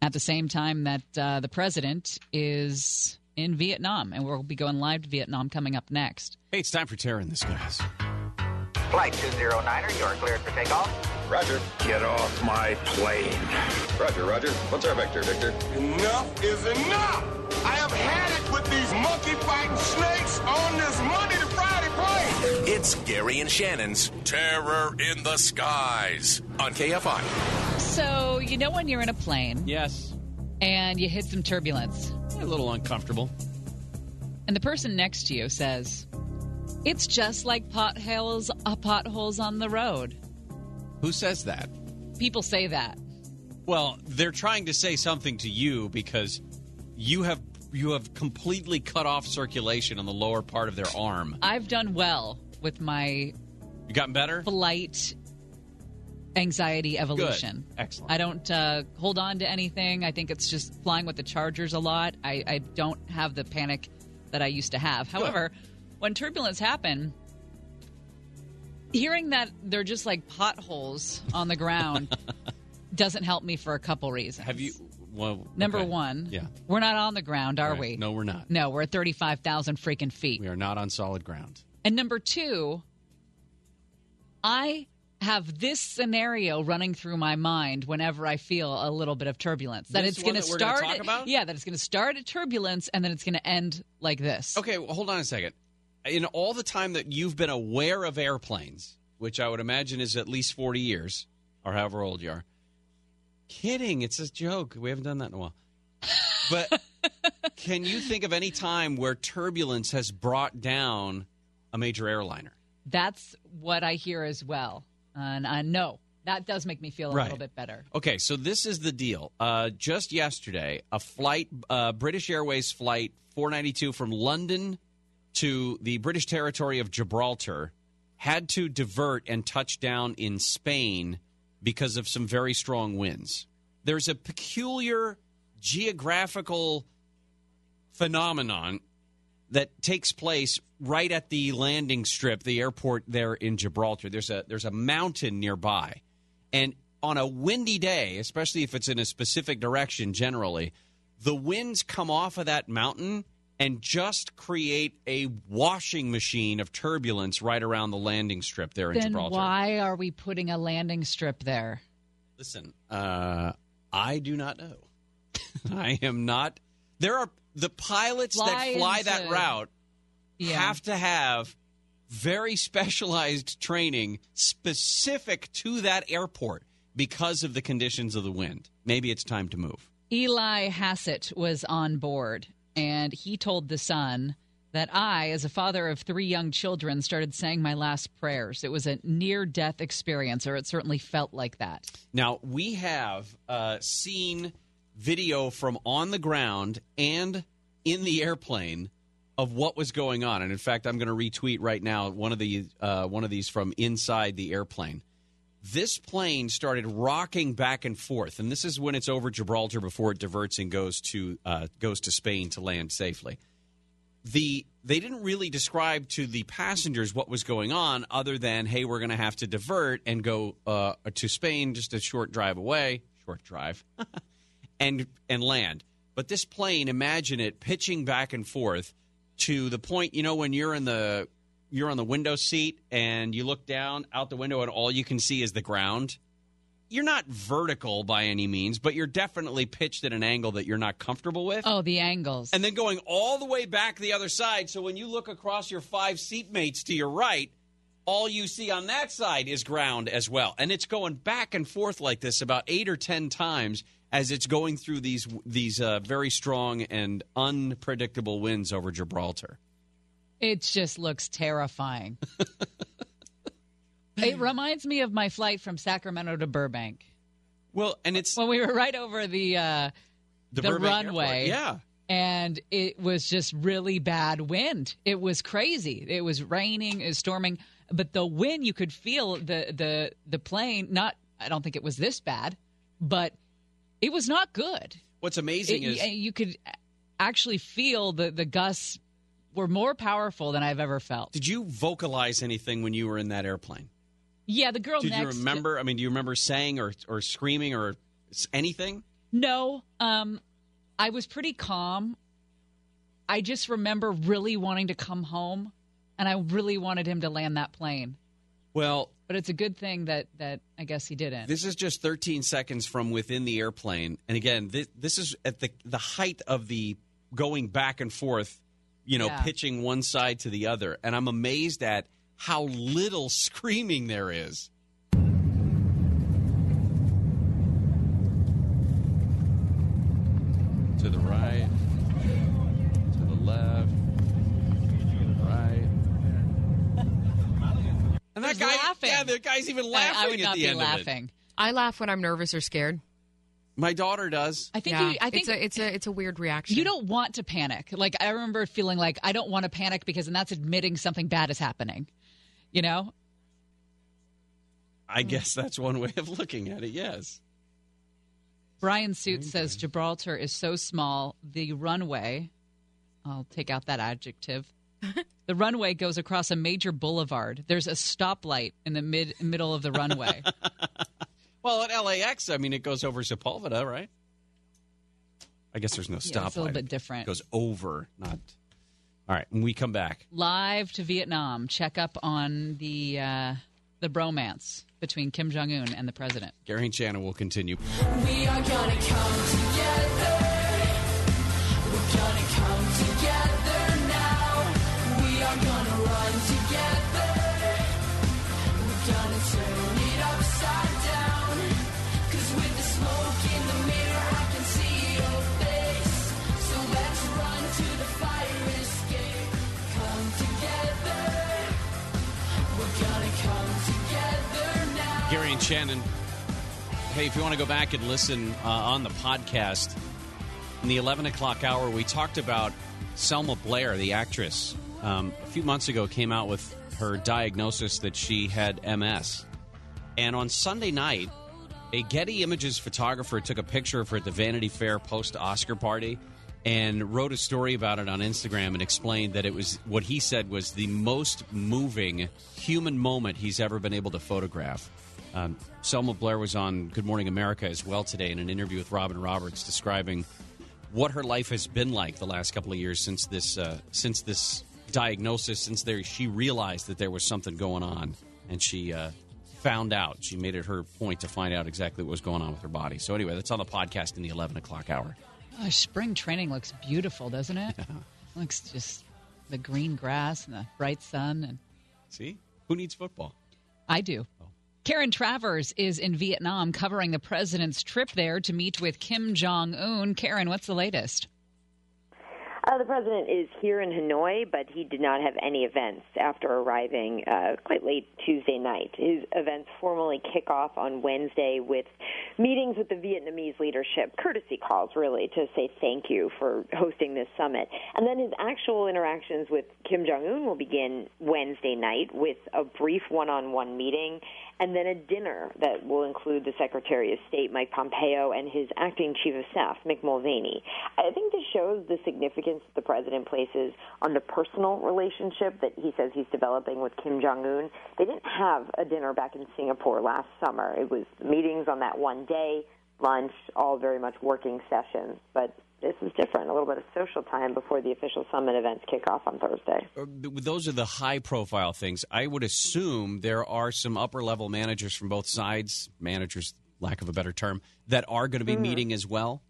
At the same time that uh, the president is in Vietnam, and we'll be going live to Vietnam coming up next. Hey, it's time for Terror in the Skies. Flight 209er, you are cleared for takeoff. Roger. Get off my plane. Roger, Roger. What's our vector, Victor? Enough is enough! I have had it with these monkey fighting snakes on this Monday to Friday plane! It's Gary and Shannon's Terror in the Skies on KFI. So, you know when you're in a plane Yes. and you hit some turbulence, A little uncomfortable. and the person next to you says, It's just like potholes, uh, potholes on the road. Who says that? People say that. Well, they're trying to say something to you because you have you have completely cut off circulation on the lower part of their arm. I've done well with my You gotten better? flight anxiety evolution. Good. Excellent. I don't uh, hold on to anything. I think it's just flying with the Chargers a lot. I, I don't have the panic that I used to have. However, when turbulence happen, hearing that they're just like potholes on the ground doesn't help me for a couple reasons. Have you? Well, Number okay. one, Yeah. we're not on the ground, are Right. we? No, we're not. No, we're at 35,000 freaking feet. We are not on solid ground. And number two, I have this scenario running through my mind whenever I feel a little bit of turbulence. That This it's going to start. Yeah, that it's going to start at turbulence and then it's going to end like this. Okay, well, hold on a second. In all the time that you've been aware of airplanes, which I would imagine is at least 40 years, or however old you are, kidding, it's a joke. We haven't done that in a while. But can you think of any time where turbulence has brought down a major airliner? That's what I hear as well. And I know that does make me feel a Right. little bit better. Okay, so this is the deal. Uh, just yesterday, a flight, uh, British Airways flight 492 from London to the British territory of Gibraltar, had to divert and touch down in Spain because of some very strong winds. There's a peculiar geographical phenomenon that takes place right at the landing strip, the airport there in Gibraltar. There's a there's a mountain nearby. And on a windy day, especially if it's in a specific direction generally, the winds come off of that mountain and just create a washing machine of turbulence right around the landing strip there in Then Gibraltar. why are we putting a landing strip there? Listen, uh, I do not know. I am not. There are the pilots Fly that fly that route Yeah. have to have very specialized training specific to that airport because of the conditions of the wind. Maybe it's time to move. Eli Hassett was on board, and he told The Sun that I, as a father of three young children, started saying my last prayers. It was a near death experience, or it certainly felt like that. Now, we have uh, seen video from on the ground and in the airplane of what was going on. And in fact, I'm going to retweet right now one of the uh, one of these from inside the airplane. This plane started rocking back and forth, and this is when it's over Gibraltar before it diverts and goes to uh, goes to Spain to land safely. The they didn't really describe to the passengers what was going on, other than hey, we're going to have to divert and go uh, to Spain, just a short drive away, short drive, and and land. But this plane, imagine it pitching back and forth to the point, you know, when you're in the you're on the window seat and you look down out the window and all you can see is the ground. You're not vertical by any means, but you're definitely pitched at an angle that you're not comfortable with. Oh, the angles. And then going all the way back the other side. So when you look across your five seatmates to your right, all you see on that side is ground as well. And it's going back and forth like this about eight or ten times as it's going through these these uh, very strong and unpredictable winds over Gibraltar. It just looks terrifying. it reminds me of my flight from Sacramento to Burbank. Well, and it's when we were right over the uh, The the, runway. Airport, yeah. and it was just really bad wind. It was crazy. It was raining, it was storming, but the wind you could feel the the the plane. Not, I don't think it was this bad, but it was not good. What's amazing It- is you could actually feel the the gusts were more powerful than I've ever felt. Did you vocalize anything when you were in that airplane? Yeah, the girl Did you remember? I mean, do you remember saying or or screaming or anything? No, um, I was pretty calm. I just remember really wanting to come home, and I really wanted him to land that plane. Well, But it's a good thing that that I guess he didn't. This is just 13 seconds from within the airplane, and again, this, this is at the the height of the going back and forth, you know, Yeah. pitching one side to the other, and I'm amazed at how little screaming there is. To the right, to the left, to the right. And that He's guy, laughing. yeah, the guy's even laughing I would at not the be end of it. laughing. I laugh when I'm nervous or scared. My daughter does. I think Yeah, you, I think it's a it's a it's a weird reaction. you don't want to panic. Like I remember feeling like I don't want to panic because then that's admitting something bad is happening. You know? I guess that's one way of looking at it. Yes. Brian Suit says Gibraltar is so small, the runway, I'll take out that adjective. The runway goes across a major boulevard. There's a stoplight in the mid middle of the runway. Well, at LAX, I mean, it goes over Sepulveda, right? I guess there's no Yeah, stoplight. it's a little bit different. It goes over, not. All right, when we come back, Live to Vietnam, check up on the uh, the bromance between Kim Jong Un and the president. Gary and Shannon will continue. We are gonna come Shannon. Hey, if you want to go back and listen uh, on the podcast, in the 11 o'clock hour, we talked about Selma Blair, the actress. Um, a few months ago, came out with her diagnosis that she had MS. And on Sunday night, a Getty Images photographer took a picture of her at the Vanity Fair post Oscar party and wrote a story about it on Instagram and explained that it was what he said was the most moving human moment he's ever been able to photograph. Um, Selma Blair was on Good Morning America as well today in an interview with Robin Roberts describing what her life has been like the last couple of years since this uh, since this diagnosis, since there she realized that there was something going on, and she uh, found out. She made it her point to find out exactly what was going on with her body. So anyway, that's on the podcast in the eleven o'clock hour. Oh, spring training looks beautiful, doesn't it? Looks just the green grass and the bright sun and See, who needs football? I do. Karen Travers is in Vietnam covering the president's trip there to meet with Kim Jong Un. Karen, what's the latest? Uh, the president is here in Hanoi, but he did not have any events after arriving uh, quite late Tuesday night. His events formally kick off on Wednesday with meetings with the Vietnamese leadership, courtesy calls, really, to say thank you for hosting this summit. And then his actual interactions with Kim Jong un will begin Wednesday night with a brief one on one meeting and then a dinner that will include the Secretary of State, Mike Pompeo, and his acting Chief of Staff, Mick Mulvaney. I think this shows the significance the president places on the personal relationship that he says he's developing with Kim Jong un. They didn't have a dinner back in Singapore last summer. It was meetings on that one day, lunch, all very much working sessions. But this is different, a little bit of social time before the official summit events kick off on Thursday. Uh, Those are the high profile things. I would assume there are some upper level managers from both sides, managers, lack of a better term, that are going to be Mhm. meeting as well.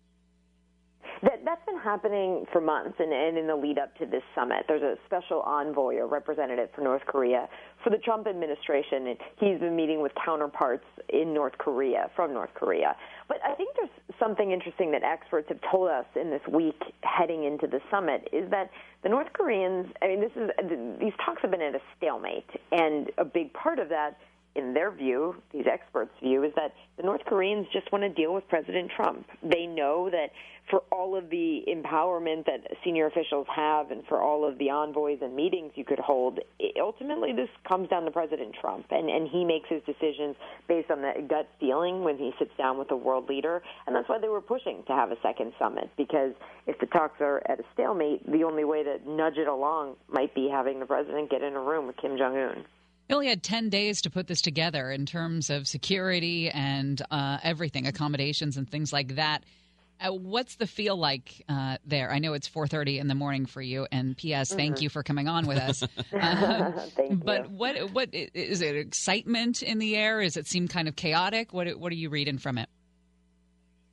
Happening for months, and, and in the lead up to this summit, there's a special envoy or representative for North Korea for the Trump administration, and he's been meeting with counterparts in North Korea from North Korea. But I think there's something interesting that experts have told us in this week heading into the summit is that the North Koreans, I mean, this is these talks have been at a stalemate, and a big part of that in their view, these experts' view, is that the North Koreans just want to deal with President Trump. They know that for all of the empowerment that senior officials have and for all of the envoys and meetings you could hold, ultimately this comes down to President Trump. And, and he makes his decisions based on the gut feeling when he sits down with a world leader. And that's why they were pushing to have a second summit, because if the talks are at a stalemate, the only way to nudge it along might be having the president get in a room with Kim Jong un. He only had 10 days to put this together in terms of security and uh, everything, accommodations and things like that. Uh, what's the feel like uh, there? I know it's 4:30 in the morning for you, and P.S. Thank Mhm. you for coming on with us. Thank but you. what what is it? Excitement in the air? Does it seem kind of chaotic? What what are you reading from it?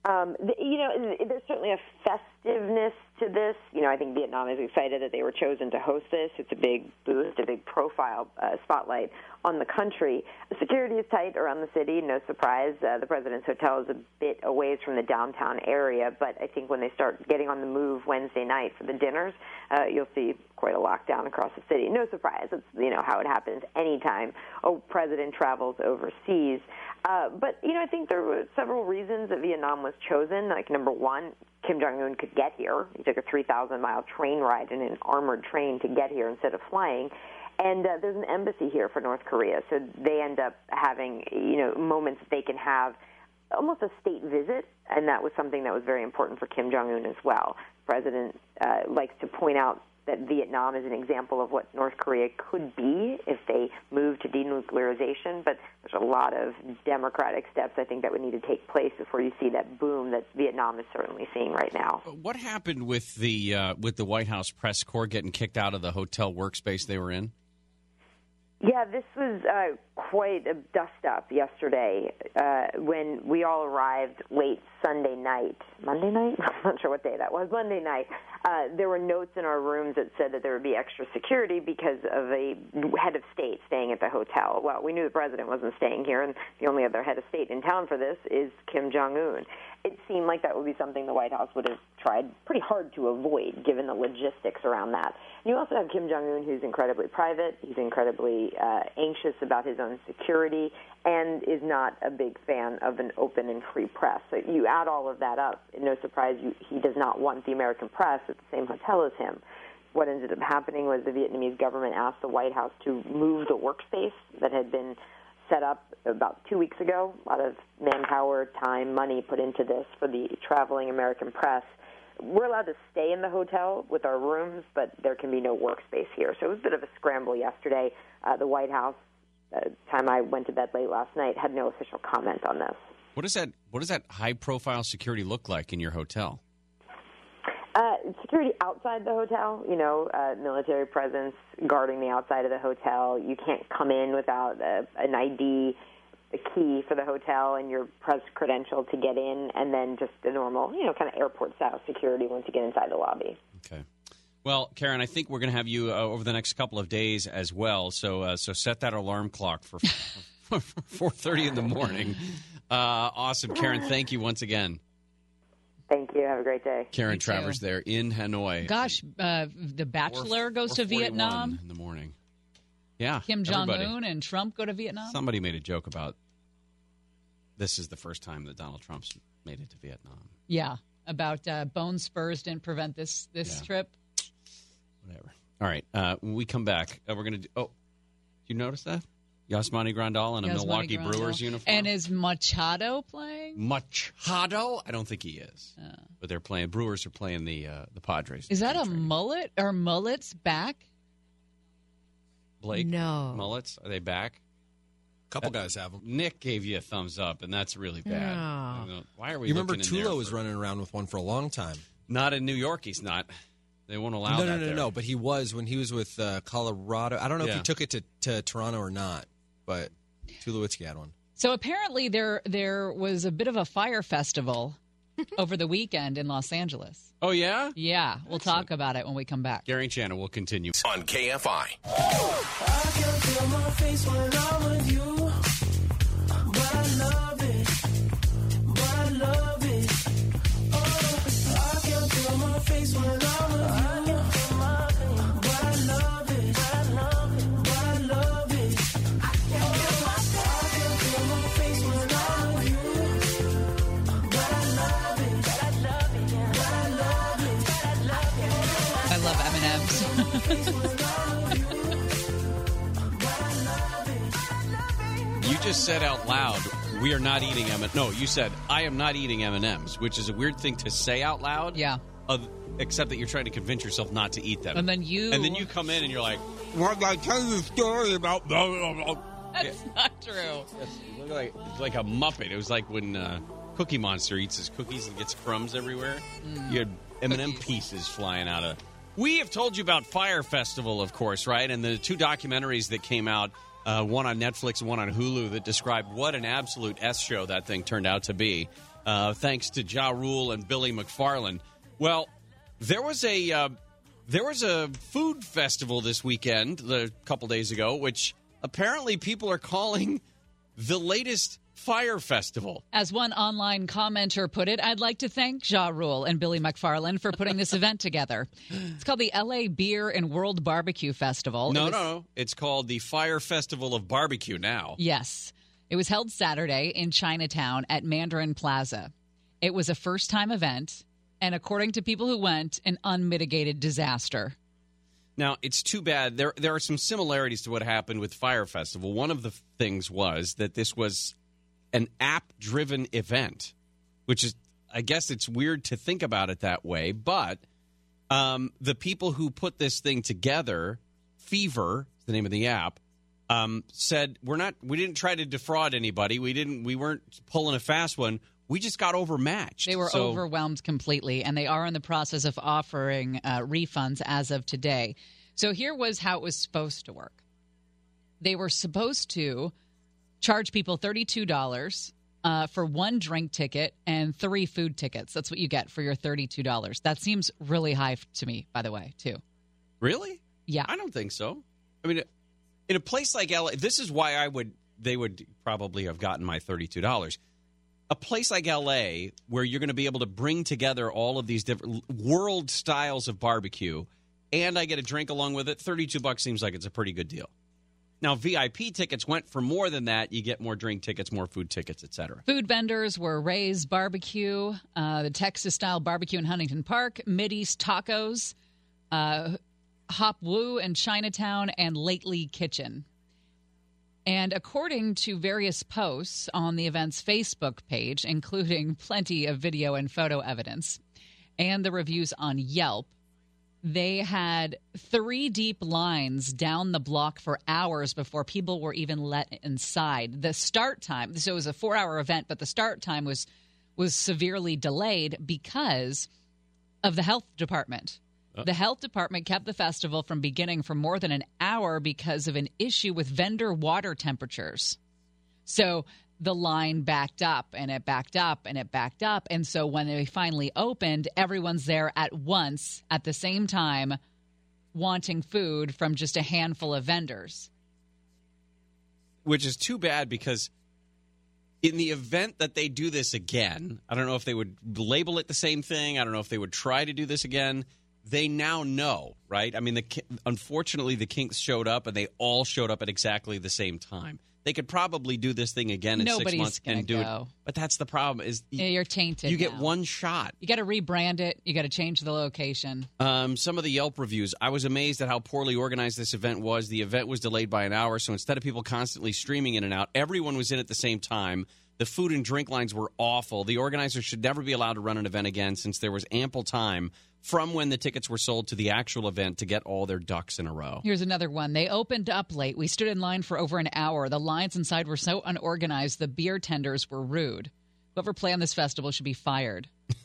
Um, you know, there's certainly a festiveness to this. You know, I think Vietnam is excited that they were chosen to host this. It's a big boost, a big profile uh, spotlight on the country. Security is tight around the city, no surprise. Uh, the president's hotel is a bit a ways from the downtown area, but I think when they start getting on the move Wednesday night for the dinners, uh, you'll see quite a lockdown across the city. No surprise. It's you know how it happens anytime a president travels overseas. Uh, but you know, I think there were several reasons that Vietnam was chosen. Like number one, Kim Jong Un could get here. He took a 3,000 mile train ride in an armored train to get here instead of flying. And uh, there's an embassy here for North Korea, so they end up having you know moments that they can have almost a state visit, and that was something that was very important for Kim Jong Un as well. The president uh, likes to point out that Vietnam is an example of what North Korea could be if they move to denuclearization, but there's a lot of democratic steps I think that would need to take place before you see that boom that Vietnam is certainly seeing right now. What happened with the uh, with the White House press corps getting kicked out of the hotel workspace they were in? Yeah, this was uh, quite a dust up yesterday uh, when we all arrived late Sunday night. Monday night? I'm not sure what day that was. Monday night. Uh, there were notes in our rooms that said that there would be extra security because of a head of state staying at the hotel. Well, we knew the president wasn't staying here, and the only other head of state in town for this is Kim Jong Un. It seemed like that would be something the White House would have tried pretty hard to avoid, given the logistics around that. And you also have Kim Jong Un, who's incredibly private. He's incredibly uh, anxious about his own security, and is not a big fan of an open and free press. So you add all of that up, no surprise, you, he does not want the American press at the same hotel as him. What ended up happening was the Vietnamese government asked the White House to move the workspace that had been set up about two weeks ago. A lot of manpower, time, money put into this for the traveling American press. We're allowed to stay in the hotel with our rooms, but there can be no workspace here. So it was a bit of a scramble yesterday. Uh, the White House, time I went to bed late last night, had no official comment on this. What does that What does that high profile security look like in your hotel? Uh, security outside the hotel, you know, uh, military presence guarding the outside of the hotel. You can't come in without a, an ID, a key for the hotel, and your press credential to get in, and then just the normal, you know, kind of airport style security once you get inside the lobby. Okay. Well, Karen, I think we're going to have you uh, over the next couple of days as well. So, uh, so set that alarm clock for four thirty in the morning. Uh, awesome, Karen. Thank you once again. Thank you. Have a great day. Karen You too. Travers there in Hanoi. Gosh, uh, The Bachelor goes to Vietnam. in the morning. Yeah, Kim Jong Un and Trump go to Vietnam. Somebody made a joke about this is the first time that Donald Trump's made it to Vietnam. Yeah, about uh, bone spurs didn't prevent this this Yeah. trip. Whatever. All right. Uh, when we come back, uh, we're going to do. Oh, you notice that? Yasmani Grandal in a Yasmani Milwaukee Grandal. Brewers uniform. And is Machado playing? Machado? I don't think he is. But they're playing. Brewers are playing the uh, the Padres. Is that a mullet? Are mullets back? Blake? No. Mullets? Are they back? A couple guys have them. Nick gave you a thumbs up, and that's really bad. No. I don't know. Why are we? You remember looking in there Tulo was for- running around with one for a long time. Not in New York. He's not. They won't allow no, that no, no, there. no. But he was when he was with uh, Colorado. I don't know if he took it to, to Toronto or not, but Tulowitzki had one. So apparently there there was a bit of a Fyre festival over the weekend in Los Angeles. Oh yeah, yeah. We'll talk about it when we come back. Gary and Shannon will continue on KFI. You just said out loud, "We are not eating M." No, you said, "I am not eating M and M's," which is a weird thing to say out loud. Yeah. Of, except that you're trying to convince yourself not to eat them. And then you- and then you come in and you're like, What did I tell you a story about blah, blah, blah. That's not true. You like it's like a muppet. It was like when uh, Cookie Monster eats his cookies and gets crumbs everywhere. Mm. You had M&M pieces flying out of. We have told you about Fyre Festival, of course, right? And the two documentaries that came out, uh, one on Netflix and one on Hulu, that described what an absolute S show that thing turned out to be. Uh, thanks to Ja Rule and Billy McFarland. Well, there was a uh, there was a food festival this weekend, a couple days ago, which apparently people are calling the latest Fyre festival. As one online commenter put it, I'd like to thank Ja Rule and Billy McFarland for putting this event together. It's called the LA Beer and World Barbecue Festival. It No, was- no, no. It's called the Fyre Festival of Barbecue now. Yes. It was held Saturday in Chinatown at Mandarin Plaza. It was a first time event, and according to people who went, an unmitigated disaster. Now, it's too bad. There there are some similarities to what happened with Fyre Festival. One of the things was that this was an app-driven event, which is I guess it's weird to think about it that way, but um, the people who put this thing together, Fever, is the name of the app, um, said we're not we didn't try to defraud anybody. We didn't we weren't pulling a fast one. We just got overmatched. They were So- overwhelmed completely, and they are in the process of offering uh, refunds as of today. So here was how it was supposed to work they were supposed to charge people $32 uh, for one drink ticket and three food tickets. That's what you get for your $32. That seems really high to me, by the way, too. Really? Yeah. I don't think so. I mean, in a place like LA, this is why I would they would probably have gotten my thirty-two dollars. A place like LA, where you're going to be able to bring together all of these different world styles of barbecue, and I get a drink along with it. Thirty-two bucks seems like it's a pretty good deal. Now, VIP tickets went for more than that. You get more drink tickets, more food tickets, etc. Food vendors were Ray's Barbecue, uh, the Texas style barbecue in Huntington Park, Mideast Tacos, uh, Hop Woo in Chinatown, and Lately Kitchen. And according to various posts on the event's Facebook page, including plenty of video and photo evidence, and the reviews on Yelp, they had three deep lines down the block for hours before people were even let inside. The start time, so it was a four hour event, but the start time was was severely delayed because of the health department. Uh. The health department kept the festival from beginning for more than an hour because of an issue with vendor water temperatures. So the line backed up and it backed up and it backed up. And so when they finally opened, everyone's there at once at the same time wanting food from just a handful of vendors. which is too bad because in the event that they do this again, I don't know if they would label it the same thing. I don't know if they would try to do this again. They now know, right? I mean, the unfortunately the Kinks showed up and they all showed up at exactly the same time. They could probably do this thing again in six Nobody's months gonna and do it. But that's the problem is Yeah, You're tainted. you get now. one shot. You got to rebrand it. You got to change the location. Um, some of the Yelp reviews. I was amazed at how poorly organized this event was. The event was delayed by an hour, so instead of people constantly streaming in and out, everyone was in at the same time. The food and drink lines were awful. The organizers should never be allowed to run an event again since there was ample time from when the tickets were sold to the actual event to get all their ducks in a row. Here's another one. They opened up late. We stood in line for over an hour. The lines inside were so unorganized, the beer tenders were rude. Whoever planned this festival should be fired.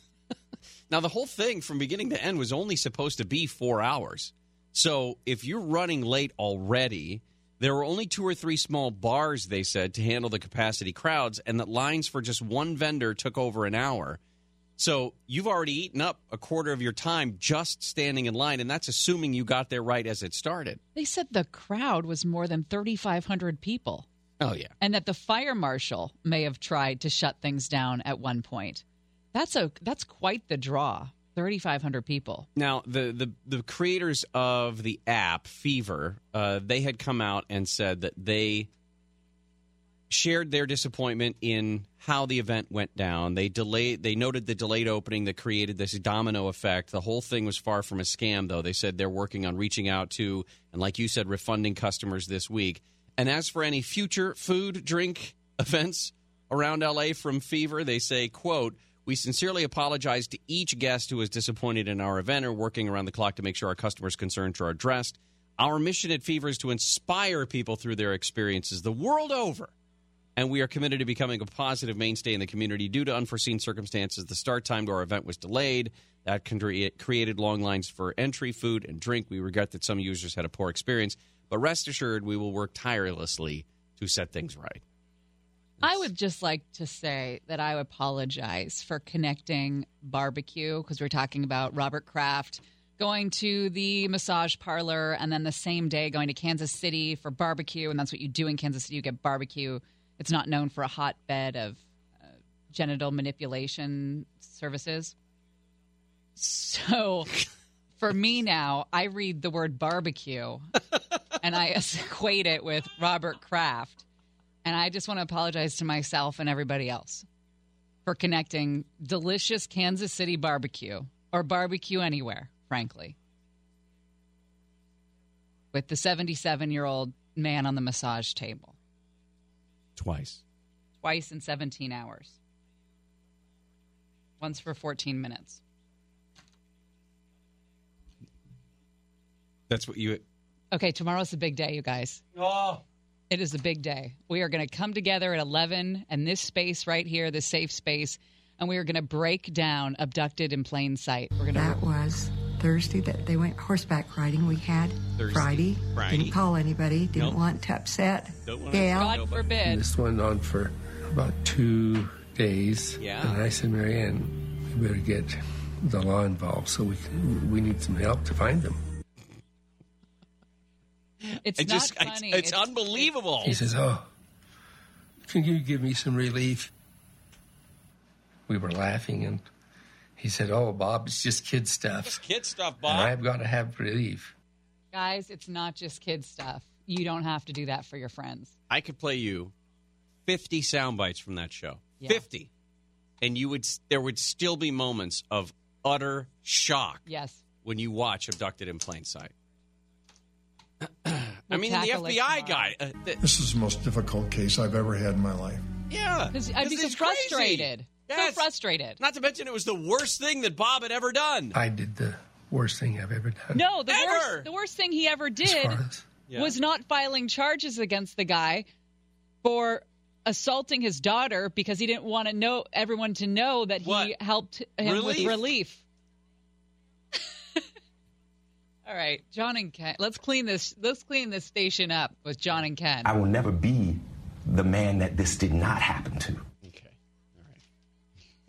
Now, the whole thing from beginning to end was only supposed to be four hours. So if you're running late already, there were only two or three small bars, they said, to handle the capacity crowds, and that lines for just one vendor took over an hour. So you've already eaten up a quarter of your time just standing in line, and that's assuming you got there right as it started. They said the crowd was more than 3,500 people Oh, yeah. and that the fire marshal may have tried to shut things down at one point. That's a that's quite the draw. 3,500 people. Now, the, the, the creators of the app, Fever, uh, they had come out and said that they shared their disappointment in how the event went down. They delayed. They noted the delayed opening that created this domino effect. The whole thing was far from a scam, though. They said they're working on reaching out to and, like you said, refunding customers this week. And as for any future food, drink events around LA from Fever, they say, "quote." We sincerely apologize to each guest who was disappointed in our event or working around the clock to make sure our customers' concerns are addressed. Our mission at Fever is to inspire people through their experiences the world over. And we are committed to becoming a positive mainstay in the community. Due to unforeseen circumstances, the start time to our event was delayed. That created long lines for entry, food, and drink. We regret that some users had a poor experience, but rest assured, we will work tirelessly to set things right. I would just like to say that I apologize for connecting barbecue because we're talking about Robert Kraft going to the massage parlor and then the same day going to Kansas City for barbecue. And that's what you do in Kansas City. You get barbecue. It's not known for a hotbed of uh, genital manipulation services. So for me now, I read the word barbecue and I equate it with Robert Kraft. And I just want to apologize to myself and everybody else for connecting delicious Kansas City barbecue or barbecue anywhere, frankly, with the 77 year old man on the massage table Twice. twice in 17 hours, once for 14 minutes. That's what you. Okay, tomorrow's a big day, you guys. Oh. It is a big day. We are going to come together at 11 in this space right here, this safe space, and we are going to break down Abducted in Plain Sight. We're going to. That was Thursday that they went horseback riding. We had Thursday, Friday. Friday. Didn't call anybody. Didn't Nope. want to upset. Don't wanna Gail. God forbid. This went on for about two days. Yeah. And I said, Marianne, we better get the law involved so we can, we need some help to find them. It's I not just, it's- funny. It's, unbelievable. He says, Oh, can you give me some relief? We were laughing, and he said, Oh, Bob, it's just kid stuff. It's kid stuff, And Bob. I've got to have relief. Guys, it's not just kid stuff. You don't have to do that for your friends. I could play you 50 sound bites from that show. Yeah. 50. And you would there would still be moments of utter shock Yes. when you watch Abducted in Plain Sight. I We'll mean, the FBI tomorrow. guy. Uh, th- This is the most difficult case I've ever had in my life. yeah. Because I'd be so it's crazy. Frustrated. Yes. So frustrated. Not to mention, it was the worst thing that Bob had ever done. I did the worst thing I've ever done. No, the Ever. worst the worst thing he ever did far as- Yeah. was not filing charges against the guy for assaulting his daughter because he didn't want to know everyone to know that he What? helped him with Relief. relief. All right, John and Ken. Let's clean this. Let's clean this station up with John and Ken. I will never be the man that this did not happen to.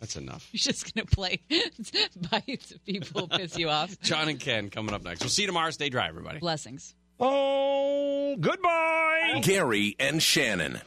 Okay. All right. That's enough. You're just gonna play bites of people piss you off. John and Ken coming up next. We'll see you tomorrow. Stay dry, everybody. Blessings. Oh, goodbye. Gary and Shannon.